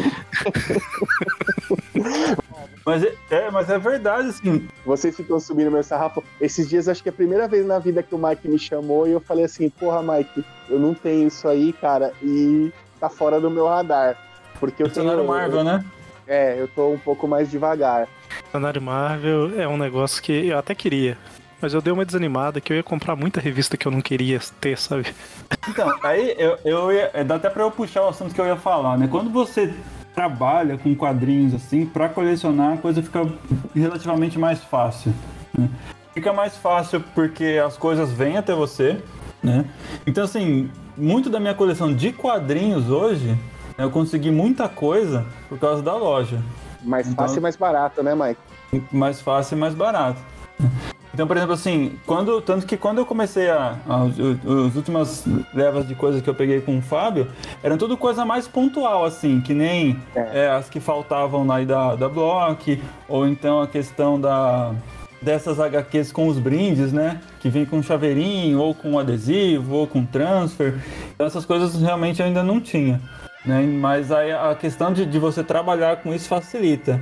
Mas é, é, mas é verdade, assim. Vocês ficam subindo meu sarrafo. Esses dias, acho que é a primeira vez na vida que o Mike me chamou e eu falei assim: Porra, Mike, eu não tenho isso aí, cara, e tá fora do meu radar. Porque eu tenho. Dicionário Marvel, né? É, eu tô um pouco mais devagar. Cenário Marvel é um negócio que eu até queria. Mas eu dei uma desanimada que eu ia comprar muita revista que eu não queria ter, sabe? Então, aí eu, eu ia, é, dá até pra eu puxar o assunto que eu ia falar, né? Quando você trabalha com quadrinhos assim, pra colecionar a coisa fica relativamente mais fácil. né? Fica mais fácil porque as coisas vêm até você, né? Então, assim, muito da minha coleção de quadrinhos hoje, eu consegui muita coisa por causa da loja. Mais Então- fácil e mais barato, né, Mike? mais fácil e mais barato. Então, por exemplo, assim, quando, tanto que quando eu comecei a, a- os últimas levas de coisas que eu peguei com o Fábio, eram tudo coisa mais pontual, assim, que nem É. é, as que faltavam lá da, da Block, ou então a questão da dessas HQs com os brindes, né? Que vem com chaveirinho, ou com adesivo, ou com transfer. Então, essas coisas realmente eu ainda não tinha. Né? Mas a questão de, de você trabalhar com isso facilita.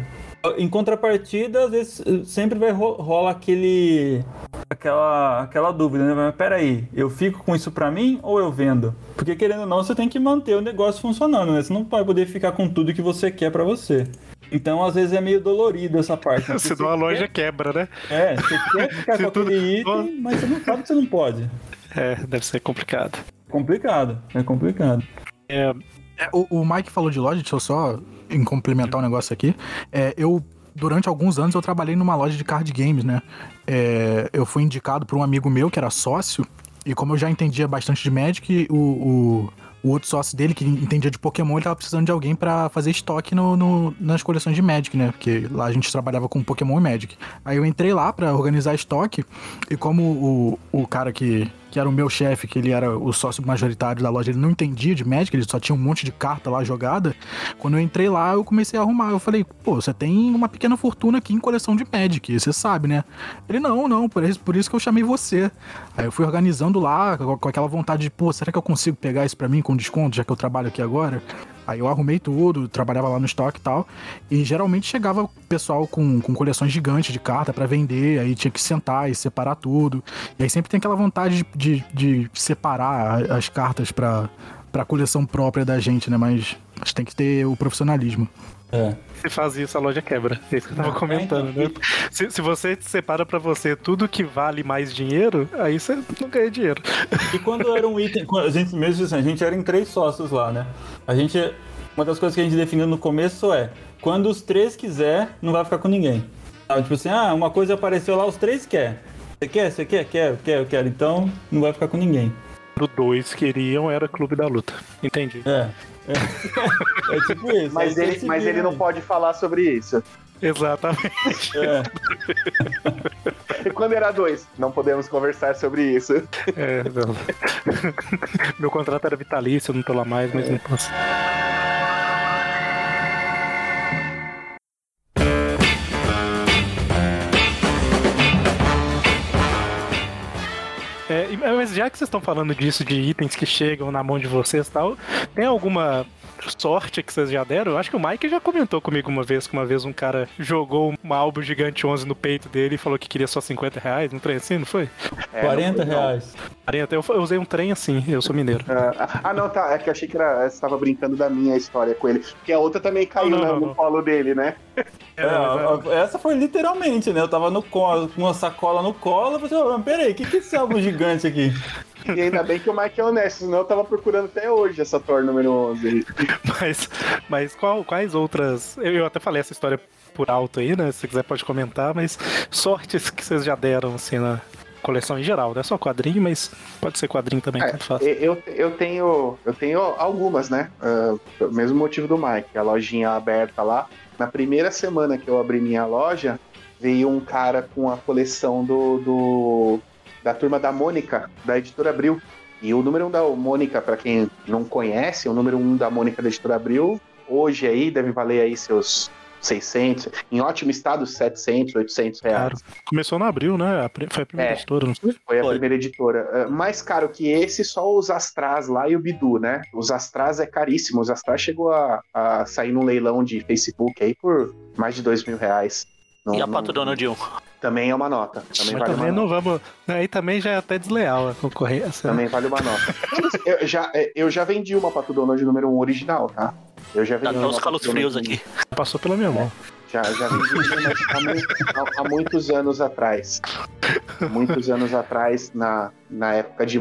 Em contrapartida, às vezes sempre vai ro rola aquele aquela aquela dúvida, né? Mas peraí, eu fico com isso pra mim ou eu vendo? Porque querendo ou não, você tem que manter o negócio funcionando, né? Você não vai poder ficar com tudo que você quer pra você. Então, às vezes é meio dolorido essa parte. Se Porque não a você loja quebra, né? quer- É, você quer ficar com tudo- aquele item, mas você não sabe que você não pode. É, deve ser complicado. Complicado, é complicado. É, É, o, o Mike falou de loja, deixa eu só em complementar um negócio aqui. É, eu, durante alguns anos, eu trabalhei numa loja de card games, né? É, eu fui indicado por um amigo meu que era sócio, e como eu já entendia bastante de Magic, o, o, o outro sócio dele, que entendia de Pokémon, ele tava precisando de alguém pra fazer estoque no, no- nas coleções de Magic, né? Porque lá a gente trabalhava com Pokémon e Magic. Aí eu entrei lá pra organizar estoque, e como o, o cara que, que era o meu chefe, que ele era o sócio majoritário da loja, ele não entendia de Magic, ele só tinha um monte de carta lá jogada. Quando eu entrei lá, eu comecei a arrumar. Eu falei, pô, você tem uma pequena fortuna aqui em coleção de Magic, você sabe, né? Ele, não, não, por isso, por isso que eu chamei você. Aí eu fui organizando lá, com, aquela vontade de, pô, será que eu consigo pegar isso pra mim com desconto, já que eu trabalho aqui agora? Aí eu arrumei tudo, trabalhava lá no estoque e tal. E geralmente chegava pessoal com, com coleções gigantes de carta pra vender, aí tinha que sentar e separar tudo. E aí sempre tem aquela vontade de, de, de separar a- as cartas pra, pra coleção própria da gente, né? Mas, mas tem que ter o profissionalismo. É. se faz isso, a loja quebra. É isso que eu tava É, comentando, então, né? Se, se você separa pra você tudo que vale mais dinheiro, aí você não ganha dinheiro. E quando era um item, a gente mesmo assim, a gente era em três sócios lá, né? A gente, uma das coisas que a gente definiu no começo é, quando os três quiser, não vai ficar com ninguém. Sabe? Tipo assim, ah, uma coisa apareceu lá, os três quer. Você quer? Você quer? Quero, quero, quero. Então, não vai ficar com ninguém. Pro dois queriam era Clube da Luta. Entendi. É. É, é tipo isso. Mas ele, mas ele não aí. pode falar sobre isso. Exatamente. É. E quando era dois, não podemos conversar sobre isso. É, não. Meu contrato era vitalício, eu não tô lá mais, mas não posso. É, mas já que vocês estão falando disso, de itens que chegam na mão de vocês e tal, tem alguma sorte que vocês já deram. Eu acho que o Mike já comentou comigo uma vez que uma vez um cara jogou uma álbum gigante 11 no peito dele e falou que queria só 50 reais, um trem assim, não foi? É, 40 não- reais. 40. Eu, eu usei um trem assim, eu sou mineiro. Ah, ah, não, tá. É que eu achei que era, você tava brincando da minha história com ele. Porque a outra também caiu Não, né, não, no não. colo dele, né? É, a- a- essa foi literalmente, né? Eu tava no colo, com uma sacola no colo, eu falei, oh, peraí, o que, que é esse álbum gigante aqui? E ainda bem que o Mike é honesto, senão eu tava procurando até hoje essa Thor número 11. Mas, mas qual- quais outras. Eu, eu até falei essa história por alto aí, né? Se você quiser pode comentar, mas sortes que vocês já deram, assim, na coleção em geral, não é só quadrinho, mas pode ser quadrinho também, É, faz. eu, eu tenho eu tenho algumas, né? Pelo mesmo motivo do Mike, a lojinha aberta lá. Na primeira semana que eu abri minha loja, veio um cara com a coleção do, do- da turma da Mônica, da editora Abril. E o número 1 um da Mônica, para quem não conhece, o número 1 um da Mônica da editora Abril, hoje aí deve valer aí seus 600, em ótimo estado, 700, 800 reais. Claro. Começou no abril, né? Foi a primeira É. editora, não foi? Foi a Foi. primeira editora. Ah, mais caro que esse, só os Astras lá e o Bidu, né? Os Astras é caríssimo. Os Astras chegou a, a sair num leilão de Facebook aí por mais de dois mil reais. Não- E a não- Pato Donald 1? Também é uma nota. Também Mas vale também uma não nota. vamos. Aí também já é até desleal a concorrência. né? Também vale uma nota. eu, já, é, eu já vendi uma Pato Donald número 1 um original, tá? Eu já vendi uma uns Pato calos frios número- aqui. Passou pela minha mão. Já, já vendi mas há, há- há muitos anos atrás. Muitos anos atrás, na, na época de.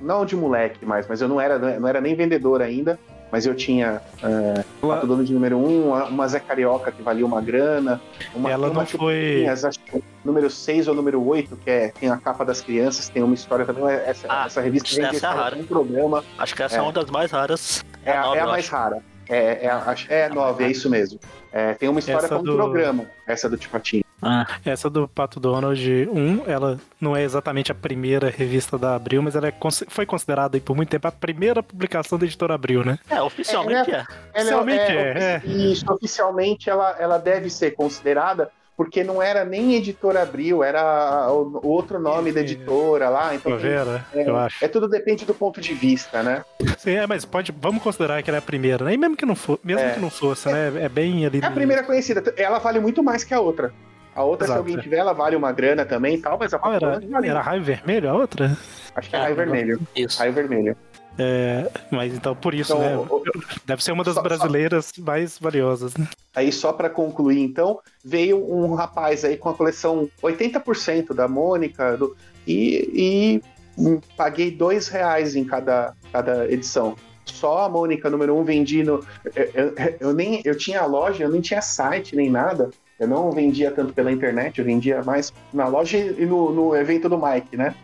Não de moleque mais, mas eu não era, não era nem vendedor ainda. Mas eu tinha é, Ela, Pato Dono de número 1, um, uma Zé Carioca que valia uma grana. Uma ela uma não tipo, foi. acho que número 6 ou número 8, que é, tem a capa das crianças, tem uma história também. Essa, Ah, essa revista essa é rara. um programa. Acho que essa é, É. uma das mais raras. É, a- nova, é a mais acho. rara. É, é, a- é nove, é isso mesmo. É, tem uma história Essa com um do- programa, essa do Tipatinho. Ah, Essa do Pato Donald 1, ela não é exatamente a primeira revista da Abril, mas ela é foi considerada aí por muito tempo a primeira publicação da editora Abril, né? é, oficialmente é. Ela Oficialmente é, Isso, oficialmente ela, ela deve ser considerada, porque não era nem editora Abril, era o, o outro nome da editora lá. Então Provera, é, eu acho. é tudo depende do ponto de vista, né? Sim, é, mas pode, vamos considerar que ela é a primeira, né? E mesmo que não fosse, mesmo É. que não fosse, né? É bem ali. É a primeira conhecida. Ela vale muito mais que a outra. A outra, Exato, se alguém tiver, ela vale uma grana também e tal, mas a Qual era? Patrona vale. Era raio vermelho a outra? Acho que é É, raio vermelho. Isso. Raio vermelho. É, mas então por isso, Então, né? o- Deve ser uma das só- só- brasileiras mais valiosas, né? Aí, só para concluir, então, veio um rapaz aí com a coleção 80% da Mônica do- e, e, paguei dois reais em cada, cada edição. Só a Mônica número um vendi no. Eu, eu- eu nem, eu tinha a loja, eu nem tinha site nem nada. Eu não vendia tanto pela internet, eu vendia mais na loja e no, no evento do Mike, né?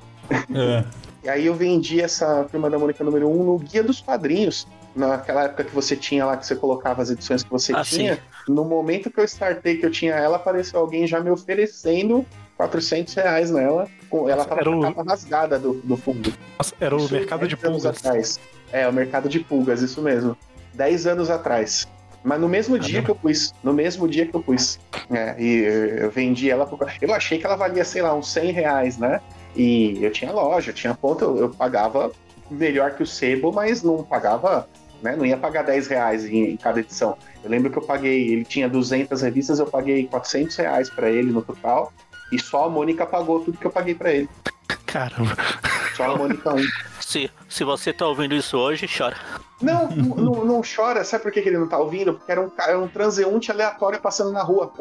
É. E aí eu vendi essa Turma da Mônica número 1 no Guia dos Quadrinhos. Naquela época que você tinha lá, que você colocava as edições que você Ah, tinha. No momento que eu startei, que eu tinha ela, apareceu alguém já me oferecendo 400 reais nela. Ela tava Era com o- a capa rasgada do, do fundo. Nossa, era o Isso mercado de 10 anos pulgas. Atrás. É, o mercado de pulgas, isso mesmo. 10 anos atrás. Mas no mesmo dia que eu pus. No mesmo dia que eu pus. É, e eu vendi ela por... Eu achei que ela valia, sei lá, uns 100 reais, né? E eu tinha loja, eu tinha ponto, eu, eu pagava melhor que o sebo, mas não pagava, né? Não ia pagar 10 reais em, em cada edição. Eu lembro que eu paguei, ele tinha 200 revistas, eu paguei 400 reais pra ele no total. E só a Mônica pagou tudo que eu paguei pra ele. Caramba. Só a Mônica 1. Se, se você tá ouvindo isso hoje, chora. Não, não, não- chora. Sabe por que ele não tá ouvindo? Porque era um, era um transeunte aleatório passando na rua.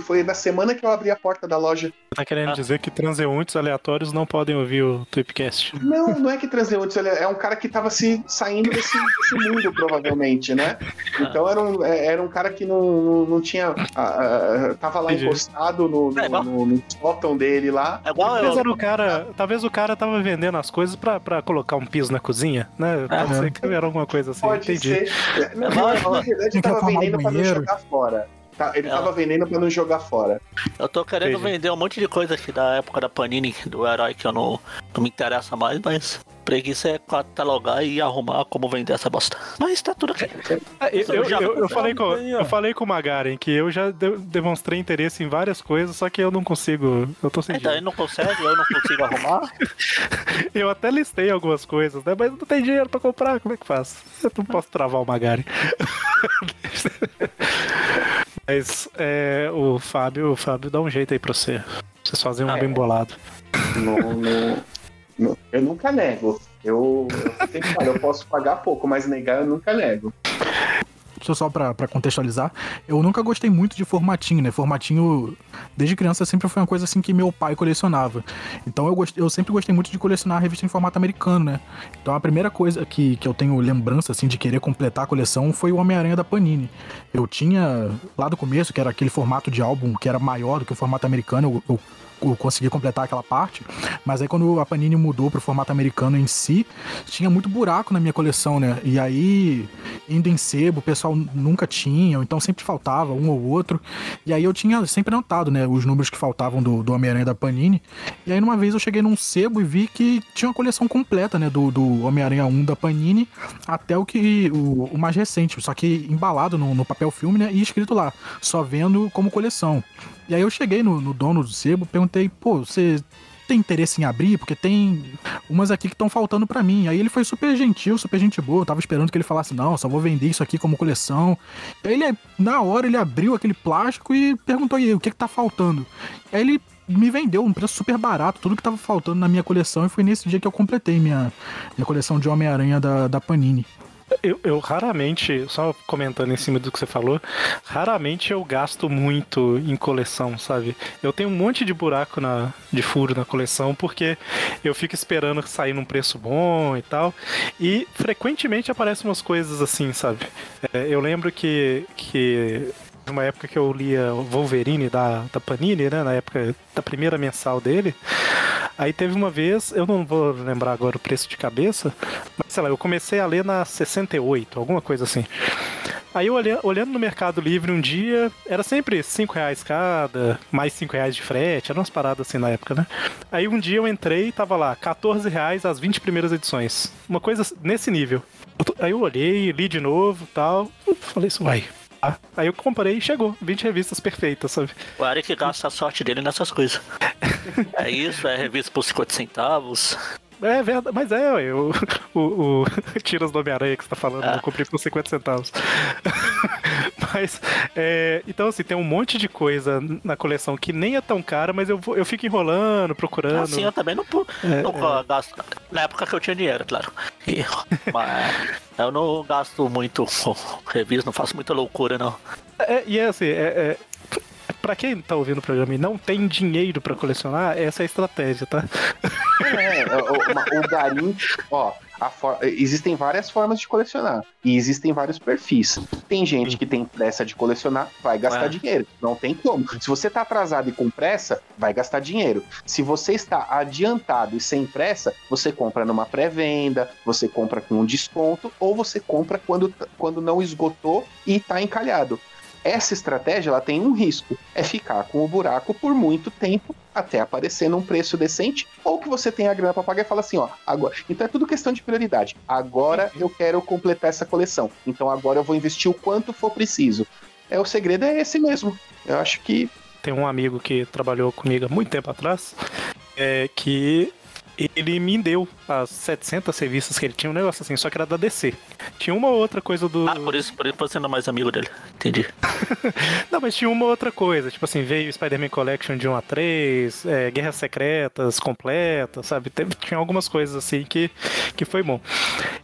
Foi na semana que eu abri a porta da loja. Tá querendo Ah. dizer que transeuntes aleatórios não podem ouvir o Tweepcast. Não, não é que transeunte, ele é um cara que tava se saindo desse, desse mundo, provavelmente, né? Então era um, é- era um cara que não, não, tinha. ah, tava lá Entendi. encostado no, no, É no, no sótão dele lá. É igual Talvez eu. era o cara, talvez o cara tava vendendo as coisas pra, pra colocar um piso na cozinha, né? Pode Ah. ser que era alguma coisa assim, Pode entendi. ser. Não, mas- na verdade, que tava vendendo pra não jogar fora. Tá, ele É. tava vendendo pra não jogar fora. Eu tô querendo Entendi. vender um monte de coisa aqui da época da Panini, do herói que eu não, não me interessa mais, mas preguiça é catalogar e arrumar como vender essa bosta. Mas tá tudo aqui. Ah, Eu, eu, Já- eu- eu falei com, eu falei com o Magaren que eu já de- demonstrei interesse em várias coisas, só que eu não consigo. Eu tô sem Então ele dinheiro. não consegue, eu não consigo arrumar. Eu até listei algumas coisas, né? Mas não tem dinheiro pra comprar, como é que faz? Eu não posso travar o Magaren. Mas é, o Fábio, o Fábio dá um jeito aí pra você. Vocês fazem um Ah, é. bem bolado. No- no- no- eu nunca nego. Eu, eu sempre falo, eu posso pagar pouco, mas negar eu nunca nego. Só pra contextualizar, eu nunca gostei muito de formatinho, né? Formatinho, desde criança, sempre foi uma coisa assim que meu pai colecionava. Então eu, gost, eu sempre gostei muito de colecionar revista em formato americano, né? Então a primeira coisa que, que eu tenho lembrança, assim, de querer completar a coleção foi o Homem-Aranha da Panini. Eu tinha, lá do começo, que era aquele formato de álbum que era maior do que o formato americano, eu eu consegui completar aquela parte, mas aí quando a Panini mudou pro formato americano em si, tinha muito buraco na minha coleção, né? E aí, indo em sebo, o pessoal nunca tinha, então sempre faltava um ou outro. E aí eu tinha sempre anotado, né, os números que faltavam do, do Homem-Aranha da Panini. E aí numa vez eu cheguei num sebo e vi que tinha uma coleção completa, né, do, do Homem-Aranha 1 da Panini até o que o, o mais recente, só que embalado no, no papel filme, né, e escrito lá, só vendo como coleção. E aí eu cheguei no, no dono do sebo, perguntei, pô, você tem interesse em abrir? Porque tem umas aqui que estão faltando pra mim. Aí ele foi super gentil, super gente boa. Eu tava esperando que ele falasse, não, só vou vender isso aqui como coleção. Aí ele, na hora, ele abriu aquele plástico e perguntou, e aí, o que que tá faltando? Aí ele me vendeu um preço super barato, tudo que tava faltando na minha coleção, e foi nesse dia que eu completei minha, minha coleção de Homem-Aranha da, da Panini. Eu, eu raramente, só comentando em cima do que você falou, raramente eu gasto muito em coleção, sabe? Eu tenho um monte de buraco na, de furo na coleção porque eu fico esperando sair num preço bom e tal. E frequentemente aparecem umas coisas assim, sabe? É, eu lembro que, que numa época que eu lia Wolverine da, da Panini, né? Na época da primeira mensal dele. Aí teve uma vez, eu não vou lembrar agora o preço de cabeça, mas sei lá, eu comecei a ler na 68, alguma coisa assim. Aí eu olhando, no Mercado Livre um dia, era sempre 5 reais cada, mais 5 reais de frete, eram umas paradas assim na época, né? Aí um dia eu entrei e tava lá, 14 reais as 20 primeiras edições. Uma coisa nesse nível. Aí eu olhei, li de novo tal, falei isso, vai. Ah, Aí eu comprei e chegou, 20 revistas perfeitas, sabe? O Eric gasta a sorte dele nessas coisas. É isso, é revista por 50 centavos. É verdade, mas é, ué, o, o, Tiras do Homem-Aranha que você tá falando, Ah. eu comprei por 50 centavos. mas, é, então assim, tem um monte de coisa na coleção que nem é tão cara, mas eu, eu fico enrolando, procurando. Assim, eu também não, É, não gasto. Na época que eu tinha dinheiro, claro. Mas eu não gasto muito com revista, não faço muita loucura, não. É, e é assim, é, é, pra quem tá ouvindo o programa e não tem dinheiro pra colecionar, essa é a estratégia, tá? É, o, uma- o garim, ó, a for- existem várias formas de colecionar e existem vários perfis. Tem gente que tem pressa de colecionar, vai gastar É. dinheiro. Não tem como. Se você tá atrasado e com pressa, vai gastar dinheiro. Se você está adiantado e sem pressa, você compra numa pré-venda, você compra com um desconto ou você compra quando, quando não esgotou e tá encalhado. Essa estratégia ela tem um risco, é ficar com o buraco por muito tempo até aparecer num preço decente, ou que você tenha a grana para pagar e fala assim, ó, agora. Então é tudo questão de prioridade. Agora eu quero completar essa coleção. Então agora eu vou investir o quanto for preciso. É o segredo é esse mesmo. Eu acho que Tem um amigo que trabalhou comigo há muito tempo atrás, é, que ele me deu as 700 revistas que ele tinha, um negócio assim, só que era da DC. Tinha uma ou outra coisa do. Ah, por isso, por isso você não é mais amigo dele. Entendi. Não, mas tinha uma outra coisa. Tipo assim, veio Spider-Man Collection de 1 a 3, é, Guerras Secretas completas, sabe? Teve- tinha algumas coisas assim que, que foi bom.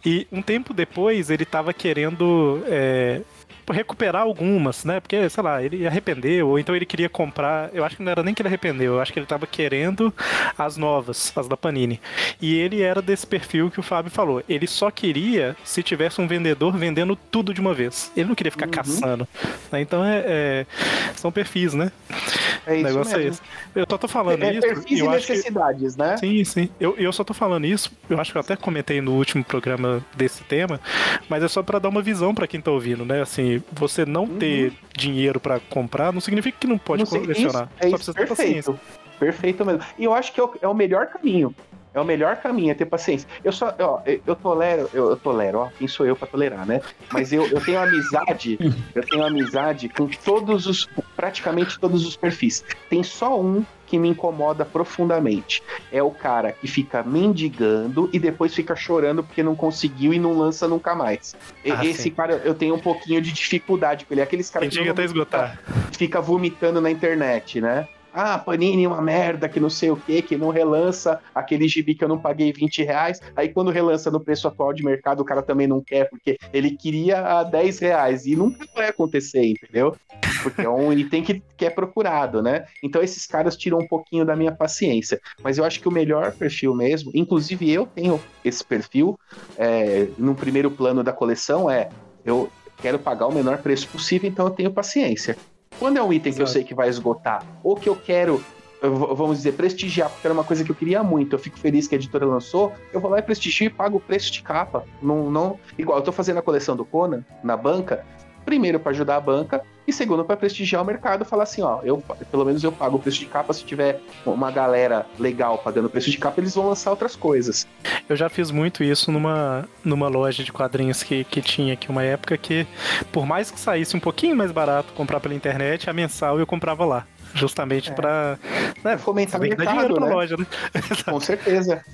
E um tempo depois ele tava querendo. é, recuperar algumas, né? Porque, sei lá, ele arrependeu, ou então ele queria comprar. Eu acho que não era nem que ele arrependeu, eu acho que ele tava querendo as novas, as da Panini. E ele era desse perfil que o Fábio falou. Ele só queria se tivesse um vendedor vendendo tudo de uma vez. Ele não queria ficar caçando. né? Então é, é- são perfis, né? É O isso negócio é mesmo. esse. Eu só tô falando É, isso. perfis e e eu acho que necessidades, né? Sim, sim. Eu, eu só tô falando isso, eu acho que eu até comentei no último programa desse tema, mas é só pra dar uma visão pra quem tá ouvindo, né? Assim, você não ter dinheiro pra comprar não significa que não pode Uhum. Não colecionar. Isso, é só isso, precisa ter paciência. perfeito. Perfeito mesmo. E eu acho que é o, é o melhor caminho. É o melhor caminho, é ter paciência. Eu só, ó, eu eu tolero, eu, eu tolero, ó, quem sou eu pra tolerar, né? Mas eu, eu tenho amizade, eu tenho amizade com todos os, praticamente todos os perfis. Tem só um que me incomoda profundamente. É o cara que fica mendigando e depois fica chorando porque não conseguiu e não lança nunca mais. Ah, Esse sim. cara, eu tenho um pouquinho de dificuldade com ele. Aqueles caras diga até esgotar. fica vomitando na internet, né? Ah, Panini é uma merda, que não sei o que, que não relança aquele gibi que eu não paguei 20 reais. Aí quando relança no preço atual de mercado, o cara também não quer, porque ele queria a 10 reais. E nunca vai acontecer, entendeu? Porque é um item que, que é procurado, né? Então esses caras tiram um pouquinho da minha paciência. Mas eu acho que o melhor perfil mesmo, inclusive eu tenho esse perfil, é, no primeiro plano da coleção, é eu quero pagar o menor preço possível, então eu tenho paciência. Quando é um item que eu Exato. sei que vai esgotar, ou que eu quero, vamos dizer, prestigiar, porque era uma coisa que eu queria muito, eu fico feliz que a editora lançou, eu vou lá e prestigio e pago o preço de capa. Não, não, igual, eu tô fazendo a coleção do Conan na banca, primeiro para ajudar a banca, e segundo para prestigiar o mercado, falar assim, ó, eu pelo menos eu pago o preço de capa, se tiver uma galera legal pagando o preço de capa, eles vão lançar outras coisas. Eu já fiz muito isso numa, numa loja de quadrinhos que, que tinha aqui uma época que, por mais que saísse um pouquinho mais barato comprar pela internet, a mensal eu comprava lá. Justamente É. pra. Né, Fomentar o dar dinheiro mercado, pra né? loja, né? Com certeza.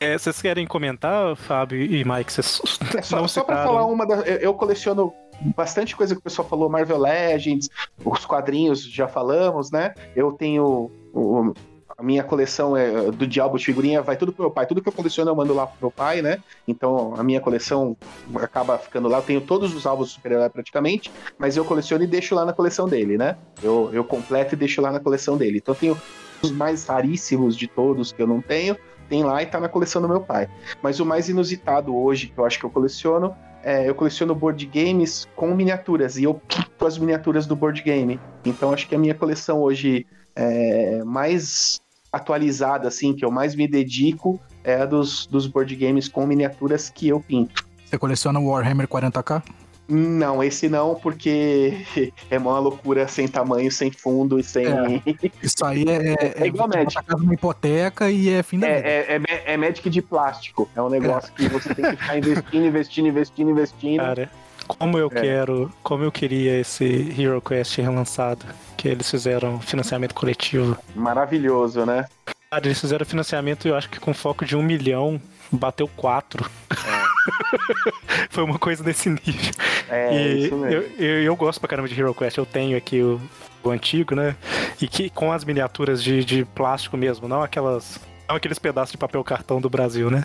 É, vocês querem comentar, Fábio e Mike? Vocês É só, não só pra citaram? falar uma da, eu, eu coleciono bastante coisa que o pessoal falou, Marvel Legends, os quadrinhos já falamos, né? Eu tenho o- a minha coleção é do Diabo de figurinha, vai tudo pro meu pai. Tudo que eu coleciono eu mando lá pro meu pai, né? Então a minha coleção acaba ficando lá. Eu tenho todos os álbuns do super-herói praticamente, mas eu coleciono e deixo lá na coleção dele, né? Eu, eu completo e deixo lá na coleção dele. Então eu tenho os mais raríssimos de todos que eu não tenho, tem lá e tá na coleção do meu pai. Mas o mais inusitado hoje que eu acho que eu coleciono é, eu coleciono board games com miniaturas e eu pinto as miniaturas do board game. Então acho que a minha coleção hoje é mais atualizada, assim, que eu mais me dedico é a dos, dos board games com miniaturas que eu pinto. Você coleciona o Warhammer 40k? Não, esse não, porque é uma loucura sem tamanho, sem fundo e sem. É. Isso aí é, É igual você Magic. bota a casa numa hipoteca e é fim da vida. É, é, é, é Magic de plástico. É um negócio que você tem que ficar investindo, investindo, investindo, investindo. Cara, como eu É. quero, como eu queria esse Hero Quest relançado, que eles fizeram financiamento coletivo. Maravilhoso, né? Cara, eles fizeram financiamento, eu acho que com foco de um milhão, bateu quatro. Foi uma coisa desse nível. É, e isso mesmo. eu, eu, eu gosto pra caramba de Hero Quest, eu tenho aqui o, o antigo, né? E que com as miniaturas de, de plástico mesmo, não aquelas. Não aqueles pedaços de papel cartão do Brasil, né?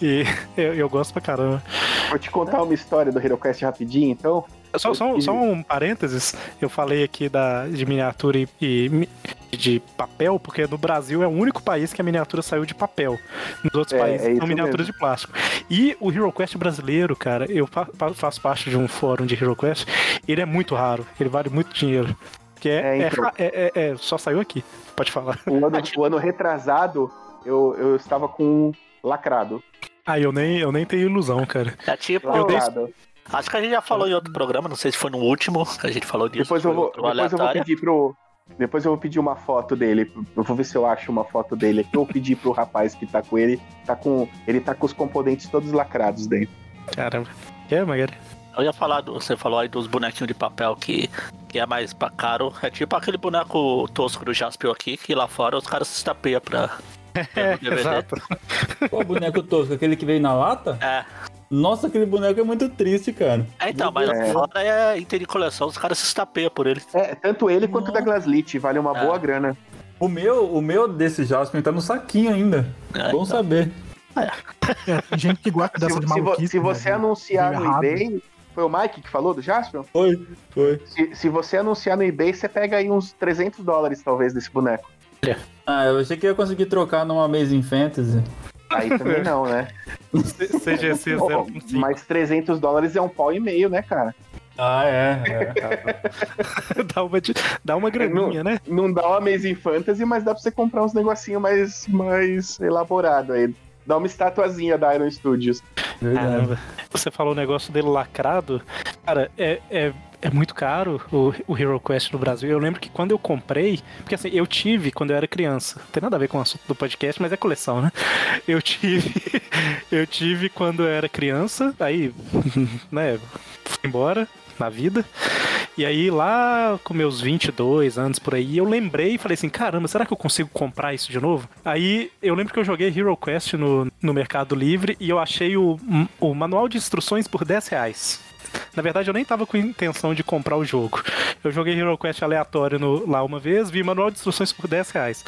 E eu, eu gosto pra caramba. Vou te contar uma história do HeroQuest rapidinho, então. Só, só, só um parênteses, eu falei aqui da, de miniatura e, e de papel, porque no Brasil é o único país que a miniatura saiu de papel. Nos outros É, países é são miniaturas de plástico. E o HeroQuest brasileiro, cara, eu fa fa- faço parte de um fórum de HeroQuest, ele é muito raro, ele vale muito dinheiro. Que é, É, é então. é- é- é- só saiu aqui, pode falar. O ano, o ano retrasado, eu, eu estava com um lacrado. Ah, eu nem, eu nem tenho ilusão, cara. É tipo, Eu dei- Lacrado. acho que a gente já falou em outro programa, não sei se foi no último que a gente falou disso. Depois eu vou, depois eu vou pedir pro. Depois eu vou pedir uma foto dele. Eu vou ver se eu acho uma foto dele aqui. Eu pedi pro rapaz que tá com ele. Tá com, ele tá com os componentes todos lacrados dentro. Caramba. É, Magari? Eu ia falar, do, você falou aí dos bonequinhos de papel que, que é mais pra caro. É tipo aquele boneco tosco do Jaspion aqui, que lá fora os caras se estapeiam pra. É, DVD. exato. Qual boneco tosco? Aquele que veio na lata? É. Nossa, aquele boneco é muito triste, cara. É, então, mas É. fora é item de coleção, os caras se estapeiam por ele. É, tanto ele quanto o da Glaslit. Vale uma É. boa grana. O meu, o meu desse Jasper tá no saquinho ainda. É, Bom então. saber. É, tem gente que gosta dessa de se vo- maluquice. se você né? anunciar no errado. eBay. Foi o Mike que falou do Jaspion? Foi, foi. Se, se você anunciar no eBay, você pega aí uns 300 dólares, talvez, desse boneco. Ah, eu achei que ia conseguir trocar numa Amazing Fantasy. Aí também não, né? CGC Pô, 0.5. mas 300 dólares é um pau e meio, né, cara? Ah, é. é. dá, uma, dá uma graninha, né? Não dá uma Amazing Fantasy, mas dá pra você comprar uns negocinho mais, mais elaborado aí. Dá uma estatuazinha da Iron Studios. Verdade. Você falou o negócio dele lacrado. Cara, é, é, é muito caro o, o Hero Quest no Brasil. Eu lembro que quando eu comprei, porque assim, eu tive quando eu era criança. Não tem nada a ver com o assunto do podcast, mas é coleção, né? Eu tive. eu tive quando eu era criança, aí, né, fui embora na vida. E aí, lá com meus 22 anos por aí, eu lembrei e falei assim: caramba, será que eu consigo comprar isso de novo? Aí eu lembro que eu joguei Hero Quest no, no Mercado Livre e eu achei o, o manual de instruções por 10 reais. Na verdade, eu nem tava com intenção de comprar o jogo. Eu joguei Hero Quest aleatório no- lá uma vez, vi manual de instruções por 10 reais.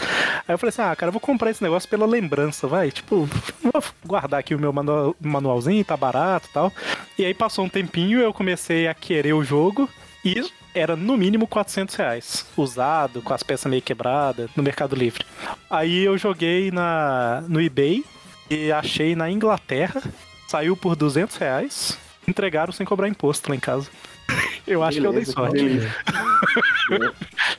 Aí eu falei assim: ah, cara, eu vou comprar esse negócio pela lembrança, vai. Tipo, vou guardar aqui o meu manual, manualzinho, tá barato e tal. E aí passou um tempinho, eu comecei a querer o jogo e era no mínimo 400 reais. Usado, com as peças meio quebradas, no Mercado Livre. Aí eu joguei na, no eBay e achei na Inglaterra, saiu por 200 reais, entregaram sem cobrar imposto lá em casa. Eu acho que eu dei Beleza, sorte. beleza.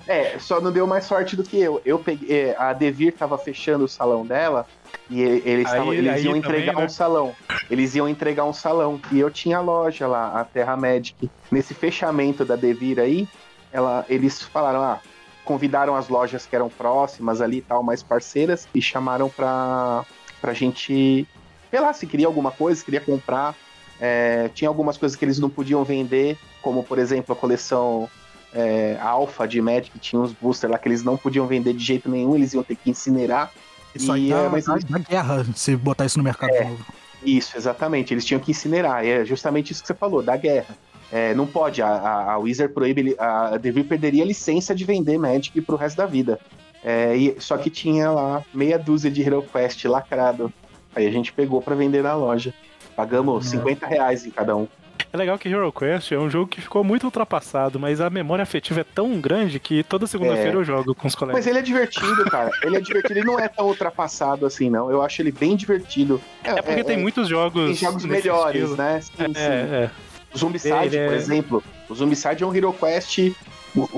É, só não deu mais sorte do que eu. Eu peguei. é, A Devir tava fechando o salão dela e eles, Aí- tavam- eles aí iam também, entregar né? um salão. Eles iam entregar um salão. E eu tinha a loja lá, a Terra Magic. Nesse fechamento da Devir aí, ela, eles falaram: ah, convidaram as lojas que eram próximas ali e tal, mais parceiras, e chamaram pra, pra gente. Sei lá, se queria alguma coisa, se queria comprar. É, tinha algumas coisas que eles não podiam vender, como por exemplo a coleção é, Alpha de Magic, tinha uns boosters lá que eles não podiam vender de jeito nenhum, eles iam ter que incinerar. Isso aí E, dá, é, mas dá- dá guerra se botar isso no mercado de novo. Isso, exatamente. Eles tinham que incinerar. É justamente isso que você falou, da guerra. É, não pode, a, a, a Wizard proíbe, a Devir perderia a licença de vender Magic pro resto da vida. É, e- só que tinha lá meia dúzia de Hero Quest lacrado. Aí a gente pegou pra vender na loja. Pagamos 50 reais em cada um. É legal que Hero Quest é um jogo que ficou muito ultrapassado, mas a memória afetiva é tão grande que toda segunda-feira É. eu jogo com os colegas. Mas ele é divertido, cara. Ele é divertido. Ele não é tão ultrapassado assim, não. Eu acho ele bem divertido. É porque tem muitos jogos. tem jogos melhores, estilo. né? Sim, sim. É, é. O Zombicide, Ele é- por exemplo. O Zombicide é um Hero Quest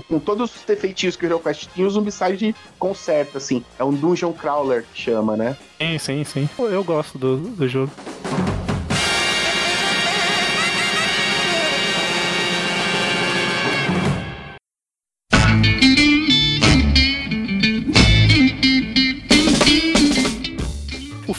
com todos os defeitinhos que o Hero Quest tinha, o Zombicide conserta, assim. É um Dungeon Crawler que chama, né? Sim, sim, sim. Eu gosto do, do jogo.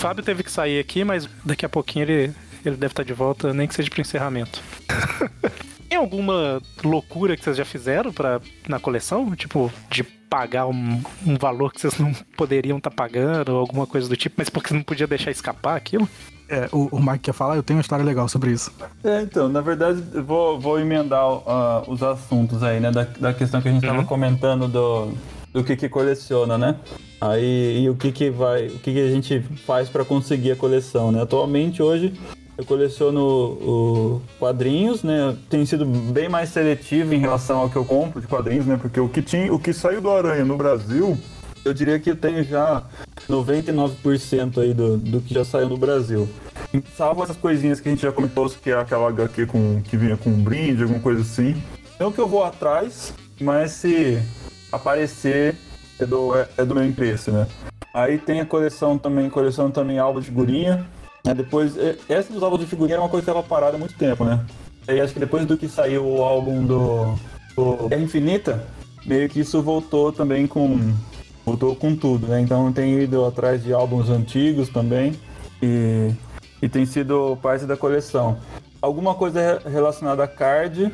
Fábio teve que sair aqui, mas daqui a pouquinho ele, ele deve estar de volta, nem que seja pro encerramento. Tem alguma loucura que vocês já fizeram pra, na coleção? Tipo, de pagar um, um valor que vocês não poderiam estar pagando, ou alguma coisa do tipo, mas porque não podia deixar escapar aquilo? É, o, o Mike quer falar, eu tenho uma história legal sobre isso. É, então, na verdade, eu vou, vou emendar ah, os assuntos aí, né? Da, da questão que a gente tava comentando do, do que que coleciona, né? Aí, e o que que vai, o que que a gente faz para conseguir a coleção, né? Atualmente, hoje, eu coleciono o, quadrinhos, né? Tem sido bem mais seletivo em relação ao que eu compro de quadrinhos, né? Porque o que, tinha, o que saiu do Aranha no Brasil, eu diria que eu tenho já 99% aí do, do que já saiu no Brasil. Salvo essas coisinhas que a gente já comentou, que é aquela HQ com, que vinha com um brinde, alguma coisa assim. Não que eu vou atrás, mas se aparecer é do, é, do meu interesse, né? Aí tem a coleção também, coleção também álbum de figurinha. Né? Depois, é- essa dos álbuns de figurinha é uma coisa que estava parada há muito tempo, né? Aí acho que depois do que saiu o álbum do, do Infinita, meio que isso voltou também com. Voltou com tudo, né? Então tem ido atrás de álbuns antigos também. E, e tem sido parte da coleção. Alguma coisa re- relacionada a card,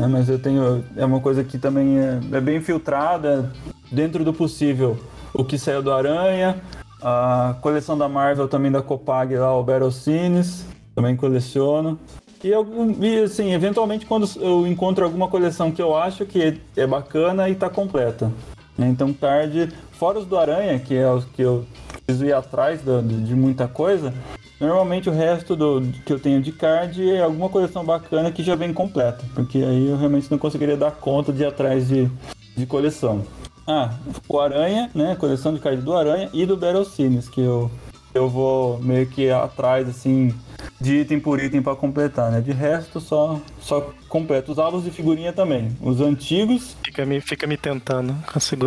né? mas eu tenho. É uma coisa que também é, é bem filtrada, dentro do possível. O que saiu do Aranha, a coleção da Marvel também da Copag lá, o Battle Scenes, também coleciono. E, algum- e assim, eventualmente quando eu encontro alguma coleção que eu acho que é bacana e tá completa. né? Então card, fora os do Aranha, que é os que eu preciso ir atrás de, de muita coisa, normalmente o resto do, que eu tenho de card é alguma coleção bacana que já vem completa. Porque aí eu realmente não conseguiria dar conta de ir atrás de, de coleção. Ah, o Aranha, né? Coleção de card do Aranha e do Battle Scenes, que eu, eu vou meio que atrás, assim, de item por item pra completar, né? De resto, só, só completo. Os álbuns de figurinha também. Os antigos, Fica me, fica me tentando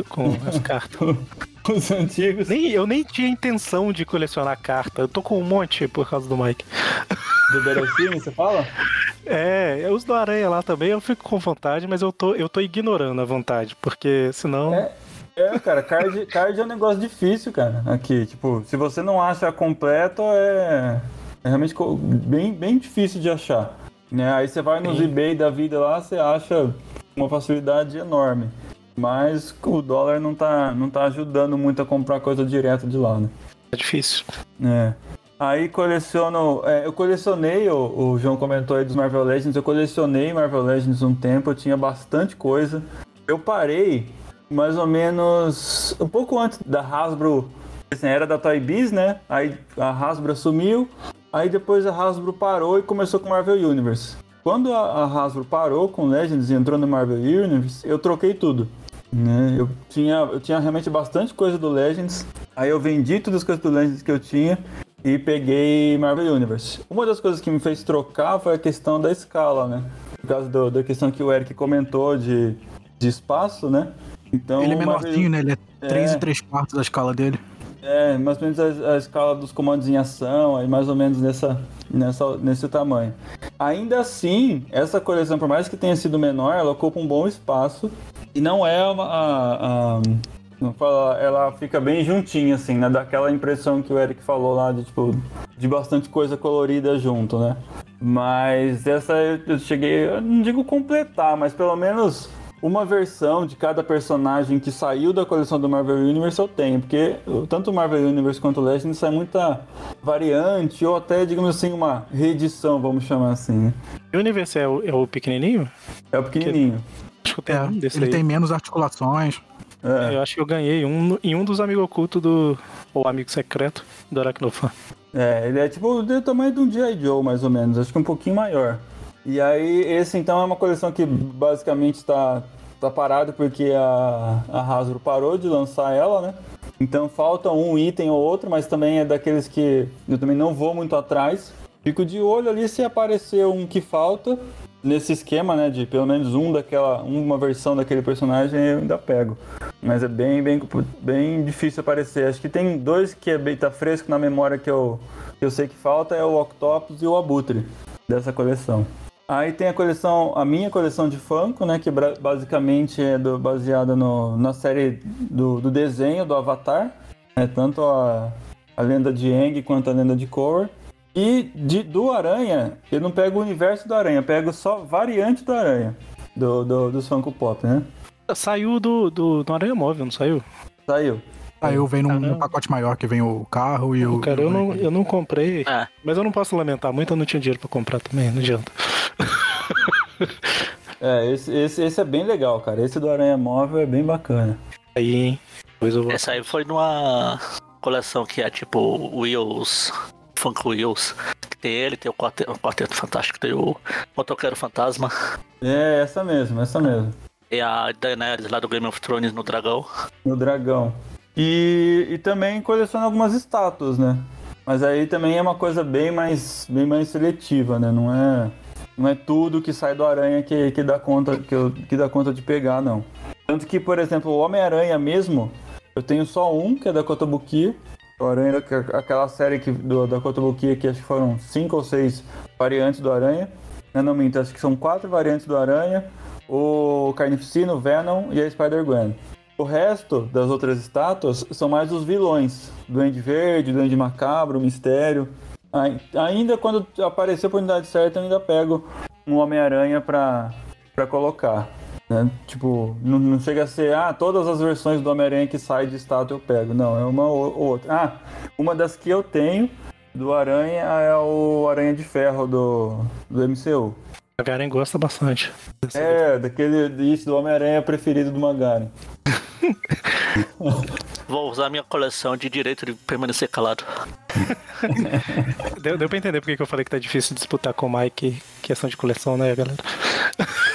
com, as cartas. os antigos. Nem, eu nem tinha intenção de colecionar carta. Eu tô com um monte por causa do Mike. Do Battlefield, você fala? É, eu uso do Aranha lá também, eu fico com vontade, mas eu tô, eu tô ignorando a vontade, porque senão. É. É, cara, card, card é um negócio difícil, cara. Aqui, tipo, se você não acha completo, é, é realmente bem, bem difícil de achar. Né? Aí você vai nos Sim. eBay da vida lá, você acha uma facilidade enorme. Mas o dólar não tá, não tá ajudando muito a comprar coisa direto de lá, né? É difícil. É. Aí coleciono. é, eu colecionei, o, o João comentou aí dos Marvel Legends, eu colecionei Marvel Legends um tempo, eu tinha bastante coisa. Eu parei mais ou menos um pouco antes da Hasbro. Assim, era da Toy Biz, né? Aí a Hasbro sumiu. Aí depois a Hasbro parou e começou com Marvel Universe. Quando a, a Hasbro parou com Legends e entrou no Marvel Universe, eu troquei tudo. Né? Eu, tinha, eu tinha realmente bastante coisa do Legends. Aí eu vendi todas as coisas do Legends que eu tinha e peguei Marvel Universe. Uma das coisas que me fez trocar foi a questão da escala, né? Por causa do- da questão que o Eric comentou de, de espaço, né? Então, Ele é o Marvel- menorzinho, né? Ele é 3 É. e 3 quartos da escala dele. É, mais ou menos a, a escala dos comandos em ação, aí mais ou menos nessa, nessa, nesse tamanho. Ainda assim, essa coleção, por mais que tenha sido menor, ela ocupa um bom espaço e não é uma. a- a- não ela fica bem juntinha, assim, né? Daquela impressão que o Eric falou lá de, tipo, de bastante coisa colorida junto, né? Mas essa eu cheguei, eu não digo completar, mas pelo menos uma versão de cada personagem que saiu da coleção do Marvel Universe eu tenho, porque tanto o Marvel Universe quanto o Legends sai muita variante, ou até, digamos assim, uma reedição, vamos chamar assim, né? Universe é o, é o pequenininho? É o pequenininho. Acho que eu tenho É, um desse ele aí. tem menos articulações. É, Eu acho que eu ganhei um em um dos amigos ocultos do. Ou amigo secreto do Aracnofan. é, ele é tipo do tamanho de um G.I. Joe, mais ou menos, acho que um pouquinho maior. E aí, esse então é uma coleção que basicamente está tá parada porque a, a Hasbro parou de lançar ela, né? Então falta um item ou outro, mas também é daqueles que eu também não vou muito atrás. Fico de olho ali se aparecer um que falta nesse esquema, né? De pelo menos um daquela, uma versão daquele personagem eu ainda pego. Mas é bem, bem, bem difícil aparecer. Acho que tem dois que é bem tá fresco na memória que eu, que eu sei que falta é o Octopus e o Abutre dessa coleção. Aí tem a coleção, a minha coleção de Funko, né? Que basicamente é do- baseada no, na série do, do desenho do Avatar. né, tanto a, a lenda de Aang quanto a lenda de Korra. E de, do Aranha, eu não pego o universo do Aranha, eu pego só variante do Aranha. Do, do, dos Funko Pop, né? Saiu do, do, do Aranha Móvel, não saiu? Saiu. Aí eu venho num, pacote maior que vem o carro e o. Cara, eu não, eu não comprei. É. Mas eu não posso lamentar muito, eu não tinha dinheiro pra comprar também, não adianta. É, esse, esse, esse é bem legal, cara. Esse do Aranha Móvel é bem bacana. Aí, hein? Depois eu vou. Essa aí foi numa coleção que é tipo Wheels, Funk Wheels. Tem ele, tem o Quarteto, o Quarteto Fantástico, tem o Motoqueiro Fantasma. É, essa mesmo, essa mesmo. E a Daenerys lá do Game of Thrones no Dragão. No dragão. E, e também coleciona algumas estátuas, né? Mas aí também é uma coisa bem mais, bem mais seletiva, né? Não é, não é tudo que sai do aranha que, que, dá conta, que, eu- que dá conta de pegar, não. Tanto que, por exemplo, o Homem-Aranha mesmo, eu tenho só um, que é da Kotobuki. O Aranha, aquela série que, do, da Kotobuki, que acho que foram cinco ou seis variantes do Aranha. Eu não minto, acho que são quatro variantes do Aranha. O Carnificina, o Venom e a Spider-Gwen. O resto das outras estátuas são mais os vilões. Duende Verde, Duende Macabro, Mistério. Ai- Ainda quando aparecer a oportunidade certa, eu ainda pego um Homem-Aranha pra, pra colocar. né? Tipo, não, não chega a ser, ah, todas as versões do Homem-Aranha que sai de estátua eu pego. Não, é uma ou ou outra. Ah, uma das que eu tenho do Aranha é o Aranha de Ferro do, do MCU. A Garen gosta bastante. É, daquele isso, do Homem-Aranha preferido do Magaren. Vou usar minha coleção de direito de permanecer calado. Deu, deu pra entender porque que eu falei que tá difícil disputar com o Mike questão de coleção, né, galera?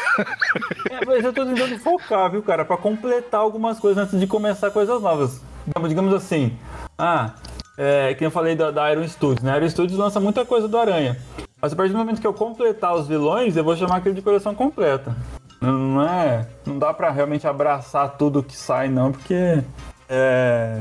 É, mas eu tô tentando focar, viu, cara, pra completar algumas coisas antes de começar coisas novas. Digamos- assim, ah, é, que eu falei da, da Iron Studios, né? A Iron Studios lança muita coisa do Aranha. Mas a partir do momento que eu completar os vilões, eu vou chamar aquele de coleção completa. Não, é. Não dá pra realmente abraçar tudo que sai, não, porque. É.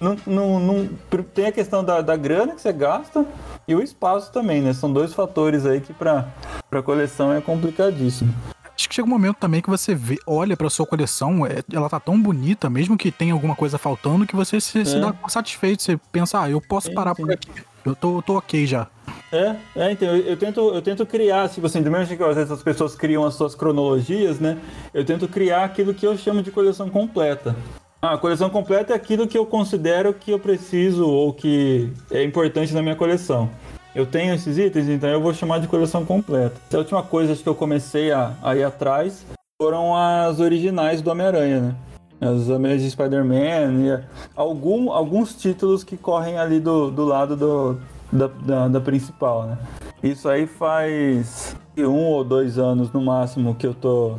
Não, não, não- tem a questão da, da grana que você gasta e o espaço também, né? São dois fatores aí que pra, pra coleção é complicadíssimo. Acho que chega um momento também que você vê, olha pra sua coleção, é- ela tá tão bonita, mesmo que tenha alguma coisa faltando, que você se, se É. dá por satisfeito. Você pensa, ah, eu posso Sim, parar sim. por aqui. Eu tô, tô ok já. É, é, então, eu, eu tento, eu tento criar, tipo assim, do mesmo jeito que às vezes as pessoas criam as suas cronologias, né? Eu tento criar aquilo que eu chamo de coleção completa. Ah, a coleção completa é aquilo que eu considero que eu preciso ou que é importante na minha coleção. Eu tenho esses itens, então eu vou chamar de coleção completa. A última coisa que eu comecei a, a ir atrás foram as originais do Homem-Aranha, né? As Amazing Spider-Man algum, alguns títulos que correm ali do, do lado do, da, da, da principal, né? Isso aí faz um ou dois anos no máximo que eu tô,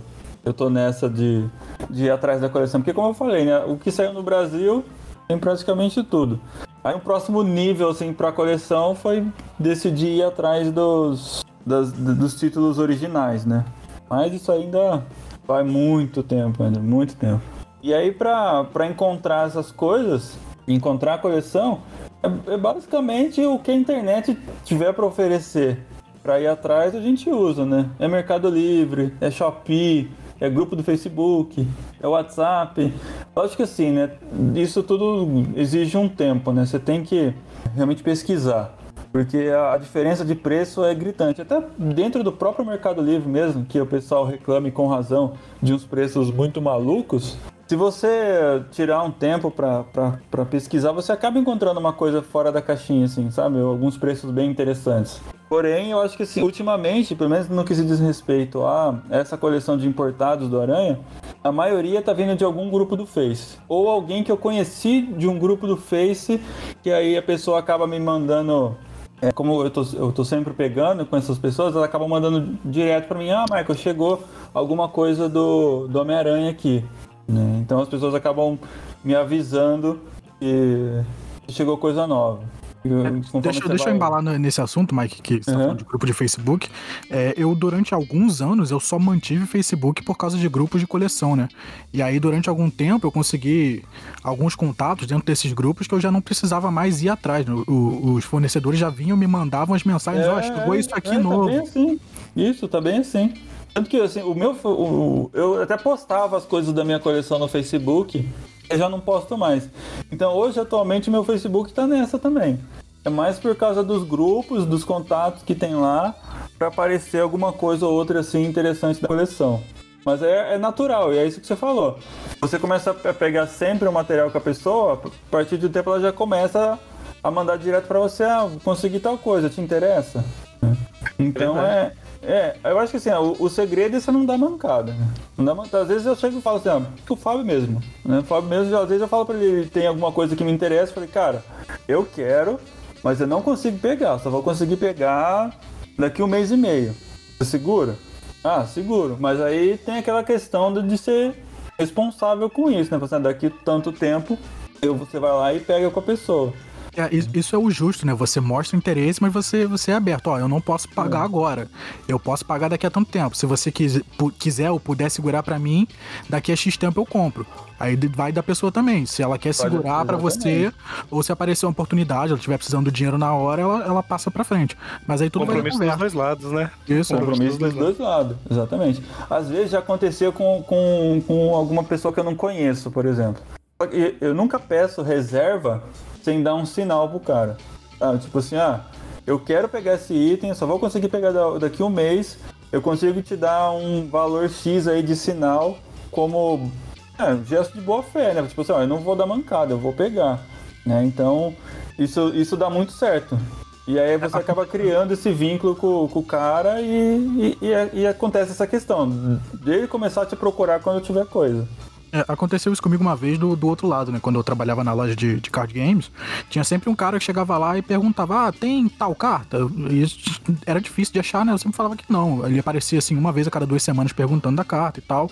eu tô nessa de, de ir atrás da coleção. Porque como eu falei, né? O que saiu no Brasil tem praticamente tudo. Aí um próximo nível assim pra coleção foi decidir ir atrás dos, das- dos títulos originais, né? Mas isso ainda vai muito tempo ainda, muito tempo. E aí pra encontrar essas coisas, encontrar a coleção, é, é basicamente o que a internet tiver pra oferecer. Pra ir atrás a gente usa, né? É Mercado Livre, é Shopee, é grupo do Facebook, é WhatsApp. Lógico que assim, né? Isso tudo exige um tempo, né? Você tem que realmente pesquisar. Porque a diferença de preço é gritante. Até dentro do próprio Mercado Livre mesmo, que o pessoal reclame com razão de uns preços muito malucos. Se você tirar um tempo pra pesquisar, você acaba encontrando uma coisa fora da caixinha, assim, sabe? Alguns preços bem interessantes. Porém, eu acho que assim, ultimamente, pelo menos no que se diz respeito a essa coleção de importados do Aranha, a maioria tá vindo de algum grupo do Face. Ou alguém que eu conheci de um grupo do Face, que aí a pessoa acaba me mandando. é, como eu tô, eu tô sempre pegando com essas pessoas, elas acabam mandando direto pra mim: Ah, Michael, chegou alguma coisa do, do Homem-Aranha aqui. Né? Então as pessoas acabam me avisando que chegou coisa nova. E, conforme É, Deixa, deixa eu vai- embalar no- nesse assunto, Mike, que você tá Uhum. falando de grupo de Facebook. É, eu, durante alguns anos, eu só mantive Facebook por causa de grupos de coleção, né? E aí, durante algum tempo, eu consegui alguns contatos dentro desses grupos que eu já não precisava mais ir atrás. né? O- os fornecedores já vinham, me mandavam as mensagens, ó, chegou isso aqui é, novo. Tá bem assim. Isso, tá bem assim. Tanto que assim, o meu. o- eu até postava as coisas da minha coleção no Facebook, eu já não posto mais. Então hoje, atualmente, meu Facebook tá nessa também. É mais por causa dos grupos, dos contatos que tem lá, pra aparecer alguma coisa ou outra assim interessante da coleção. Mas é, é natural, e é isso que você falou. Você começa a pegar sempre o material com a pessoa, a partir do tempo ela já começa a mandar direto pra você, ah, consegui tal coisa, te interessa? Então é, é. Eu acho que assim, o, o segredo é você não dar mancada. Né? Não dá mancada. Às vezes eu chego e falo assim, ó, o Fábio mesmo. Né? O Fábio mesmo, às vezes eu falo pra ele, ele tem alguma coisa que me interessa, eu falei, cara, eu quero, mas eu não consigo pegar, só vou conseguir pegar daqui um mês e meio. Você segura? Ah, seguro. Mas aí tem aquela questão de, de ser responsável com isso, né? Você, ah, daqui tanto tempo, eu, você vai lá e pega com a pessoa. É, isso, isso é o justo, né? Você mostra interesse, mas você, você é aberto. Ó, eu não posso pagar agora. Eu posso pagar daqui a tanto tempo. Se você quiser ou puder segurar pra mim, daqui a X tempo eu compro. Aí vai da pessoa também. Se ela quer Pode- segurar pra você, ou se aparecer uma oportunidade, ela estiver precisando do dinheiro na hora, ela, ela passa pra frente. Mas aí tudo vai Compromisso dos conversa. dois lados, né? Isso, Compromisso dos dois lados, exatamente. Às vezes já aconteceu com, com, com alguma pessoa que eu não conheço, por exemplo. Eu nunca peço reserva sem dar um sinal pro cara. Ah, tipo assim, ah, eu quero pegar esse item, só vou conseguir pegar da- daqui um mês. Eu consigo te dar um valor X aí de sinal como é, um gesto de boa fé, né? Tipo assim, ó, eu não vou dar mancada, eu vou pegar. Né? Então, isso, isso dá muito certo. E aí você acaba criando esse vínculo com, com o cara e, e, e- e acontece essa questão dele começar a te procurar quando tiver coisa. É, aconteceu isso comigo uma vez do, do outro lado, né? Quando eu trabalhava na loja de, de card games, tinha sempre um cara que chegava lá e perguntava: Ah, tem tal carta? E isso era difícil de achar, né? Eu sempre falava que não. Ele aparecia assim uma vez a cada duas semanas perguntando da carta e tal.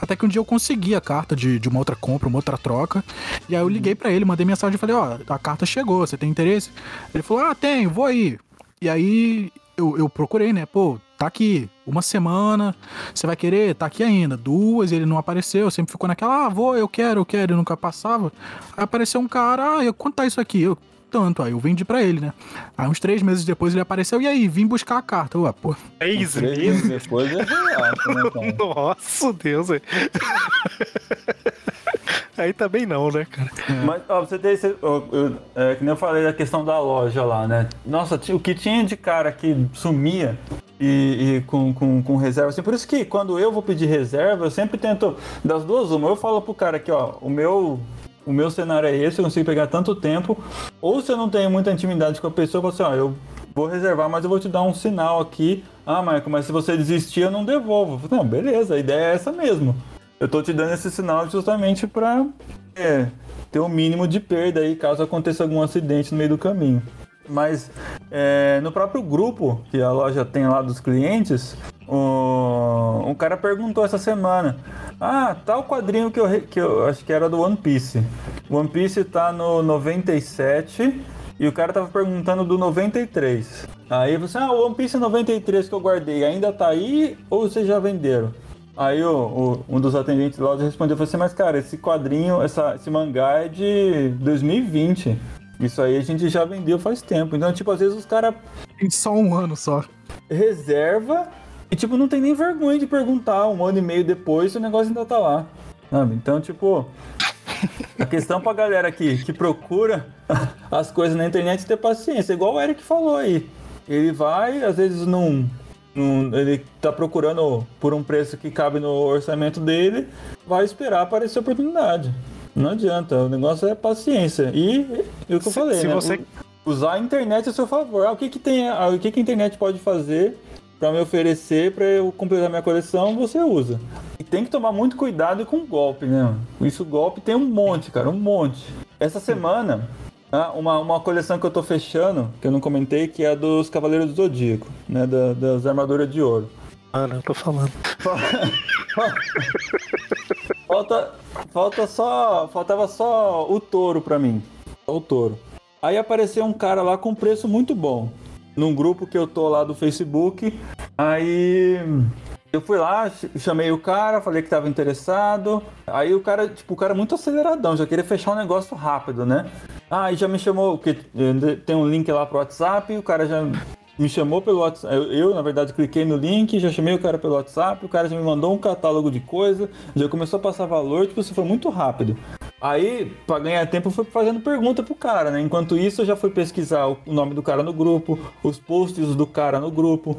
Até que um dia eu consegui a carta de, de uma outra compra, uma outra troca. E aí eu liguei pra ele, mandei mensagem e falei: Ó, a carta chegou, você tem interesse? Ele falou: Ah, tenho, vou aí. E aí eu, eu procurei, né? Pô, tá aqui, uma semana, você vai querer? Tá aqui ainda. Duas, ele não apareceu, sempre ficou naquela, ah, vou, eu quero, eu quero, e nunca passava. Aí apareceu um cara, ah, eu- quanto tá isso aqui? Eu, tanto, aí eu vendi pra ele, né? Aí uns três meses depois ele apareceu, e aí, vim buscar a carta. Ué, pô, Três Três meses? meses depois é reato, né, cara? Nossa, Deus, velho. Aí também não, né, cara? Mas, ó, você tem esse, ó, eu- é, que nem eu falei da questão da loja lá, né? Nossa, o que tinha de cara que sumia e, e com, com, com reserva, assim, por isso que quando eu vou pedir reserva, eu sempre tento, das duas, uma, eu falo pro cara aqui, ó, o meu. O meu cenário é esse, eu consigo pegar tanto tempo. Ou se eu não tenho muita intimidade com a pessoa, eu falo assim, ó, eu vou reservar, mas eu vou te dar um sinal aqui. Ah, Marco, mas se você desistir, eu não devolvo. Eu Não, beleza, a ideia é essa mesmo. Eu tô te dando esse sinal justamente pra é, ter o mínimo de perda aí caso aconteça algum acidente no meio do caminho. Mas é, no próprio grupo que a loja tem lá dos clientes, o, um cara perguntou essa semana: Ah, tal quadrinho que eu, que eu acho que era do One Piece. One Piece tá no 97 e o cara tava perguntando do 93. Aí você, ah, o One Piece 93 que eu guardei ainda tá aí ou vocês já venderam? Aí o, o- um dos atendentes lá respondeu, falou assim, mas cara, esse quadrinho, essa, esse mangá é de 2020. Isso aí a gente já vendeu faz tempo. Então, tipo, às vezes os caras tem só um ano só. reserva e, tipo, não tem nem vergonha de perguntar um ano e meio depois se o negócio ainda tá lá. Sabe? Então, tipo, a questão pra galera que, que procura as coisas na internet é ter paciência, igual o Eric falou aí. Ele vai, às vezes não, não- Ele tá procurando por um preço que cabe no orçamento dele, vai esperar aparecer a oportunidade. Não adianta, o negócio é paciência. E, e o que eu Se- falei, se né? você- Usar a internet a seu favor. Ah, o que, que tem. ah, o que, que a internet pode fazer pra me oferecer pra eu completar minha coleção, você usa. E tem que tomar muito cuidado com golpe, né? Isso golpe tem um monte, cara, um monte. Essa semana, ah, uma, uma coleção que eu tô fechando, que eu não comentei, que é a dos Cavaleiros do Zodíaco, né? da- das armaduras de ouro. Mano, eu tô falando. Falta, falta só, faltava só o touro pra mim. Só o touro. Aí apareceu um cara lá com preço muito bom. Num grupo que eu tô lá do Facebook. Aí eu fui lá, ch- chamei o cara, falei que tava interessado. Aí o cara, tipo, o cara muito aceleradão, já queria fechar um negócio rápido, né? Aí já me chamou, porque tem um link lá pro WhatsApp, o cara já me chamou pelo WhatsApp. Eu, eu, na verdade, cliquei no link, já chamei o cara pelo WhatsApp, o cara já me mandou um catálogo de coisa, já começou a passar valor, tipo, isso foi muito rápido. Aí, pra ganhar tempo, eu fui fazendo pergunta pro cara, né? Enquanto isso, eu já fui pesquisar o nome do cara no grupo, os posts do cara no grupo.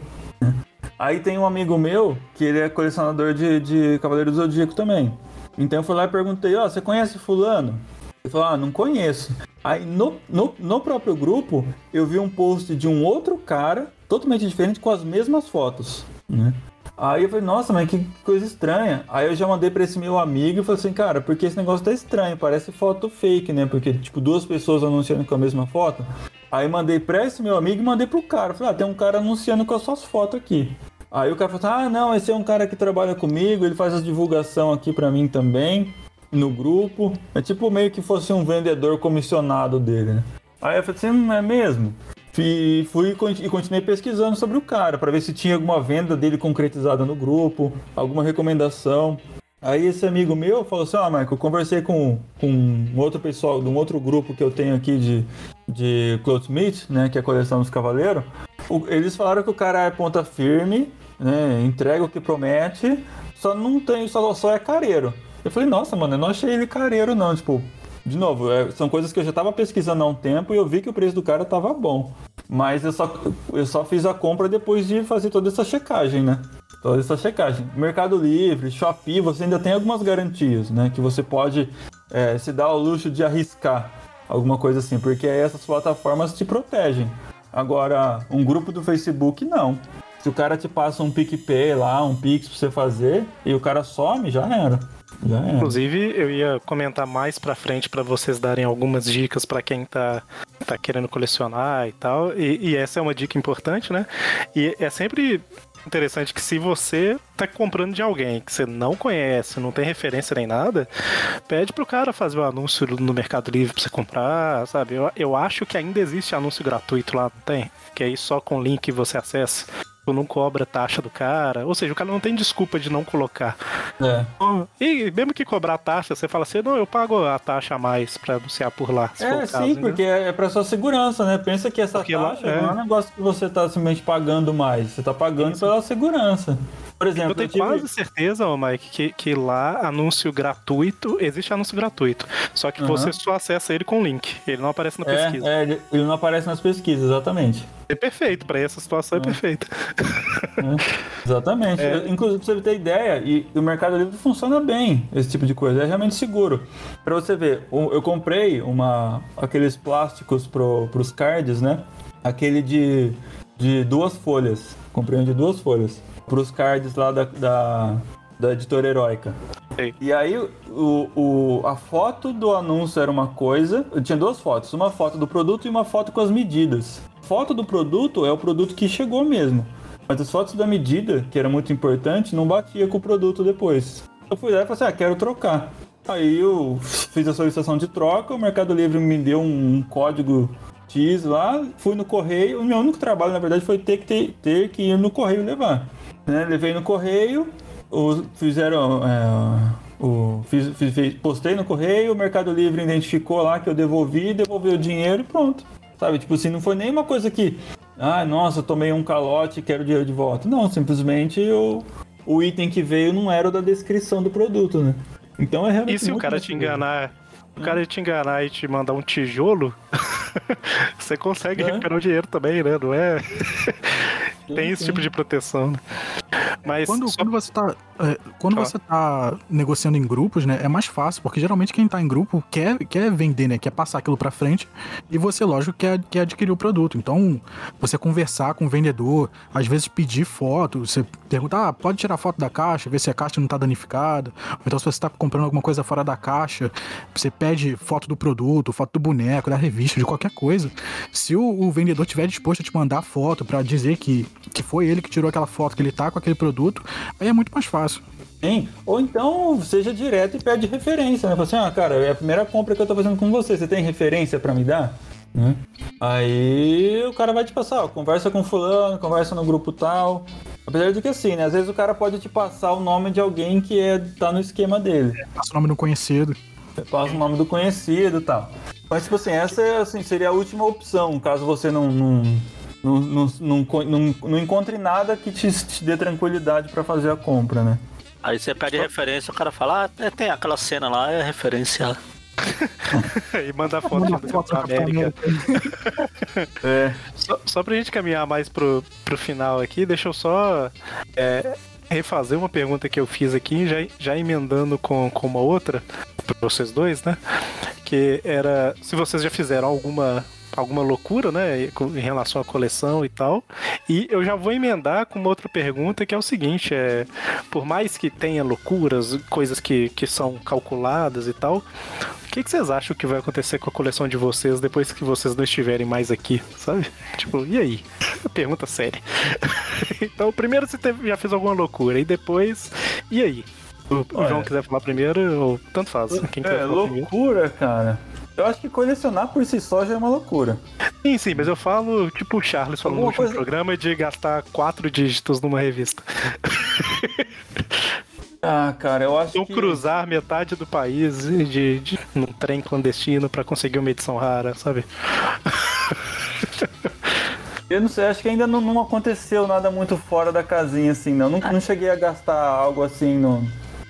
Aí tem um amigo meu, que ele é colecionador de, de Cavaleiro do Zodíaco também. Então eu fui lá e perguntei, ó, você conhece fulano? Ele falou, ah, não conheço. Aí no, no, no próprio grupo, eu vi um post de um outro cara, totalmente diferente, com as mesmas fotos, né? Aí eu falei, nossa, mas que coisa estranha. Aí eu já mandei pra esse meu amigo e falei assim, cara, porque esse negócio tá estranho, parece foto fake, né? Porque, tipo, duas pessoas anunciando com a mesma foto. Aí mandei pra esse meu amigo e mandei pro cara. Falei, ah, tem um cara anunciando com as suas fotos aqui. Aí o cara falou assim, ah, não, esse é um cara que trabalha comigo, ele faz a divulgação aqui pra mim também, no grupo. É tipo meio que fosse um vendedor comissionado dele, né? Aí eu falei assim, hum, é mesmo? E fui e continuei pesquisando sobre o cara, pra ver se tinha alguma venda dele concretizada no grupo, alguma recomendação. Aí esse amigo meu falou assim, Marco, eu conversei com, com um outro pessoal, de um outro grupo que eu tenho aqui de, de Clothsmith, né, que é a coleção dos cavaleiros. Eles falaram que o cara é ponta firme, né, entrega o que promete, só não tem, só, só é careiro. Eu falei, nossa, mano, eu não achei ele careiro não, tipo, de novo, é, são coisas que eu já tava pesquisando há um tempo e eu vi que o preço do cara tava bom. Mas eu só, eu só fiz a compra depois de fazer toda essa checagem, né? Toda essa checagem. Mercado Livre, Shopee, você ainda tem algumas garantias, né? Que você pode é, se dar ao luxo de arriscar alguma coisa assim, porque essas plataformas te protegem. Agora, um grupo do Facebook, não. Se o cara te passa um PicPay lá, um Pix pra você fazer, e o cara some, já era. Já era. Inclusive, eu ia comentar mais pra frente pra vocês darem algumas dicas pra quem tá, tá querendo colecionar e tal. E, e essa é uma dica importante, né? E é sempre interessante que se você tá comprando de alguém que você não conhece, não tem referência nem nada, pede pro cara fazer o anúncio no Mercado Livre pra você comprar, sabe? Eu, eu acho que ainda existe anúncio gratuito lá, não tem? Que aí só com link você acessa. Tu não cobra taxa do cara. Ou seja, o cara não tem desculpa de não colocar. É. E mesmo que cobrar a taxa, você fala assim, não, eu pago a taxa a mais pra anunciar por lá. É, caso, sim, porque é pra sua segurança, né? Pensa que essa Porque lá- taxa é. não é um negócio que você tá simplesmente pagando mais. Você tá pagando pela segurança. Por exemplo, Eu tenho tive- quase certeza, Mike, que, que lá anúncio gratuito, existe anúncio gratuito. Só que Aham. você só acessa ele com link. Ele não aparece na pesquisa. É, é, ele- não aparece nas pesquisas, exatamente. É, perfeito, pra essa situação é perfeito. Exatamente. É. Inclusive, pra você ter ideia, e o Mercado Livre funciona bem, esse tipo de coisa. É realmente seguro. Pra você ver, eu comprei uma, aqueles plásticos pro, pros cards, né? Aquele de, de duas folhas. Comprei um de duas folhas. Pros cards lá da, da, da editora heróica. E aí, o, o, a foto do anúncio era uma coisa. Eu tinha duas fotos: uma foto do produto e uma foto com as medidas. Foto do produto é o produto que chegou mesmo. Mas as fotos da medida, que era muito importante, não batia com o produto depois. Eu fui lá e falei assim: ah, quero trocar. Aí eu fiz a solicitação de troca, o Mercado Livre me deu um código X lá, fui no correio. O meu único trabalho, na verdade, foi ter que, ter, ter que ir no correio levar. Né? Levei no correio, fizeram. é, o, fiz, fiz- postei no correio, o Mercado Livre identificou lá que eu devolvi, devolveu o dinheiro e pronto. Sabe, tipo assim, não foi nenhuma coisa que. Ah, nossa, tomei um calote e quero dinheiro de volta. Não, simplesmente o, o item que veio não era o da descrição do produto, né? Então é realmente. E se o cara te enganar, o cara te enganar e te mandar um tijolo, você consegue É. recuperar o dinheiro também, né? Não é? Tem esse tipo de proteção. né? Mas Quando, só- quando você tá. É, quando você tá negociando em grupos, né? É mais fácil, porque geralmente quem tá em grupo quer, quer vender, né? Quer passar aquilo pra frente. E você, lógico, quer, quer adquirir o produto. Então, você conversar com o vendedor, às vezes pedir foto, você perguntar, ah, pode tirar foto da caixa, ver se a caixa não tá danificada. Ou então, se você tá comprando alguma coisa fora da caixa, você pede foto do produto, foto do boneco, da revista, de qualquer coisa. Se o, o vendedor tiver disposto a te mandar foto pra dizer que, que foi ele que tirou aquela foto, que ele tá com aquele produto, aí é muito mais fácil. Sim. Ou então seja direto e pede referência, né? Fala assim, ah, cara, é a primeira compra que eu tô fazendo com você, você tem referência pra me dar? Né? Aí o cara vai te passar, ó, conversa com fulano, conversa no grupo tal. Apesar de que assim, né? Às vezes o cara pode te passar o nome de alguém que é, tá no esquema dele. Passa o nome do conhecido. Você passa o nome do conhecido e tal. Mas, tipo assim, essa é, assim, seria a última opção, caso você não, não, não, não, não, não- não encontre nada que te, te dê tranquilidade pra fazer a compra, né? Aí você pede referência, o cara fala, ah, tem aquela cena lá, é referência. e mandar foto Manda foto Capitão do Capitão América. É. Só, só pra gente caminhar mais pro, pro final aqui, deixa eu só é, refazer uma pergunta que eu fiz aqui, já, já emendando com, com uma outra, pra vocês dois, né? Que era se vocês já fizeram alguma. Alguma loucura, né, em relação à coleção e tal. E eu já vou emendar com uma outra pergunta que é o seguinte: é, por mais que tenha loucuras, coisas que, que são calculadas e tal, o que, que vocês acham que vai acontecer com a coleção de vocês depois que vocês não estiverem mais aqui, sabe? Tipo, e aí? Pergunta séria. então, primeiro você teve- já fez alguma loucura, e depois, e aí? O, o. João quiser falar primeiro, ou tanto faz. Quem É, falar primeiro. loucura, cara. Eu acho que colecionar por si só já é uma loucura. Sim, sim, mas eu falo, tipo o Charles falou no Alguma último coisa- programa, de gastar quatro dígitos numa revista. Ah, cara, eu acho Ou que... cruzar metade do país de, de num trem clandestino pra conseguir uma edição rara, sabe? Eu não sei, acho que ainda não, não aconteceu nada muito fora da casinha, assim, não. Não, não cheguei a gastar algo assim no,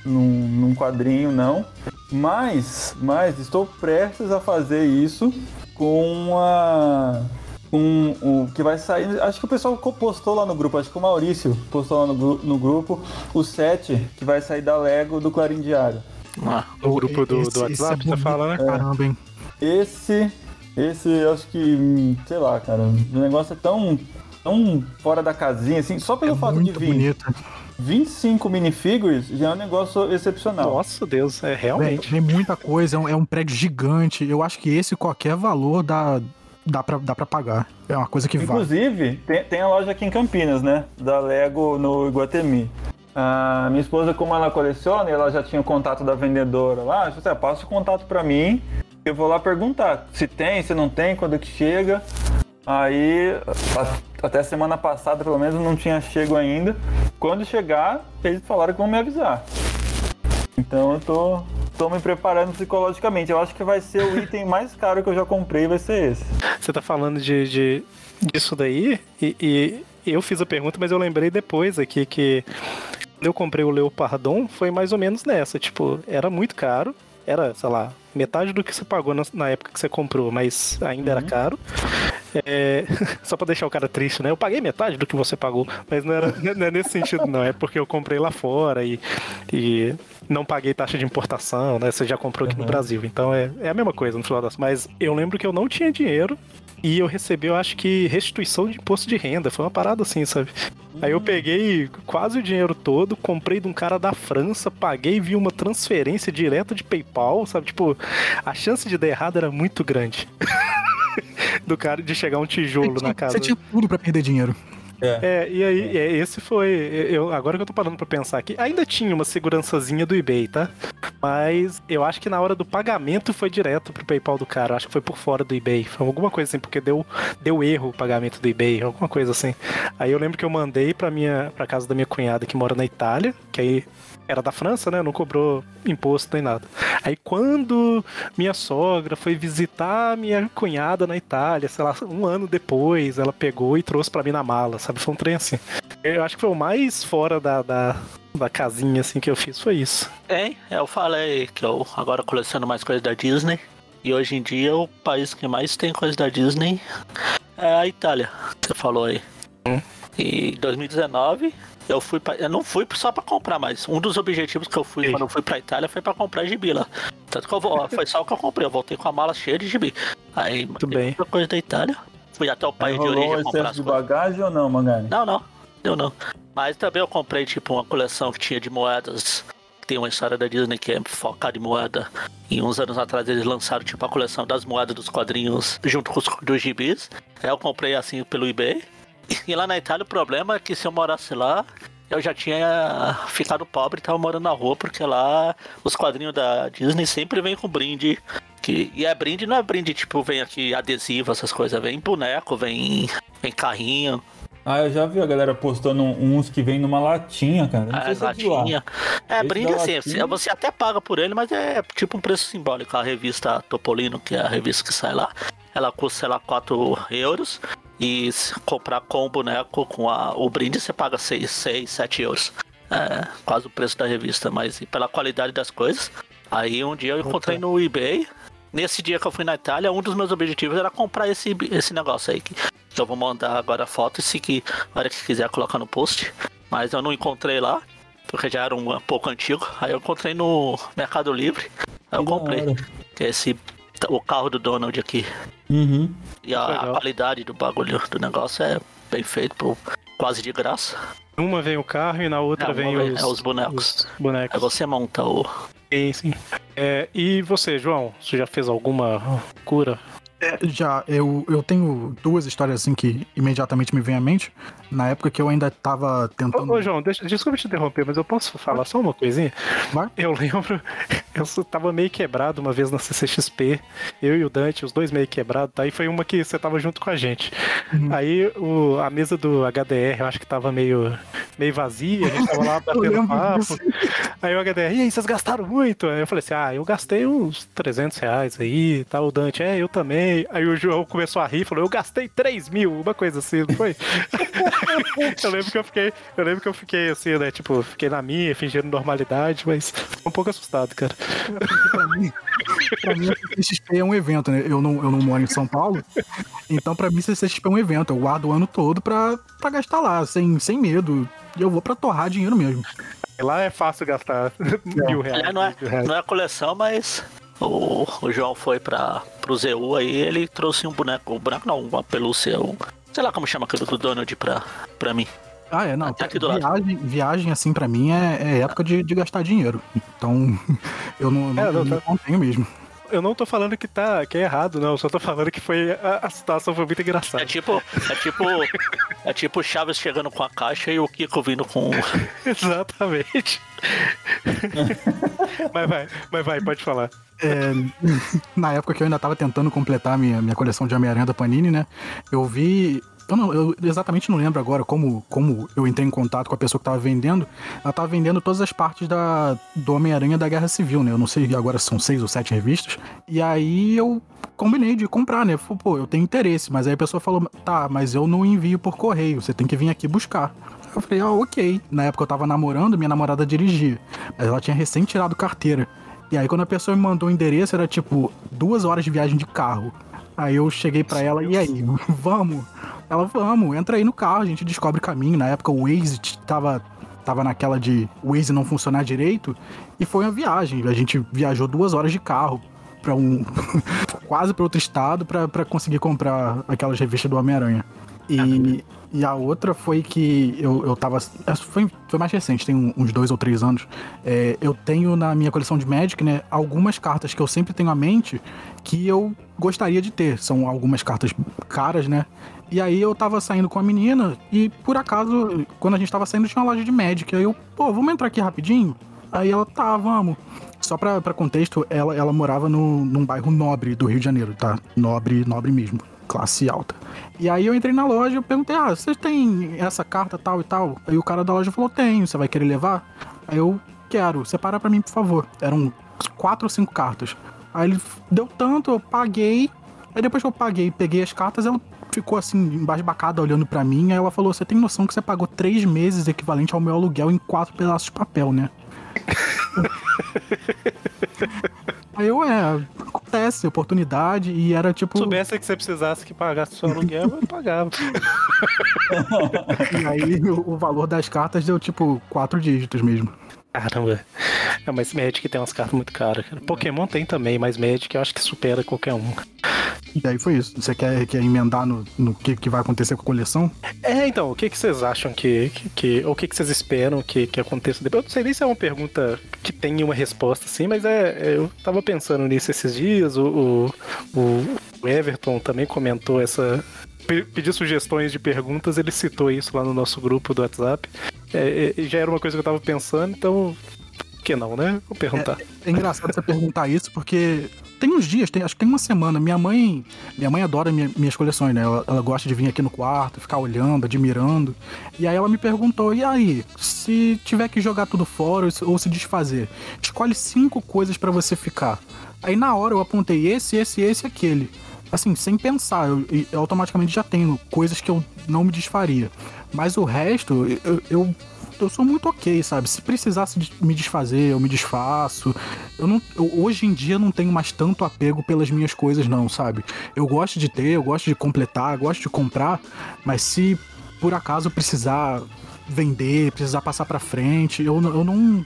num, num quadrinho, não. Mas, mas estou prestes a fazer isso com a... Com o que vai sair... Acho que o pessoal postou lá no grupo, acho que o Maurício postou lá no, no grupo o set que vai sair da Lego do Clarim Diário. Ah, No grupo do, Esse- do esse WhatsApp, é você bonito fala, né? pra Caramba, hein? Esse, esse, eu acho que, sei lá, cara, o negócio é tão, tão fora da casinha, assim, só pelo É fato de vir bonito. 25 minifigures já é um negócio excepcional. Nossa Deus, é Vem, realmente. vem muita coisa, é um, é um prédio gigante. Eu acho que esse qualquer valor dá, dá, pra, dá pra pagar. É uma coisa que vale. Inclusive, tem, tem a loja aqui em Campinas, né? Da Lego no Iguatemi. A minha esposa, como ela coleciona, ela já tinha o contato da vendedora lá, você passa o contato pra mim, eu vou lá perguntar se tem, se não tem, quando que chega. Aí, até semana passada, pelo menos, não tinha chego ainda. Quando chegar, eles falaram que vão me avisar. Então eu tô, tô me preparando psicologicamente. Eu acho que vai ser o item mais caro que eu já comprei, vai ser esse. Você tá falando de, de- disso daí, e, e eu fiz a pergunta, mas eu lembrei depois aqui que eu comprei o Leopardon, foi mais ou menos nessa. Tipo, era muito caro. Era, sei lá, metade do que você pagou na, época que você comprou, mas ainda era caro. É, só pra deixar o cara triste, né? Eu paguei metade do que você pagou, mas não, era, não é nesse sentido, não. É porque eu comprei lá fora e, e não paguei taxa de importação, né? Você já comprou aqui no Brasil. Então é, é a mesma coisa no final das Mas eu lembro que eu não tinha dinheiro e eu recebi, eu acho que, restituição de imposto de renda. Foi uma parada assim, sabe? Aí eu peguei quase o dinheiro todo, comprei de um cara da França, paguei, vi uma transferência direto de PayPal, sabe? Tipo, a chance de dar errado era muito grande. Do cara de chegar um tijolo na casa. você tinha tudo pra perder dinheiro. É, e aí, é, esse foi. Eu, agora que eu tô parando pra pensar aqui, ainda tinha uma segurançazinha do eBay, tá? Mas eu acho que na hora do pagamento foi direto pro PayPal do cara. Acho que foi por fora do eBay. Foi alguma coisa assim, porque deu, deu erro o pagamento do eBay, alguma coisa assim. Aí eu lembro que eu mandei pra, minha, pra casa da minha cunhada que mora na Itália, que aí era da França, né? Não cobrou imposto nem nada. Aí quando minha sogra foi visitar minha cunhada na Itália, sei lá, um ano depois, ela pegou e trouxe pra mim na mala, sabe? Foi um trem assim. Eu acho que foi o mais fora da, da, da casinha assim que eu fiz, foi isso. Tem, eu falei que eu agora coleciono mais coisas da Disney. E hoje em dia o país que mais tem coisas da Disney é a Itália. Você falou aí. E em 2019 eu fui pra, eu não fui só pra comprar, mas um dos objetivos que eu fui Sim. quando eu fui pra Itália foi pra comprar gibi lá. Tanto que eu vou, foi só o que eu comprei, eu voltei com a mala cheia de gibi. Aí Muito bem. muita coisa da Itália. Fui até o país de origem comprar de bagagem ou não, Magari? Não, não. Deu não. Mas também eu comprei, tipo, uma coleção que tinha de moedas. Tem uma história da Disney que é focada em moeda. E uns anos atrás eles lançaram, tipo, a coleção das moedas dos quadrinhos junto com os dos gibis. Aí eu comprei, assim, pelo eBay. E lá na Itália o problema é que se eu morasse lá, eu já tinha ficado pobre e tava morando na rua, porque lá os quadrinhos da Disney sempre vêm com brinde. Que, e é brinde, não é brinde, tipo, vem aqui adesivo, essas coisas. Vem boneco, vem, vem carrinho. Ah, eu já vi a galera postando uns que vem numa latinha, cara. Não É, sei se é latinha. É, da assim, latinha? você até paga por ele, mas é tipo um preço simbólico. A revista Topolino, que é a revista que sai lá, ela custa, sei lá, 4 euros. E se comprar com o boneco, com a, o brinde, você paga 6, 6, 7 euros. É quase o preço da revista, mas pela qualidade das coisas. Aí um dia eu encontrei no eBay. Nesse dia que eu fui na Itália, um dos meus objetivos era comprar esse, esse negócio aí. Que, eu vou mandar agora a foto e se que, na hora que quiser colocar no post. Mas eu não encontrei lá, porque já era um pouco antigo. Aí eu encontrei no Mercado Livre. Aí eu comprei. Que é esse. O carro do Donald aqui. Uhum. E a, a qualidade do bagulho do negócio é bem feito, por quase de graça. Uma vem o carro e na outra Não, vem vem- os, é os bonecos. os Aí bonecos. você monta o. Sim, sim. É, e você, João? Você já fez alguma cura? Já, eu, eu tenho duas histórias assim que imediatamente me vêm à mente. Na época que eu ainda tava Ô, tentando. ô, João, deixa, desculpa te interromper, mas eu posso falar só uma coisinha? Vai. Eu lembro, eu tava meio quebrado uma vez na CCXP, eu e o Dante, os dois meio quebrados, tá? aí foi uma que você tava junto com a gente. Uhum. Aí o, a mesa do HDR, eu acho que tava meio, meio vazia, a gente tava lá batendo papo. disso. Aí o HDR, e aí, vocês gastaram muito? Aí eu falei assim, ah, eu gastei uns 300 reais aí, tá? O Dante, é, eu também. Aí o João começou a rir, falou, eu gastei 3 mil, uma coisa assim, não foi? eu lembro que eu fiquei, eu lembro que eu fiquei assim, né, tipo, fiquei na minha, fingindo normalidade, mas fiquei um pouco assustado, cara. pra mim, pra mim, a CCXP é um evento, né? Eu não, eu não moro em São Paulo, então pra mim CCXP é um evento. Eu guardo o ano todo pra, pra gastar lá, sem, sem medo. E eu vou pra torrar dinheiro mesmo. Lá é fácil gastar mil reais. Não é, mil reais. não é coleção, mas o, o João foi para pro ZU aí, ele trouxe um boneco, um boneco não, uma pelúcia, um Sei lá como chama aquilo do Donald pra, pra mim. Ah, é, não. Tá aqui do lado. viagem, viagem, assim, pra mim é, é época de, de gastar dinheiro. Então, eu não, não, É, não, não, tá- não tenho mesmo. Eu não tô falando que tá que é errado, não. Eu só tô falando que foi. A, a situação foi muito engraçada. É tipo. É tipo. É tipo Chaves chegando com a caixa e o Kiko vindo com. Exatamente. mas vai, mas vai, pode falar. É, na época que eu ainda tava tentando completar a minha, minha coleção de Homem-Aranha da Panini, né? Eu vi. Eu, não, eu exatamente não lembro agora como, como eu entrei em contato com a pessoa que tava vendendo. Ela tava vendendo todas as partes da, do Homem-Aranha da Guerra Civil, né? Eu não sei, agora são seis ou sete revistas. E aí eu combinei de comprar, né? Falei, pô, eu tenho interesse. Mas aí a pessoa falou, tá, mas eu não envio por correio, você tem que vir aqui buscar. Eu falei, ah, ok. Na época eu tava namorando, minha namorada dirigia. Mas ela tinha recém tirado carteira. E aí quando a pessoa me mandou o endereço, era tipo duas horas de viagem de carro. Aí eu cheguei pra ela, e aí, vamos? Ela, vamos, entra aí no carro, a gente descobre caminho. Na época o Waze tava, tava naquela de o Waze não funcionar direito. E foi uma viagem. A gente viajou duas horas de carro pra um. quase pra outro estado pra conseguir comprar aquelas revistas do Homem-Aranha. E, e a outra foi que eu, eu tava. essa Foi, foi mais recente, tem uns dois ou três anos. É, eu tenho na minha coleção de Magic, né, algumas cartas que eu sempre tenho à mente que eu gostaria de ter. São algumas cartas caras, né? E aí eu tava saindo com a menina e por acaso, quando a gente tava saindo, tinha uma loja de Magic. Aí eu, pô, vamos entrar aqui rapidinho? Aí ela, tá, vamos. Só pra, pra contexto, ela, ela morava no, num bairro nobre do Rio de Janeiro, tá? Nobre, nobre mesmo. Classe alta. E aí eu entrei na loja e eu perguntei, ah, vocês têm essa carta tal e tal? Aí o cara da loja falou, tenho, você vai querer levar? Aí eu, quero, separa pra mim, por favor. Eram quatro ou cinco cartas. Aí ele deu tanto, eu paguei. Aí depois que eu paguei peguei as cartas, ela ficou assim, embasbacada, olhando pra mim. Aí ela falou, você tem noção que você pagou três meses equivalente ao meu aluguel em quatro pedaços de papel, né? Aí eu, é, acontece, oportunidade, e era tipo. Se soubesse que você precisasse que pagasse seu aluguel, eu pagava. E aí o, o valor das cartas deu tipo quatro dígitos mesmo. Caramba. É, mas Magic tem umas cartas muito caras, cara. Pokémon tem também, mas Magic eu acho que supera qualquer um. E aí foi isso. Você quer, quer emendar no, no que, que vai acontecer com a coleção? É, então, o que, que vocês acham que. que, que ou o que, que vocês esperam que, que aconteça depois? Eu não sei nem se é uma pergunta que tem uma resposta, assim, mas é. é, Eu tava pensando nisso esses dias. O, o, o Everton também comentou essa. pe- Pediu sugestões de perguntas, ele citou isso lá no nosso grupo do WhatsApp. É, é, já era uma coisa que eu tava pensando, então. Por que não, né? Vou perguntar. É engraçado você perguntar isso, porque tem uns dias, tem, acho que tem uma semana, minha mãe. Minha mãe adora minha- minhas coleções, né? Ela, ela gosta de vir aqui no quarto, ficar olhando, admirando. E aí ela me perguntou: e aí, se tiver que jogar tudo fora ou se- desfazer, escolhe cinco coisas pra você ficar. Aí na hora eu apontei esse, esse, esse e aquele. Assim, sem pensar, eu, eu automaticamente já tenho coisas que eu não me desfaria. Mas o resto, eu, eu, eu sou muito ok, sabe? Se precisasse me desfazer, eu me desfaço. Eu não, eu- hoje em dia não tenho mais tanto apego pelas minhas coisas, não, sabe? Eu gosto de ter, eu gosto de completar, gosto de comprar, mas se por acaso eu precisar vender, precisar passar pra frente, eu, eu não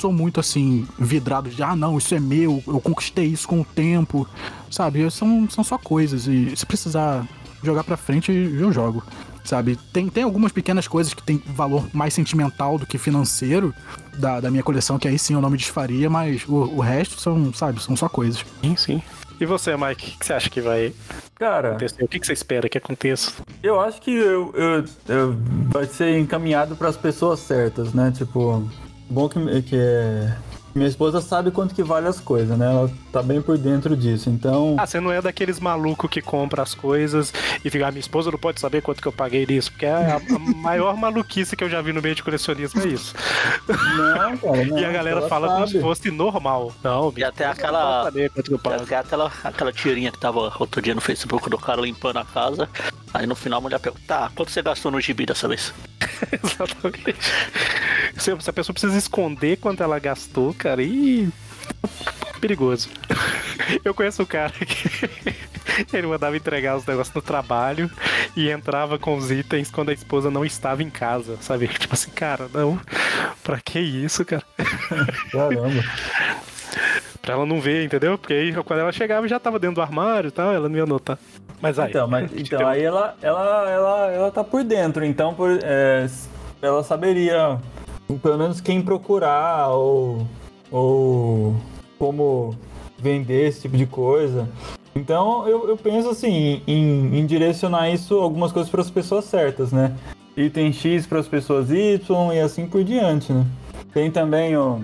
sou muito assim, vidrado de ah, não, isso é meu, eu conquistei isso com o tempo, sabe? São, são só coisas e se precisar jogar pra frente, eu jogo. Sabe, tem, tem algumas pequenas coisas que tem valor mais sentimental do que financeiro da, da minha coleção, que aí sim eu não me desfaria, mas o, o resto são, sabe, são só coisas. Sim, sim. E você, Mike, o que você acha que vai Cara, acontecer? O que você espera que aconteça? eu acho que eu, eu- eu- vai ser encaminhado para as pessoas certas, né? Tipo, bom que, que é- minha esposa sabe quanto que vale as coisas, né? Ela tá bem por dentro disso. Então, Ah, você não é daqueles malucos que compra as coisas e fica, ah, minha esposa não pode saber quanto que eu paguei nisso, porque é a, a maior maluquice que eu já vi no meio de colecionismo é isso. não, cara, não, e a galera fala como sabe. se fosse normal. Não, E até aquela- pode saber quanto que eu pago. Tem aquela, aquela tirinha que tava outro dia no Facebook do cara limpando a casa. Aí no final a mulher pergunta, tá, quanto você gastou no gibi dessa vez? Exatamente. Se, se a pessoa precisa esconder quanto ela gastou, cara, e. Perigoso. Eu conheço um cara que. Ele mandava entregar os negócios no trabalho e entrava com os itens quando a esposa não estava em casa, sabe? Tipo assim, cara, não. Pra que isso, cara? Caramba. Pra ela não ver, entendeu? Porque aí quando ela chegava já tava dentro do armário e tal, ela não ia notar. Mas aí. Então, mas, então aí ela, ela, ela, ela tá por dentro, então por, é, ela saberia pelo menos quem procurar ou, ou como vender esse tipo de coisa. Então eu, eu penso assim em, em direcionar isso algumas coisas para as pessoas certas, né? Item X para as pessoas Y e assim por diante, né? Tem também o,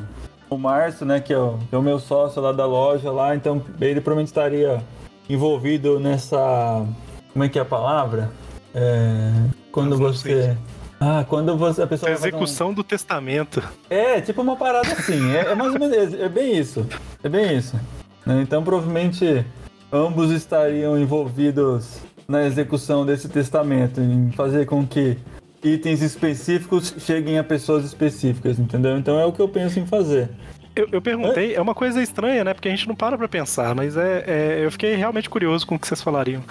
o Márcio, né, que é o, que é o meu sócio lá da loja lá, então ele provavelmente estaria envolvido nessa. Como é que é a palavra? É, quando você. Ah, quando você, a pessoa. A fazer um- execução do testamento. É, tipo uma parada assim. É, é mais ou menos. É, é bem isso. É bem isso. né? Então provavelmente ambos estariam envolvidos na execução desse testamento, em fazer com que itens específicos cheguem a pessoas específicas, entendeu? Então é o que eu penso em fazer. Eu, eu perguntei, é uma coisa estranha, né? Porque a gente não para pra pensar, mas é, é- eu fiquei realmente curioso com o que vocês falariam.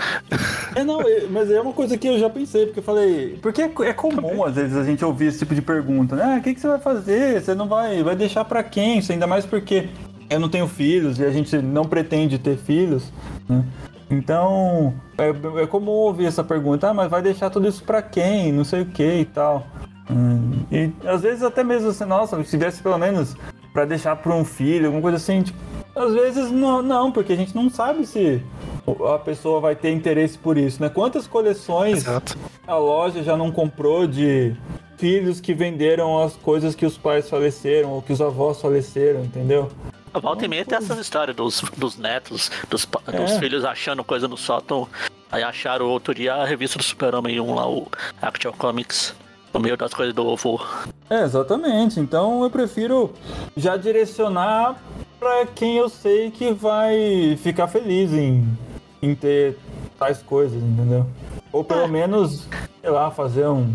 É, não, é- mas é uma coisa que eu já pensei, porque eu falei. Porque é, é comum, às vezes, a gente ouvir esse tipo de pergunta, né? Ah, o que, que você vai fazer? Você não vai. Vai deixar pra quem? Isso ainda mais porque eu não tenho filhos e a gente não pretende ter filhos, né? Então, é, é comum ouvir essa pergunta, ah, mas vai deixar tudo isso pra quem? Não sei o que e tal. Hum, e às vezes até mesmo assim, nossa, se tivesse pelo menos pra deixar pra um filho, alguma coisa assim, tipo, às vezes não, não, porque a gente não sabe se a pessoa vai ter interesse por isso, né? Quantas coleções Exato. a loja já não comprou de filhos que venderam as coisas que os pais faleceram ou que os avós faleceram, entendeu? A volta e meia tem essas histórias dos, dos netos, dos, pa- dos É. filhos achando coisa no sótão. Aí acharam outro dia a revista do Super-Homem 1 lá, o Action Comics, no meio das coisas do ovo. É, exatamente. Então eu prefiro já direcionar pra quem eu sei que vai ficar feliz em, em ter tais coisas, entendeu? Ou pelo menos, sei lá, fazer um,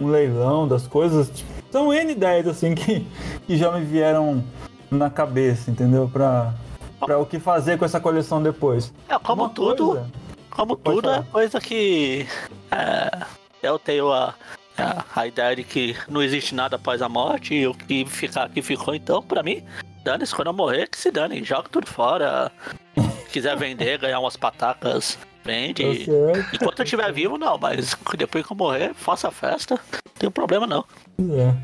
um leilão das coisas. Tipo, São N ideias assim que, que já me vieram na cabeça, entendeu? Pra, pra o que fazer com essa coleção depois. É, como Uma tudo, coisa- como Pode tudo é falar. coisa que é, eu tenho a, a, a ideia de que não existe nada após a morte e o que ficar aqui ficou, então, pra mim, dane-se, quando eu morrer, que se dane, joga tudo fora. Se quiser vender, ganhar umas patacas, vende. Tá. Enquanto eu estiver vivo, não, mas depois que eu morrer, faça a festa, não tem problema não. É.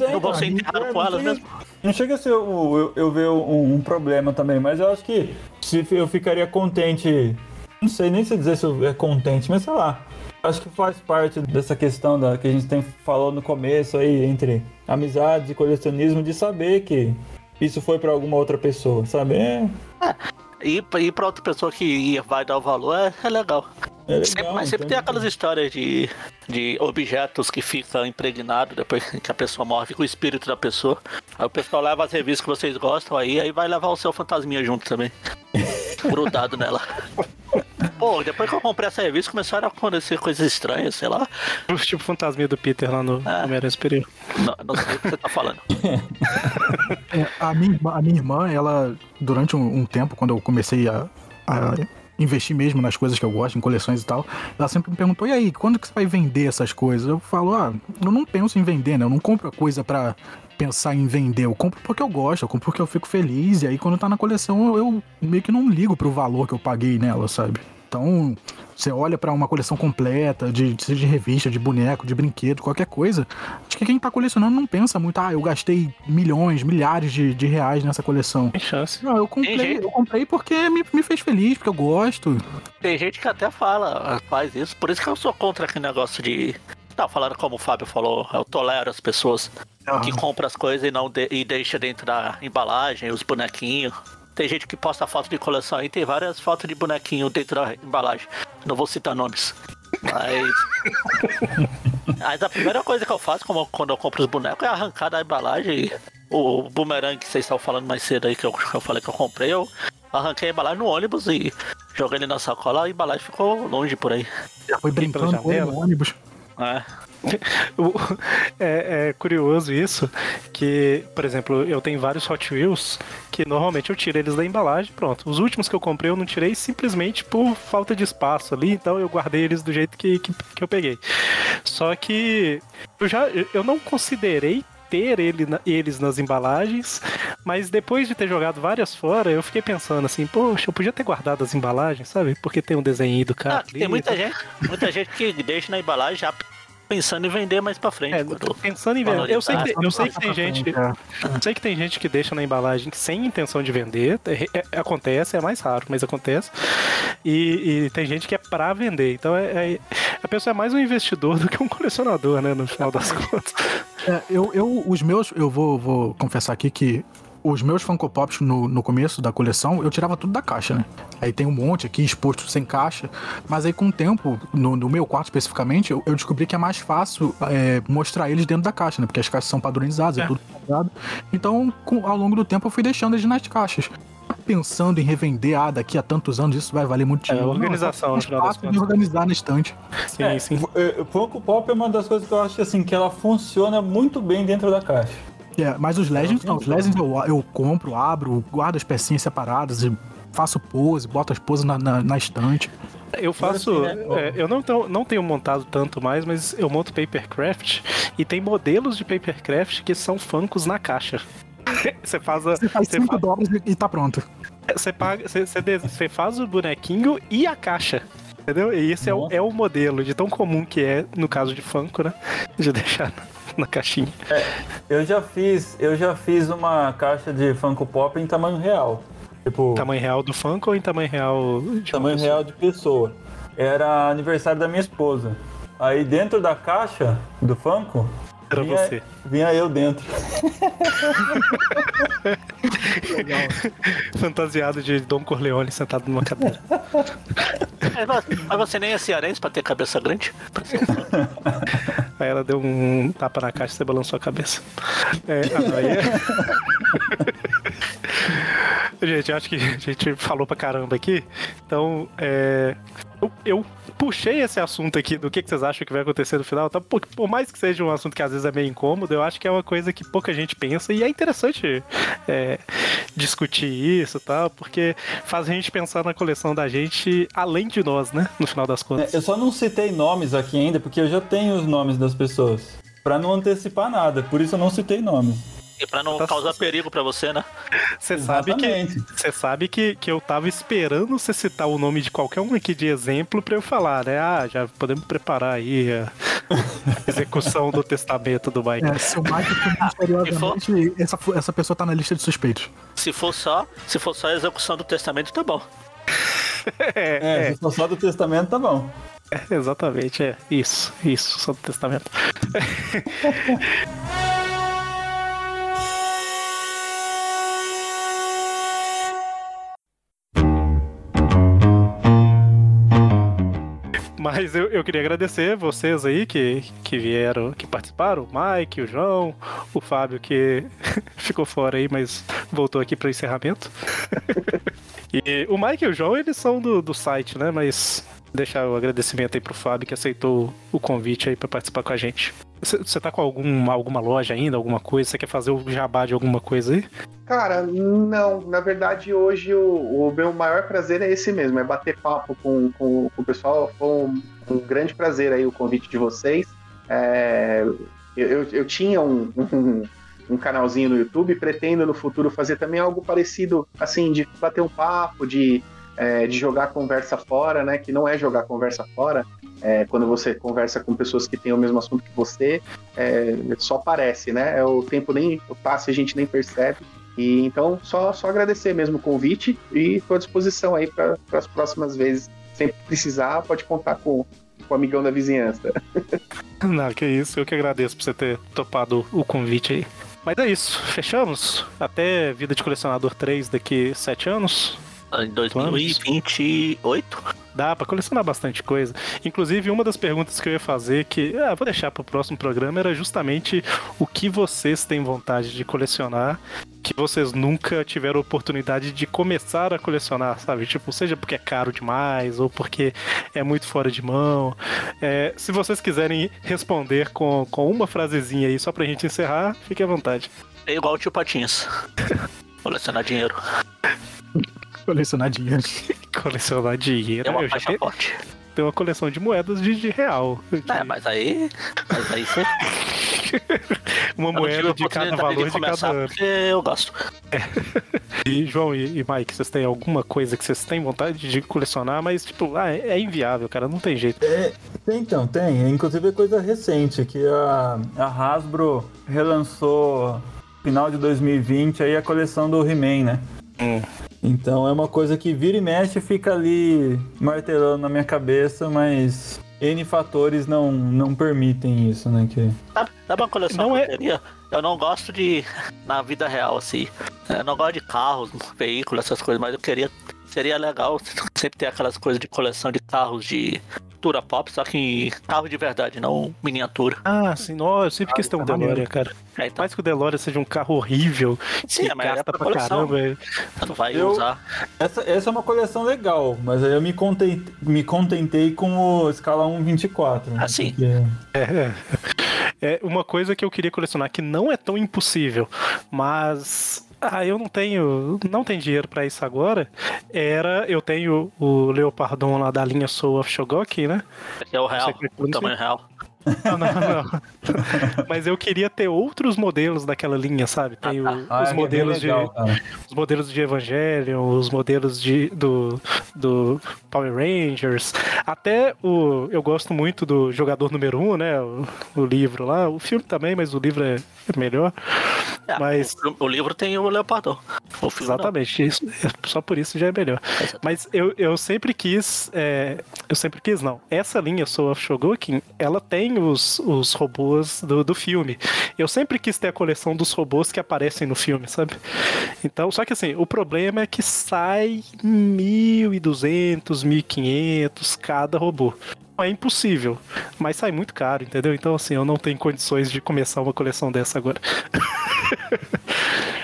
É, Eu vou ser enterrado é, com não elas mesmo. Não chega a ser o- eu, eu ver um, um problema também, mas eu acho que se eu ficaria contente. Não sei nem se dizer se eu é contente, mas sei lá. Acho que faz parte dessa questão da, que a gente tem falou no começo aí, entre amizades e colecionismo, de saber que isso foi pra alguma outra pessoa, sabe? É, E, e pra outra pessoa que vai dar o valor, é, é legal. é legal. Sempre- mas sempre então- tem aquelas histórias de, de objetos que ficam impregnados depois que a pessoa morre, fica o espírito da pessoa. Aí o pessoal leva as revistas que vocês gostam aí, aí vai levar o seu fantasminha junto também. grudado nela. Pô, depois que eu comprei essa revista, começaram a acontecer coisas estranhas, sei lá. Tipo o fantasminha do Peter lá no Ah. Homem-Aranha Superior. Não, não sei o que você tá falando. É, a, minha, irmã- a minha irmã, ela, durante um, um tempo, quando eu comecei a, a investir mesmo nas coisas que eu gosto, em coleções e tal, ela sempre me perguntou: e aí, quando que você vai vender essas coisas? Eu falo: ah, eu não penso em vender, né? Eu não compro a coisa pra pensar em vender. Eu compro porque eu gosto, eu compro porque eu fico feliz. E aí, quando tá na coleção, eu, eu meio que não ligo pro valor que eu paguei nela, sabe? Então, você olha pra uma coleção completa, de, seja de revista, de boneco, de brinquedo, qualquer coisa. Acho que quem tá colecionando não pensa muito, ah, eu gastei milhões, milhares de, de reais nessa coleção. Tem chance. Não, eu comprei, eu comprei porque me, me fez feliz, porque eu gosto. Tem gente que até fala, faz isso, por isso que eu sou contra aquele negócio de. Tá falando como o Fábio falou, eu tolero as pessoas que compram as coisas e não de- e deixa dentro da embalagem, os bonequinhos. Tem gente que posta foto de coleção aí, tem várias fotos de bonequinho dentro da embalagem. Não vou citar nomes. Mas. Mas a primeira coisa que eu faço como, quando eu compro os bonecos é arrancar da embalagem. O boomerang que vocês estavam falando mais cedo aí, que eu, que eu falei que eu comprei, eu arranquei a embalagem no ônibus e joguei ele na sacola, a embalagem ficou longe por aí. Já foi brincando no ônibus. É. É, é curioso isso, que, por exemplo, eu tenho vários Hot Wheels que normalmente eu tiro eles da embalagem, pronto. Os últimos que eu comprei eu não tirei simplesmente por falta de espaço ali, então eu guardei eles do jeito que, que, que eu peguei. Só que eu já eu não considerei ter ele eles nas embalagens, Mas depois de ter jogado várias fora, eu fiquei pensando assim, poxa, eu podia ter guardado as embalagens, sabe? Porque tem um desenho do cara. Ah, tem muita gente, muita gente que deixa na embalagem já pensando em vender mais pra frente. É, quando- pensando em vender. Eu sei que, eu sei que tem gente. É. Eu sei que tem gente que deixa na embalagem sem intenção de vender. É- é- acontece, é mais raro, mas acontece. E, e tem gente que é pra vender. Então é, é- a pessoa é mais um investidor do que um colecionador, né? No final das contas. É, eu, eu, os meus, eu vou, vou confessar aqui que os meus Funko Pops no, no começo da coleção, eu tirava tudo da caixa, né? Aí tem um monte aqui exposto sem caixa, mas aí com o tempo, no, no meu quarto especificamente, eu, eu descobri que é mais fácil é, mostrar eles dentro da caixa, né? Porque as caixas são padronizadas, é, É. tudo padronizado. Então, com- ao longo do tempo, eu fui deixando eles nas caixas. Pensando em revender, ah, daqui a tantos anos isso vai valer muito É, dinheiro. organização, Não, é fácil de organizar na estante. Sim, É, sim. Funko Pop é uma das coisas que eu acho assim, que ela funciona muito bem dentro da caixa. É, mas os Legends não. Os Legends eu, eu compro, abro, guardo as pecinhas separadas e faço pose, boto as poses na, na, na estante. Eu faço. Né? é, eu não, não tenho montado tanto mais, mas eu monto papercraft e tem modelos de papercraft que são funkos na caixa. Você faz a. Você faz Você 5 fa- dólares e- tá pronto. você paga, você, você faz o bonequinho e a caixa. Entendeu? E esse é o, é o modelo de tão comum que é, no caso de Funko, né? De deixar na, caixinha. Eu já fiz, eu já fiz uma caixa de Funko Pop em tamanho real. Tipo, Tamanho real do Funko ou em tamanho real de tamanho pessoa? real de pessoa. Era aniversário da minha esposa. Aí dentro da caixa do Funko, Era vinha, você. vinha eu dentro. Fantasiado de Dom Corleone sentado numa cadeira. É, mas- Mas você nem é cearense pra ter cabeça grande? Aí ela deu um tapa na caixa e você balançou a cabeça. É, ah, não, aí é- gente, eu acho que a gente falou pra caramba aqui. Então, é, eu, eu puxei esse assunto aqui do que, que vocês acham que vai acontecer no final. Tá? Por, por mais que seja um assunto que às vezes é meio incômodo, eu acho que é uma coisa que pouca gente pensa e é interessante é, discutir isso e tal, porque faz a gente pensar na coleção da gente além de nós, né? No final das contas. É, Eu só não citei nomes aqui ainda, porque eu já tenho os nomes das pessoas. Pra não antecipar nada, por isso eu não citei nomes. E pra não Tá causar perigo pra você, né? Você sabe que. Você sabe que, que eu tava esperando você citar o nome de qualquer um aqui de exemplo pra eu falar, né? Ah, já podemos preparar aí a execução do testamento do Mike. É, se o Mike for misteriosamente, essa, essa pessoa tá na lista de suspeitos. Se for só, se for só a execução do testamento, tá bom. É, se for só do testamento, tá bom. É, exatamente, é. Isso, isso, só do testamento. Mas eu, eu queria agradecer vocês aí que, que vieram, que participaram, o Mike, o João, o Fábio que ficou fora aí, mas voltou aqui para o encerramento. e o Mike e o João, eles são do, do site, né? Mas deixar o agradecimento aí pro Fábio que aceitou o convite aí para participar com a gente. Você tá com algum, alguma loja ainda, alguma coisa? Você quer fazer o jabá de alguma coisa aí? Cara, não. Na verdade, hoje o, o meu maior prazer é esse mesmo, é bater papo com, com, com o pessoal. Foi um, um grande prazer aí o convite de vocês. É, eu, eu, eu tinha um, um, um canalzinho no YouTube, pretendo no futuro fazer também algo parecido, assim, de bater um papo, de, é, de jogar conversa fora, né? Que não é jogar conversa fora. É, quando você conversa com pessoas que têm o mesmo assunto que você, é, só parece, né? É, O tempo nem passa a gente nem percebe. E então, só, só agradecer mesmo o convite e estou à disposição aí para as próximas vezes. Sempre precisar, pode contar com, com o amigão da vizinhança. Não, que isso, eu que agradeço por você ter topado o convite aí. Mas é isso, fechamos. Até Vida de Colecionador 3 daqui sete anos. Em 2028. Dá pra colecionar bastante coisa. Inclusive, uma das perguntas que eu ia fazer, que ah, vou deixar pro próximo programa, era justamente o que vocês têm vontade de colecionar, que vocês nunca tiveram oportunidade de começar a colecionar, sabe? Tipo, seja porque é caro demais ou porque é muito fora de mão. É, se vocês quiserem responder com, com uma frasezinha aí só pra gente encerrar, fique à vontade. É igual o tio Patinhas. Colecionar dinheiro. Colecionar dinheiro. Colecionar dinheiro. É uma eu já tenho, forte. tenho uma coleção de moedas de, de real. É, mas aí. Mas aí você. uma Eu moeda de cada valor de começar cada ano. porque eu gosto. E João e, e Mike, vocês têm alguma coisa que vocês têm vontade de colecionar, mas tipo, ah, é, é inviável, cara, não tem jeito. Tem, então, tem. Inclusive é coisa recente, que a, a Hasbro relançou final de 2020 aí a coleção do He-Man, né? Hum. Então é uma coisa que vira e mexe fica ali martelando na minha cabeça, mas N fatores não, não permitem isso, né? Que... Sabe, sabe uma coleção Não que é-? Eu não gosto de. Na vida real, assim. Eu não gosto de carros, veículos, essas coisas, mas eu queria. Seria legal sempre ter aquelas coisas de coleção de carros de cultura pop, só que carro de verdade, não miniatura. Ah, sim, ó, eu sempre quis ter um tá. DeLorean, cara. É, então, Mais que o DeLorean seja um carro horrível, sim, que mas é gasta pra pra coleção. caramba. é- Você não vai Eu- usar. Essa, essa é uma coleção legal, mas aí eu me contentei, me contentei com o escala 1.24. né? Assim. Porque- É, é uma coisa que eu queria colecionar que não é tão impossível, mas ah, eu não tenho, não tenho dinheiro pra isso agora. Era, eu tenho o Leopardon lá da linha Soul of Shogoki, né? Esse é o real, eu o tamanho real. Não, não, não. Mas eu queria ter outros modelos daquela linha, sabe? Tem o- Ah, os é bem modelos de legal, cara. os modelos de Evangelion, os modelos de, do, do Power Rangers, até o eu gosto muito do jogador número 1, um, né? O, o livro lá, o filme também, mas o livro é, é melhor. É, Mas- o, o livro tem o Leopardon. O filme não. Exatamente, isso, só por isso já é melhor. Mas eu, eu sempre quis, é, eu sempre quis não. Essa linha Soul of Shogokin, ela tem os, os robôs do, do filme. Eu sempre quis ter a coleção dos robôs que aparecem no filme, sabe? Então, só que assim, o problema é que sai 1.200, 1.500 cada robô. É impossível, mas sai muito caro, entendeu? Então, assim, eu não tenho condições de começar uma coleção dessa agora.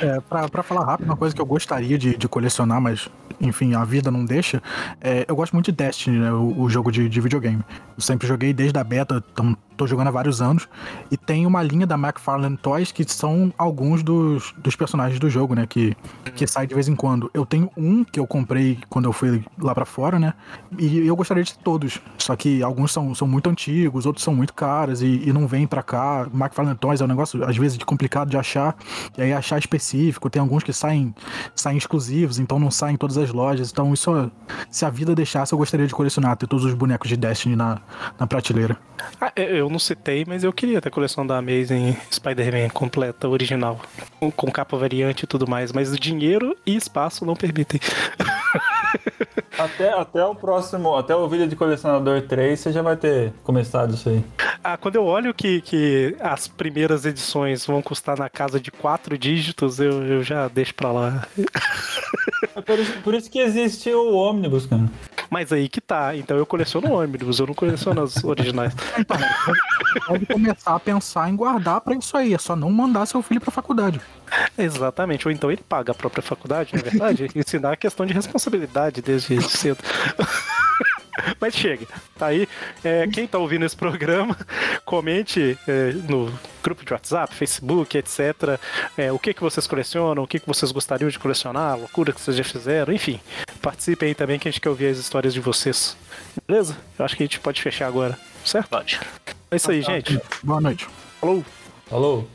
É, pra falar rápido, uma coisa que eu gostaria de, de colecionar, mas enfim, a vida não deixa. é, eu gosto muito de Destiny, né, o, o jogo de, de videogame. Eu sempre joguei desde a beta, então tô jogando há vários anos. E tem uma linha da McFarlane Toys que são alguns dos, dos personagens do jogo, né? Que, que sai de vez em quando. Eu tenho um que eu comprei quando eu fui lá pra fora, né? E eu gostaria de ter todos. Só que alguns são, são muito antigos, outros são muito caros e, e não vêm pra cá. McFarlane Toys é um negócio, às vezes, complicado de achar. E aí achar específico. Tem alguns que saem, saem exclusivos, então não saem em todas as lojas. Então, isso, se a vida deixasse, eu gostaria de colecionar, ter todos os bonecos de Destiny na, na prateleira. Ah, eu não citei, mas eu queria ter a coleção da Amazing Spider-Man completa, original, com- com capa variante e tudo mais, mas o dinheiro e espaço não permitem. Até, até o próximo, até o vídeo de colecionador 3, você já vai ter começado isso aí. Ah, quando eu olho que, que as primeiras edições vão custar na casa de quatro dígitos, eu, eu já deixo pra lá. É por isso, por isso que existe o ônibus, cara. Mas aí que tá, então eu coleciono ônibus, eu não coleciono as originais. Pode começar a pensar em guardar pra isso aí. É só não mandar seu filho pra faculdade. Exatamente, ou então ele paga a própria faculdade, não é verdade? Ensinar a questão de responsabilidade desde cedo. Mas chega, tá aí. É, quem tá ouvindo esse programa, comente é, no grupo de WhatsApp, Facebook, etc. é, o que, que vocês colecionam, o que, que vocês gostariam de colecionar, a loucura que vocês já fizeram, enfim. Participem aí também que a gente quer ouvir as histórias de vocês. Beleza? Eu acho que a gente pode fechar agora, certo? Pode. É isso aí, gente. Boa noite. Falou! Falou?